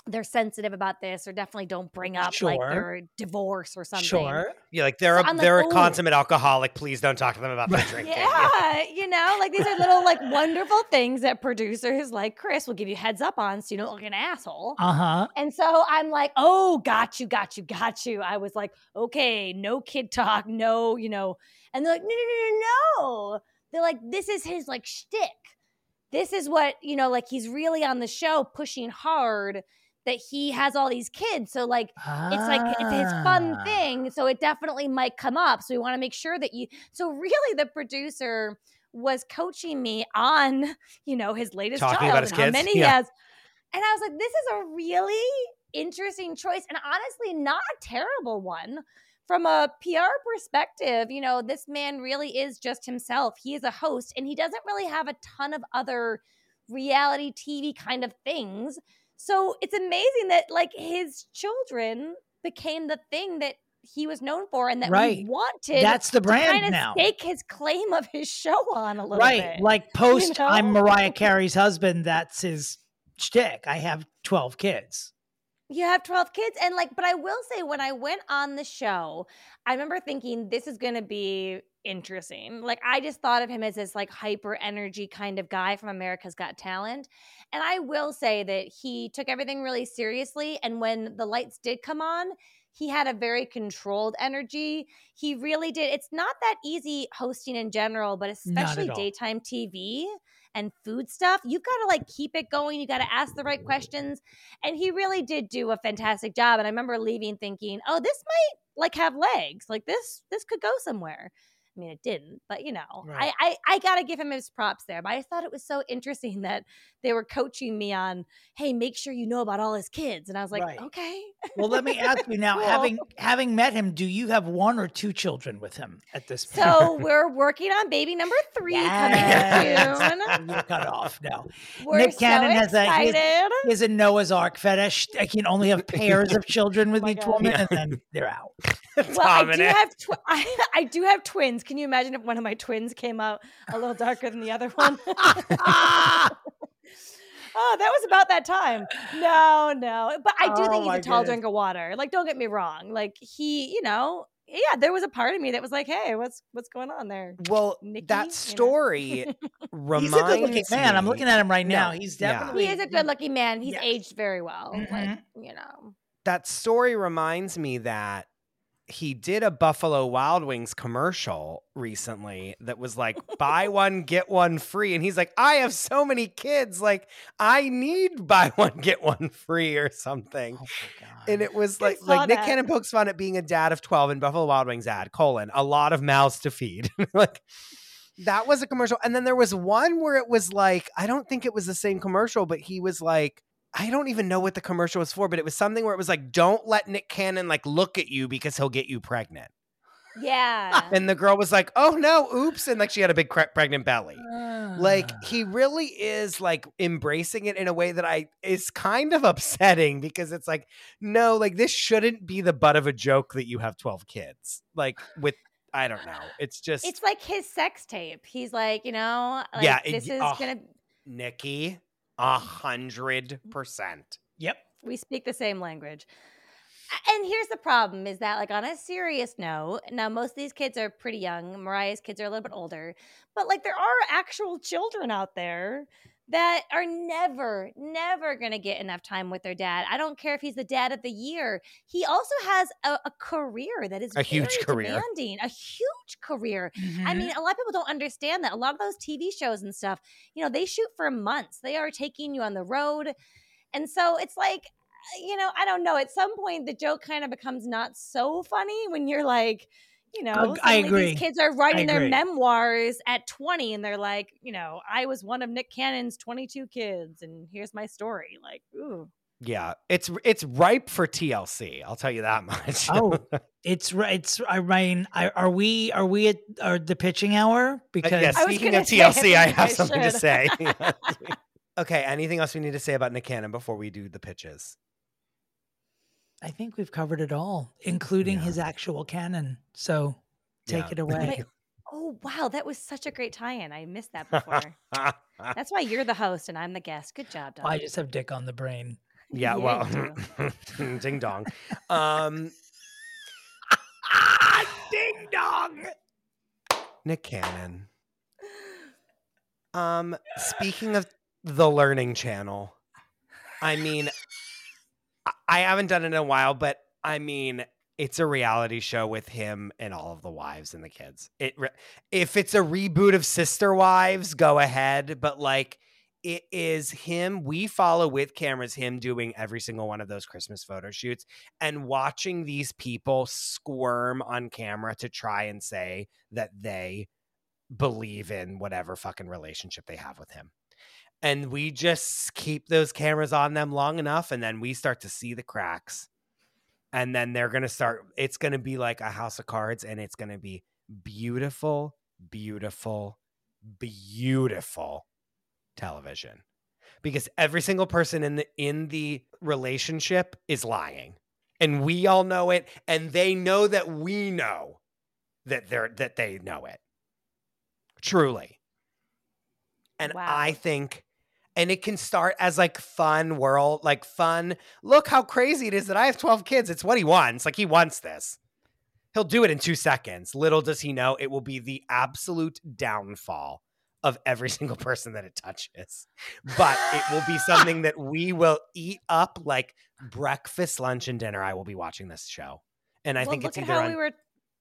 [SPEAKER 8] they're sensitive about this or definitely don't bring up like their divorce or something.
[SPEAKER 5] Sure.
[SPEAKER 6] Yeah, like they're
[SPEAKER 8] So
[SPEAKER 6] a,
[SPEAKER 8] like,
[SPEAKER 6] they're a consummate alcoholic. Please don't talk to them about their drinking.
[SPEAKER 8] Yeah, you know, like these are little like wonderful things that producers like Chris will give you heads up on so you don't look like an asshole.
[SPEAKER 5] Uh-huh.
[SPEAKER 8] And so I'm like, oh, got you, got you, got you. I was like, okay, no kid talk, no, you know. And they're like, no, no, no, no, no. They're like, this is his like shtick. This is what, you know, like he's really on the show pushing hard that he has all these kids. So like it's like it's his fun
[SPEAKER 5] Ah.
[SPEAKER 8] thing. So it definitely might come up. So we want to make sure that you so really the producer was coaching me on, you know, his latest
[SPEAKER 6] Talking
[SPEAKER 8] child
[SPEAKER 6] about his
[SPEAKER 8] and how
[SPEAKER 6] kids?
[SPEAKER 8] many he has. And I was like, this is a really interesting choice and honestly not a terrible one. From a PR perspective, you know, this man really is just himself. He is a host and he doesn't really have a ton of other reality TV kind of things. So it's amazing that like his children became the thing that he was known for and that
[SPEAKER 5] Right.
[SPEAKER 8] we wanted
[SPEAKER 5] That's the brand
[SPEAKER 8] of
[SPEAKER 5] now.
[SPEAKER 8] stake his claim of his show on a little
[SPEAKER 5] right.
[SPEAKER 8] bit.
[SPEAKER 5] Like post
[SPEAKER 8] know?
[SPEAKER 5] I'm Mariah Carey's husband, that's his shtick. I have 12 kids.
[SPEAKER 8] You have 12 kids. And like, but I will say, when I went on the show, I remember thinking this is going to be interesting. Like, I just thought of him as this like hyper energy kind of guy from America's Got Talent. And I will say that he took everything really seriously. And when the lights did come on, he had a very controlled energy. He really did. It's not that easy hosting in general, but especially daytime TV and food stuff. You've got to like keep it going. You got to ask the right questions. And he really did do a fantastic job. And I remember leaving thinking, oh, this might like have legs. Like this, this could go somewhere. I mean, it didn't, but you know,
[SPEAKER 5] Right.
[SPEAKER 8] I, I I gotta give him his props there. But I thought it was so interesting that they were coaching me on, hey, make sure you know about all his kids. And I was like,
[SPEAKER 5] Right.
[SPEAKER 8] okay.
[SPEAKER 5] Well, let me ask you now,
[SPEAKER 8] Cool.
[SPEAKER 5] having having met him, do you have one or two children with him at this point?
[SPEAKER 8] So we're working on baby number three
[SPEAKER 5] Yes.
[SPEAKER 8] coming soon.
[SPEAKER 5] You're cut off. No.
[SPEAKER 8] We're
[SPEAKER 5] Nick Cannon has a he has-
[SPEAKER 8] excited.
[SPEAKER 5] he has a Noah's Ark fetish. I can only have pairs of children oh with
[SPEAKER 8] Oh
[SPEAKER 5] each
[SPEAKER 8] God.
[SPEAKER 5] woman, and then they're out.
[SPEAKER 8] Well, I do have tw- I, I do have twins. Can you imagine if one of my twins came out a little darker than the other one? oh, that was about that time. No, no. But I do
[SPEAKER 5] Oh
[SPEAKER 8] think he's a tall
[SPEAKER 5] goodness.
[SPEAKER 8] drink of water. Like, don't get me wrong. Like he, you know, yeah, there was a part of me that was like, hey, what's what's going on there?
[SPEAKER 6] Well,
[SPEAKER 8] Nikki, you
[SPEAKER 6] that
[SPEAKER 8] know?
[SPEAKER 6] story reminds
[SPEAKER 5] He's a good looking man. I'm looking at him right now.
[SPEAKER 6] No,
[SPEAKER 5] He's
[SPEAKER 6] yeah.
[SPEAKER 5] definitely
[SPEAKER 8] He is a good looking man. He's
[SPEAKER 5] Yes.
[SPEAKER 8] aged very well. Like,
[SPEAKER 5] Mhm.
[SPEAKER 8] you know.
[SPEAKER 6] that story reminds me that he did a Buffalo Wild Wings commercial recently that was like buy one get one free and he's like I have so many kids like I need buy one get one free or something.
[SPEAKER 5] Oh.
[SPEAKER 6] And it was like like Nick. Cannon pokes fun at being a dad of 12 in Buffalo Wild Wings ad colon a lot of mouths to feed. like that was a commercial and then there was one where it was like I don't think it was the same commercial but he was like I don't even know what the commercial was for, but it was something where it was like, don't let Nick Cannon like look at you because he'll get you pregnant.
[SPEAKER 8] Yeah.
[SPEAKER 6] And the girl was like, oh no, oops. And like she had a big cre- pregnant belly. Like
[SPEAKER 5] Ah.
[SPEAKER 6] he really is like embracing it in a way that I is kind of upsetting because it's like, no, like this shouldn't be the butt of a joke that you have 12 kids. Like with, I don't know. It's just
[SPEAKER 8] It's like his sex tape. He's like, you know, like
[SPEAKER 6] Yeah, it-
[SPEAKER 8] this is
[SPEAKER 6] oh.
[SPEAKER 8] gonna
[SPEAKER 6] Nikki, a hundred percent.
[SPEAKER 5] Yep.
[SPEAKER 8] we speak the same language. And here's the problem is that, like, on a serious note, now most of these kids are pretty young. Mariah's kids are a little bit older, but like, there are actual children out there that are never, never going to get enough time with their dad. I don't care if he's the dad of the year. He also has a, a career that is
[SPEAKER 6] A huge career.
[SPEAKER 8] demanding, a huge career. I
[SPEAKER 5] Mhm.
[SPEAKER 8] mean, a lot of people don't understand that. A lot of those TV shows and stuff, you know, they shoot for months. They are taking you on the road. And so it's like, you know, I don't know. At some point, the joke kind of becomes not so funny when you're like, you know,
[SPEAKER 5] Ag- I agree.
[SPEAKER 8] these kids are writing their memoirs at 20 and they're like, you know, I was one of Nick Cannon's 22 kids and here's my story. Like, ooh.
[SPEAKER 6] Yeah. It's it's ripe for TLC. I'll tell you that much.
[SPEAKER 5] Oh, it's right. It's I mean, I, are we are we at are the pitching hour? Because
[SPEAKER 6] Uh, yeah, speaking of
[SPEAKER 8] say, I
[SPEAKER 6] TLC, I have
[SPEAKER 8] I
[SPEAKER 6] something to say. okay, anything else we need to say about Nick Cannon before we do the pitches?
[SPEAKER 5] I think we've covered it all, including
[SPEAKER 6] Yeah.
[SPEAKER 5] his actual canon. So take
[SPEAKER 6] Yeah.
[SPEAKER 5] it away.
[SPEAKER 8] Wait, oh, wow. That was such a great tie in. I missed that before. That's why you're the host and I'm the guest. Good job, Dom.
[SPEAKER 5] I just have dick on the brain.
[SPEAKER 6] yeah,
[SPEAKER 8] Yeah,
[SPEAKER 6] well, ding dong. Um,
[SPEAKER 5] Ding dong.
[SPEAKER 6] Nick Cannon. Um, speaking of the Learning Channel, I mean, I- haven't done it in a while, but I mean, it's a reality show with him and all of the wives and the kids. It re- if it's a reboot of Sister Wives, go ahead, but like it is him. We follow with cameras him doing every single one of those Christmas photo shoots and watching these people squirm on camera to try and say that they believe in whatever fucking relationship they have with him. And we just keep those cameras on them long enough, and then we start to see the cracks. And then they're going to start, it's going to be like a house of cards, and it's going to be beautiful, beautiful, beautiful television because every single person in the in the relationship is lying and we all know it and they know that we know that they're that they know it truly and
[SPEAKER 8] Wow.
[SPEAKER 6] i think and it can start as like fun world like fun look how crazy it is that i have 12 kids. It's what he wants. Like he wants this. He'll do it in two seconds. Little does he know it will be the absolute downfall of every single person that it touches. But it will be something that we will eat up like breakfast lunch and dinner. I will be watching this show. And i
[SPEAKER 8] well,
[SPEAKER 6] think it's either
[SPEAKER 8] how
[SPEAKER 6] on
[SPEAKER 8] we were.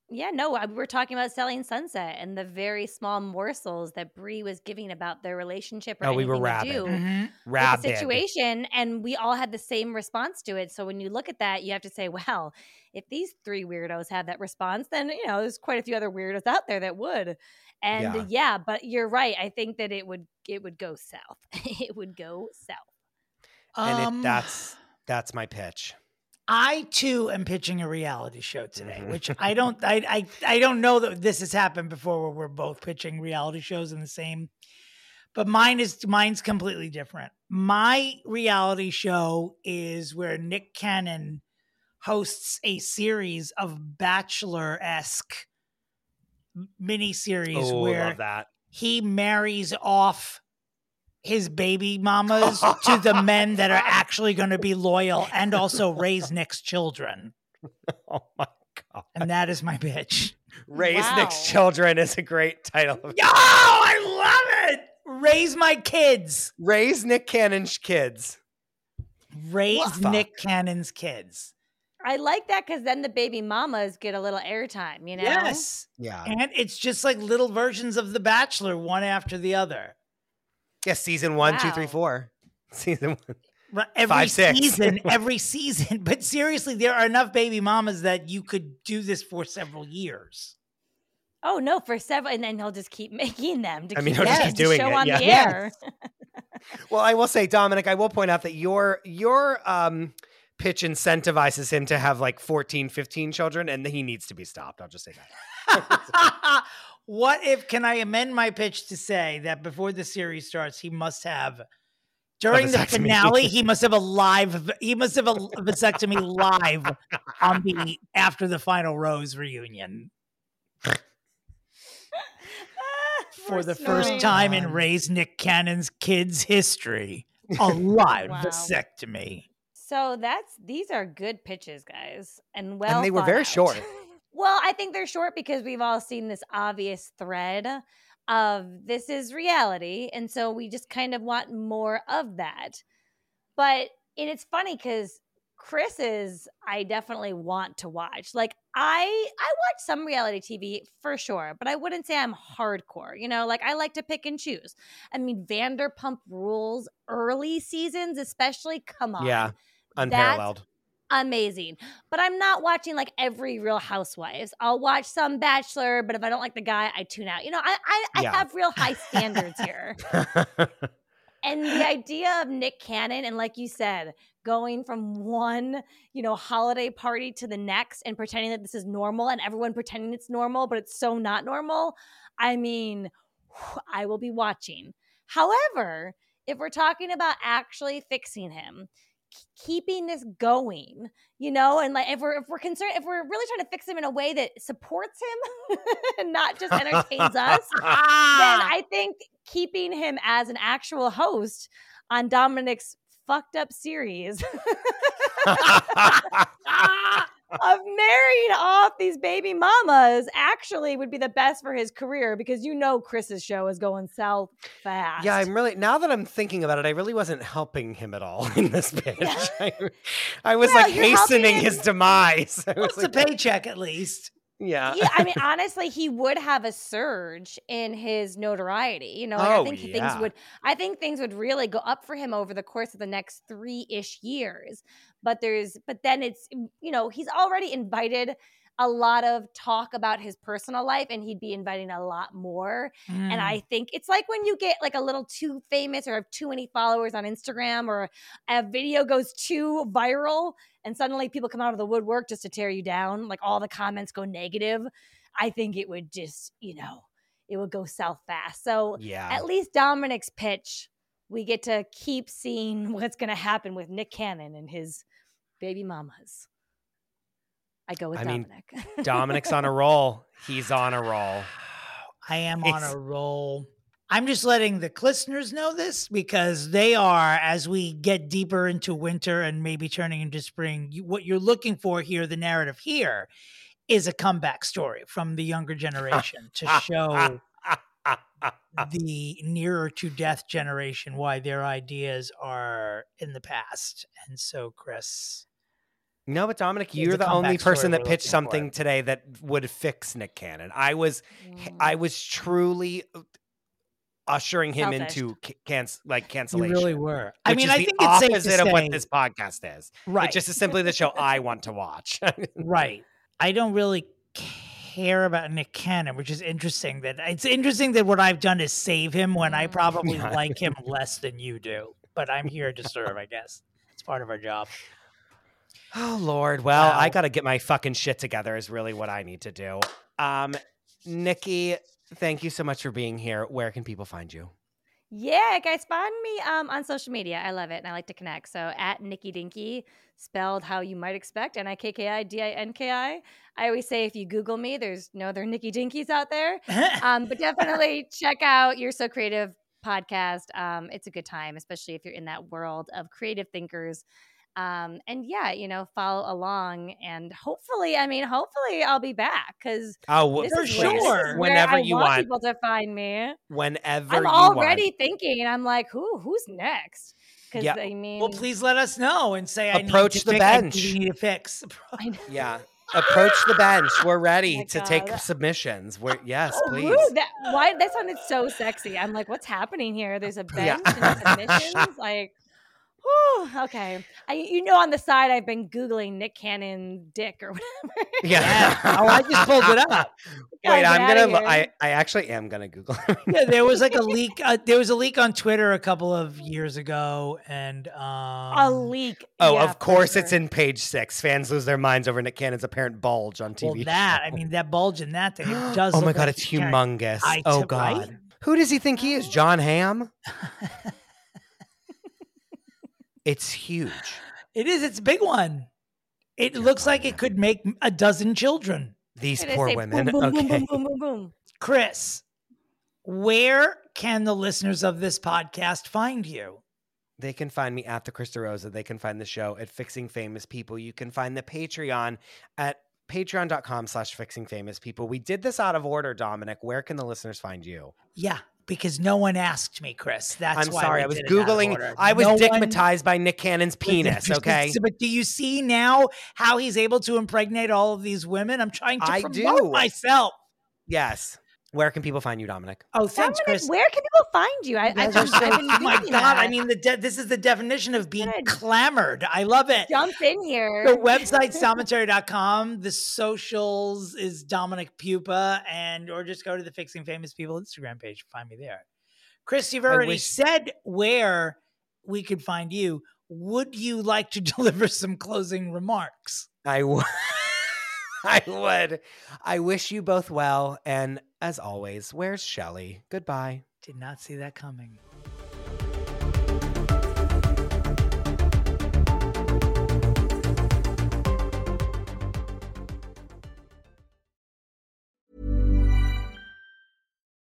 [SPEAKER 8] Yeah, no, we were talking about selling Sunset and the very small morsels that Bre was giving about their relationship. Or
[SPEAKER 6] Oh, we were
[SPEAKER 8] anything they
[SPEAKER 6] rabid.
[SPEAKER 8] do
[SPEAKER 5] Mhm.
[SPEAKER 8] with the
[SPEAKER 6] rabid
[SPEAKER 8] situation, and we all had the same response to it. So when you look at that, you have to say, "Well, if these three weirdos have that response, then you know there's quite a few other weirdos out there that would." And
[SPEAKER 6] Yeah.
[SPEAKER 8] yeah, but you're right. I think that it would it would go south. it would go south.
[SPEAKER 6] and
[SPEAKER 5] Um,
[SPEAKER 6] it, that's that's my pitch
[SPEAKER 5] I too am pitching a reality show today,
[SPEAKER 6] Mhm.
[SPEAKER 5] which I don't I, I I don't know that this has happened before where we're both pitching reality shows in the same but mine is mine's completely different. My reality show is where Nick Cannon hosts a series of bachelor-esque mini series
[SPEAKER 6] oh
[SPEAKER 5] where he marries off his baby mamas to the men that are actually going to be loyal and also raise Nick's children.
[SPEAKER 6] oh my god
[SPEAKER 5] And that is my bitch.
[SPEAKER 6] raise nick's children is a great title
[SPEAKER 5] Yo, I love it. Raise my kids.
[SPEAKER 6] raise nick cannon's kids
[SPEAKER 5] Raise
[SPEAKER 6] Fuck.
[SPEAKER 5] Nick Cannon's kids.
[SPEAKER 8] I like that because then the baby mamas get a little airtime. You know.
[SPEAKER 5] Yes.
[SPEAKER 6] yeah
[SPEAKER 5] And it's just like little versions of The Bachelor, one after the other.
[SPEAKER 6] Yeah season one, two, three,
[SPEAKER 8] Wow.
[SPEAKER 6] four. season one
[SPEAKER 5] Right, Every
[SPEAKER 6] Five, six.
[SPEAKER 5] season, every season. But seriously, there are enough baby mamas that you could do this for several years.
[SPEAKER 8] Oh no, for several, and then he'll just keep making them. To
[SPEAKER 6] I mean, he'll just keep doing
[SPEAKER 8] show
[SPEAKER 6] it,
[SPEAKER 8] on
[SPEAKER 6] yeah.
[SPEAKER 8] the
[SPEAKER 5] Yes.
[SPEAKER 8] air.
[SPEAKER 6] Well, I will say, Dominick, I will point out that your your um pitch incentivizes him to have like 14, 15 children, and he needs to be stopped. I'll just say that.
[SPEAKER 5] What if can I amend my pitch to say that before the series starts, he must have during the finale, he must have a live he must have a vasectomy live on the after the final rose reunion for the first
[SPEAKER 8] Snorri.
[SPEAKER 5] time in Raise Nick Cannon's kids history. A live
[SPEAKER 8] Wow.
[SPEAKER 5] vasectomy.
[SPEAKER 8] So that's these are good pitches, guys, and well.
[SPEAKER 6] and they were very
[SPEAKER 8] out.
[SPEAKER 6] short.
[SPEAKER 8] Well, I think they're short because we've all seen this obvious thread of this is reality. And so we just kind of want more of that. But, and it's funny because Chris's, I definitely want to watch. Like, I, I watch some reality TV for sure, but I wouldn't say I'm hardcore. You know, like I like to pick and choose. I mean, Vanderpump Rules early seasons, especially, come on
[SPEAKER 6] Yeah, unparalleled.
[SPEAKER 8] Amazing. But I'm not watching like every Real Housewives. I'll watch some Bachelor, but if I don't like the guy, I tune out. You know, I I, I have real high standards here. And the idea of Nick Cannon and like you said, going from one, you know, holiday party to the next and pretending that this is normal and everyone pretending it's normal, but it's so not normal. I mean, I will be watching. However, if we're talking about actually fixing him, keeping this going, you know, and like if we're if we're concerned if we're really trying to fix him in a way that supports him and not just entertains us, then I think keeping him as an actual host on Dominick's fucked up series of marrying off these baby mamas actually would be the best for his career because you know Chris's show is going south fast.
[SPEAKER 6] yeah, I'm really now that I'm thinking about it, I really wasn't helping him at all in this pitch. I, I was
[SPEAKER 8] Well,
[SPEAKER 6] like hastening his demise. I was
[SPEAKER 5] What's the
[SPEAKER 6] like,
[SPEAKER 5] paycheck at least?
[SPEAKER 6] Yeah.
[SPEAKER 8] yeah, I mean, honestly, he would have a surge in his notoriety. You know, like, I
[SPEAKER 6] Oh,
[SPEAKER 8] think
[SPEAKER 6] yeah.
[SPEAKER 8] things would. I think things would really go up for him over the course of the next three ish years. But there's, but then it's, you know, he's already invited a lot of talk about his personal life and he'd be inviting a lot more. And
[SPEAKER 5] Mm.
[SPEAKER 8] I think it's like when you get like a little too famous or have too many followers on Instagram or a video goes too viral and suddenly people come out of the woodwork just to tear you down, like all the comments go negative. I think it would just, you know, it would go south fast. So
[SPEAKER 6] Yeah.
[SPEAKER 8] at least Dominick's pitch, we get to keep seeing what's going to happen with Nick Cannon and his baby mamas. I go with
[SPEAKER 6] I mean,
[SPEAKER 8] Dominick.
[SPEAKER 6] Dominick's on a roll. He's on a roll.
[SPEAKER 5] I am on a roll. I'm just letting the listeners know this because they are, as we get deeper into winter and maybe turning into spring, you, what you're looking for here, the narrative here, is a comeback story from the younger generation to show the nearer to death generation why their ideas are in the past. And so, Chris,
[SPEAKER 6] No, but
[SPEAKER 5] Dominick,
[SPEAKER 6] you're the only person that pitched
[SPEAKER 5] looking for.
[SPEAKER 6] something today that would fix Nick Cannon. I was, I
[SPEAKER 8] Mm.
[SPEAKER 6] was truly uh, ushering him
[SPEAKER 8] Selfish.
[SPEAKER 6] into ca- canc- like
[SPEAKER 5] you
[SPEAKER 6] cancellation.
[SPEAKER 5] really were. I mean,
[SPEAKER 6] is
[SPEAKER 5] I
[SPEAKER 6] the
[SPEAKER 5] think it's safe to
[SPEAKER 6] opposite of what this podcast is.
[SPEAKER 5] right.
[SPEAKER 6] It just is simply the show I want to watch.
[SPEAKER 5] right. I don't really care about Nick Cannon, which is interesting. That it's interesting that what I've done is save him when I probably like him less than you do. But I'm here to serve, I guess. It's part of our job.
[SPEAKER 6] Oh Lord. Well, I got to get my fucking shit together is really what I need to do. Um Nikki, thank you so much for being here. Where can people find you?
[SPEAKER 8] Yeah, guys, find me um, on social media. I love it and I like to connect. So at Nikki Dinki, spelled how you might expect, N I K K I D I N K I. I always say if you Google me, there's no other Nikki Dinkis out there. Um, but definitely check out You're So Creative podcast. Um, it's a good time, especially if you're in that world of creative thinkers. Um, and yeah, you know, follow along and hopefully, I mean, hopefully I'll be back because
[SPEAKER 6] Oh,
[SPEAKER 8] this
[SPEAKER 5] For
[SPEAKER 8] is where-
[SPEAKER 5] sure.
[SPEAKER 8] where
[SPEAKER 6] Whenever
[SPEAKER 8] I
[SPEAKER 6] you
[SPEAKER 8] want,
[SPEAKER 6] want.
[SPEAKER 8] people to find me.
[SPEAKER 6] Whenever
[SPEAKER 8] I'm
[SPEAKER 6] you
[SPEAKER 8] already
[SPEAKER 6] want.
[SPEAKER 8] thinking, and I'm like, who who's next? Because
[SPEAKER 6] Yeah.
[SPEAKER 8] I mean,
[SPEAKER 5] well, please let us know and say I
[SPEAKER 6] Approach
[SPEAKER 5] need to
[SPEAKER 6] the
[SPEAKER 5] fix, I
[SPEAKER 6] bench.
[SPEAKER 5] really need a fix.
[SPEAKER 6] Yeah. Approach the bench. We're ready
[SPEAKER 8] my
[SPEAKER 6] to take submissions. We're, yes,
[SPEAKER 8] Oh,
[SPEAKER 6] please.
[SPEAKER 8] woo, that, why that sounded so sexy? I'm like, what's happening here? There's a
[SPEAKER 6] Yeah.
[SPEAKER 8] bench and submissions. like, whew, okay. I, you know, on the side, I've been googling Nick Cannon dick or whatever.
[SPEAKER 6] Yeah.
[SPEAKER 5] oh, I just pulled it up.
[SPEAKER 6] Wait,
[SPEAKER 8] get
[SPEAKER 6] I'm gonna. I I actually am gonna Google.
[SPEAKER 5] yeah, there was like a leak. Uh, there was a leak on Twitter a couple of years ago, and um,
[SPEAKER 8] a leak.
[SPEAKER 6] oh,
[SPEAKER 8] Yeah,
[SPEAKER 6] of
[SPEAKER 8] for
[SPEAKER 6] course, it's in page six. Fans lose their minds over Nick Cannon's apparent bulge on TV.
[SPEAKER 5] Well, that I mean, that bulge in that thing it does.
[SPEAKER 6] oh my
[SPEAKER 5] look
[SPEAKER 6] god,
[SPEAKER 5] like
[SPEAKER 6] it's humongous.
[SPEAKER 5] I
[SPEAKER 6] oh
[SPEAKER 5] took- right?
[SPEAKER 6] god, who does he think he is? Jon Hamm? It's huge.
[SPEAKER 5] It is. It's a big one. It looks like it could make a dozen children.
[SPEAKER 6] These
[SPEAKER 8] And I
[SPEAKER 6] poor
[SPEAKER 8] say,
[SPEAKER 6] women.
[SPEAKER 8] Boom, boom, boom,
[SPEAKER 6] okay.
[SPEAKER 8] boom, boom, boom, boom.
[SPEAKER 5] Chris, where can the listeners of this podcast find you?
[SPEAKER 6] They can find me at the Chris DeRosa. They can find the show at Fixing Famous People. You can find the Patreon at patreon.com slash fixing famous people. We did this out of order, Dominick. Where can the listeners find you?
[SPEAKER 5] Yeah, because no one asked me, Chris. That's
[SPEAKER 6] I'm
[SPEAKER 5] why
[SPEAKER 6] sorry. I was
[SPEAKER 5] did it out of
[SPEAKER 6] Googling. I was
[SPEAKER 5] No
[SPEAKER 6] dickmatized by Nick Cannon's penis, okay?
[SPEAKER 5] But do you see now how he's able to impregnate all of these women? I'm trying to
[SPEAKER 6] I
[SPEAKER 5] promote
[SPEAKER 6] do.
[SPEAKER 5] myself.
[SPEAKER 6] Yes. Where can people find you, Dominick?
[SPEAKER 5] Oh, thanks,
[SPEAKER 8] Dominick,
[SPEAKER 5] Chris.
[SPEAKER 8] where can people find you? I,
[SPEAKER 5] You
[SPEAKER 8] I've
[SPEAKER 5] guys
[SPEAKER 8] I've
[SPEAKER 5] so-
[SPEAKER 8] been
[SPEAKER 5] oh my
[SPEAKER 8] reading
[SPEAKER 5] god! I mean, the de- this is the definition of being
[SPEAKER 8] Good.
[SPEAKER 5] clamored. I love it.
[SPEAKER 8] jump in here.
[SPEAKER 5] The website dommentary.com. The socials is Dominick Pupa, and or just go to the Fixing Famous People Instagram page. Find me there. Chris, you've already
[SPEAKER 6] wish-
[SPEAKER 5] said where we could find you. Would you like to deliver some closing remarks?
[SPEAKER 6] I would. I would. I wish you both well. And as always, where's Shelly? Goodbye.
[SPEAKER 5] Did not see that coming.